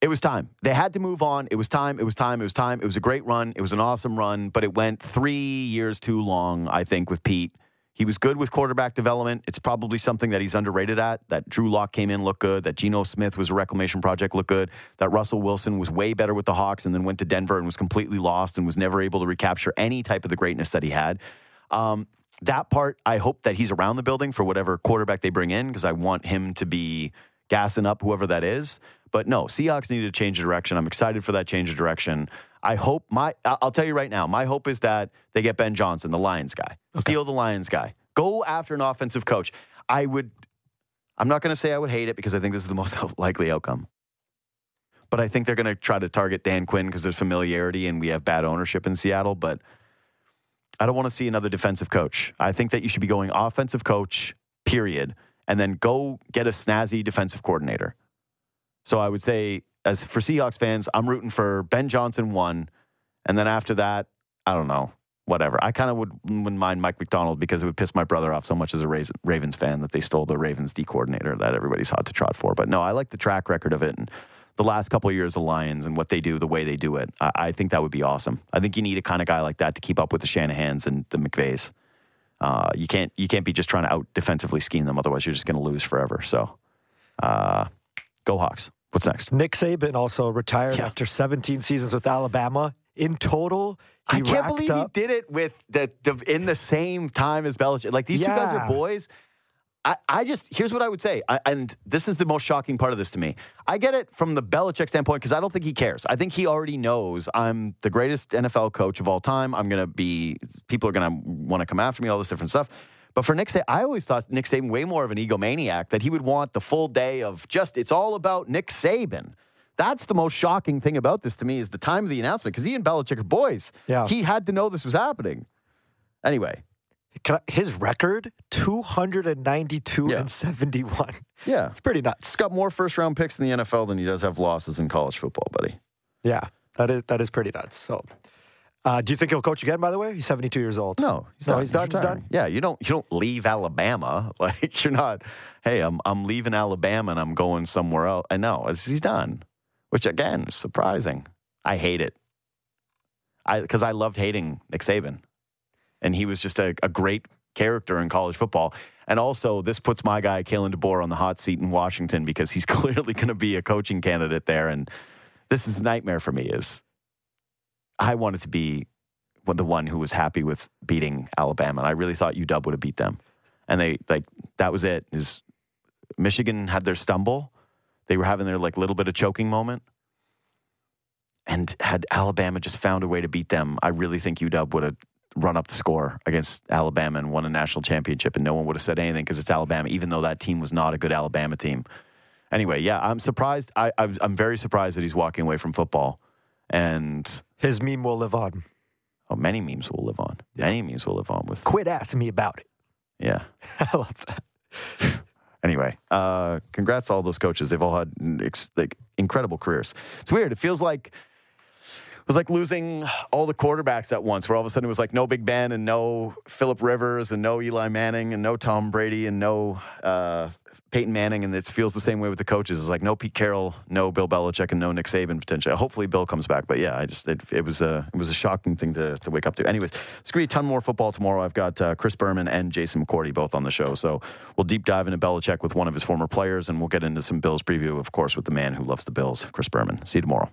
[SPEAKER 1] it was time. They had to move on. It was time. It was time. It was time. It was a great run. It was an awesome run, but it went three years too long, I think, with Pete. He was good with quarterback development. It's probably something that he's underrated at. That Drew Lock came in, looked good. That Geno Smith was a reclamation project, looked good. That Russell Wilson was way better with the Hawks and then went to Denver and was completely lost and was never able to recapture any type of the greatness that he had. Um, that part, I hope that he's around the building for whatever quarterback they bring in because I want him to be gassing up whoever that is. But no, Seahawks need to change direction. I'm excited for that change of direction. I hope my I'll tell you right now, my hope is that they get Ben Johnson, the Lions guy. Steal the Lions guy. Go after an offensive coach. I would I'm not going to say I would hate it because I think this is the [laughs] most likely outcome. But I think they're going to try to target Dan Quinn because there's familiarity and we have bad ownership in Seattle, but I don't want to see another defensive coach. I think that you should be going offensive coach, period, and then go get a snazzy defensive coordinator. So I would say, as for Seahawks fans, I'm rooting for Ben Johnson one, and then after that, I don't know, whatever. I kind of would wouldn't mind Mike Macdonald because it would piss my brother off so much as a Ravens fan that they stole the Ravens D coordinator that everybody's hot to trot for. But no, I like the track record of it and the last couple of years of Lions and what they do, the way they do it. I, I think that would be awesome. I think you need a kind of guy like that to keep up with the Shanahans and the McVays. Uh, you can't you can't be just trying to out defensively scheme them, otherwise you're just going to lose forever. So, uh, go Hawks. What's next?
[SPEAKER 3] Nick Saban also retired
[SPEAKER 1] Yeah.
[SPEAKER 3] after 17 seasons with Alabama. In total, he
[SPEAKER 1] I can't believe
[SPEAKER 3] up,
[SPEAKER 1] he did it with the, the in the same time as Belichick. Like these two guys are boys. I, I just here's what I would say, I, and this is the most shocking part of this to me. I get it from the Belichick standpoint because I don't think he cares. I think he already knows I'm the greatest NFL coach of all time. I'm gonna be people are gonna want to come after me, all this different stuff. But for Nick Saban, I always thought Nick Saban way more of an egomaniac that he would want the full day of just it's all about Nick Saban. That's the most shocking thing about this to me is the time of the announcement because he and Belichick are boys.
[SPEAKER 3] Yeah.
[SPEAKER 1] He had to know this was happening. Anyway,
[SPEAKER 3] I- his record 292
[SPEAKER 1] Yeah.
[SPEAKER 3] and 71.
[SPEAKER 1] yeah.
[SPEAKER 3] It's pretty nuts.
[SPEAKER 1] He's got more first round picks in the NFL than he does have losses in college football, buddy.
[SPEAKER 3] Yeah, that is that is pretty nuts. So, uh, do you think he'll coach again? By the way, he's 72 years old.
[SPEAKER 1] No, he's
[SPEAKER 3] No,
[SPEAKER 1] done.
[SPEAKER 3] he's done, he's done.
[SPEAKER 1] Yeah, you don't you don't leave Alabama. [laughs] Like you're not. Hey, I'm I'm leaving Alabama and I'm going somewhere else. I know he's done, which again is surprising. I hate it. I because I loved hating Nick Saban, and he was just a, a great character in college football. And also, this puts my guy Kalen DeBoer on the hot seat in Washington because he's [laughs] clearly going to be a coaching candidate there. And this is a nightmare for me. Is I wanted to be the one who was happy with beating Alabama, and I really thought UW would have beat them. And they like that was it. Is Michigan had their stumble? They were having their like little bit of choking moment. And had Alabama just found a way to beat them, I really think UW would have run up the score against Alabama and won a national championship, and no one would have said anything because it's Alabama, even though that team was not a good Alabama team. Anyway, yeah, I'm surprised. I, I'm I'm very surprised that he's walking away from football, and
[SPEAKER 3] His meme will live on.
[SPEAKER 1] oh, many memes will live on. Many memes will live on with
[SPEAKER 3] Quit asking me about it.
[SPEAKER 1] yeah. [laughs]
[SPEAKER 3] I love that. [laughs]
[SPEAKER 1] Anyway, uh, congrats to all those coaches. They've all had ex- like incredible careers. It's weird. It feels like it was like losing all the quarterbacks at once. Where all of a sudden it was like no Big Ben and no Philip Rivers and no Eli Manning and no Tom Brady and no uh, Peyton Manning. And it feels the same way with the coaches. It's like no Pete Carroll, no Bill Belichick, and no Nick Saban potentially. Hopefully Bill comes back. But yeah, I just it, it was a it was a shocking thing to, to wake up to. Anyways, it's gonna be a ton more football tomorrow. I've got uh, Chris Berman and Jason McCourty both on the show, so we'll deep dive into Belichick with one of his former players, and we'll get into some Bills preview, of course, with the man who loves the Bills, Chris Berman. See you tomorrow.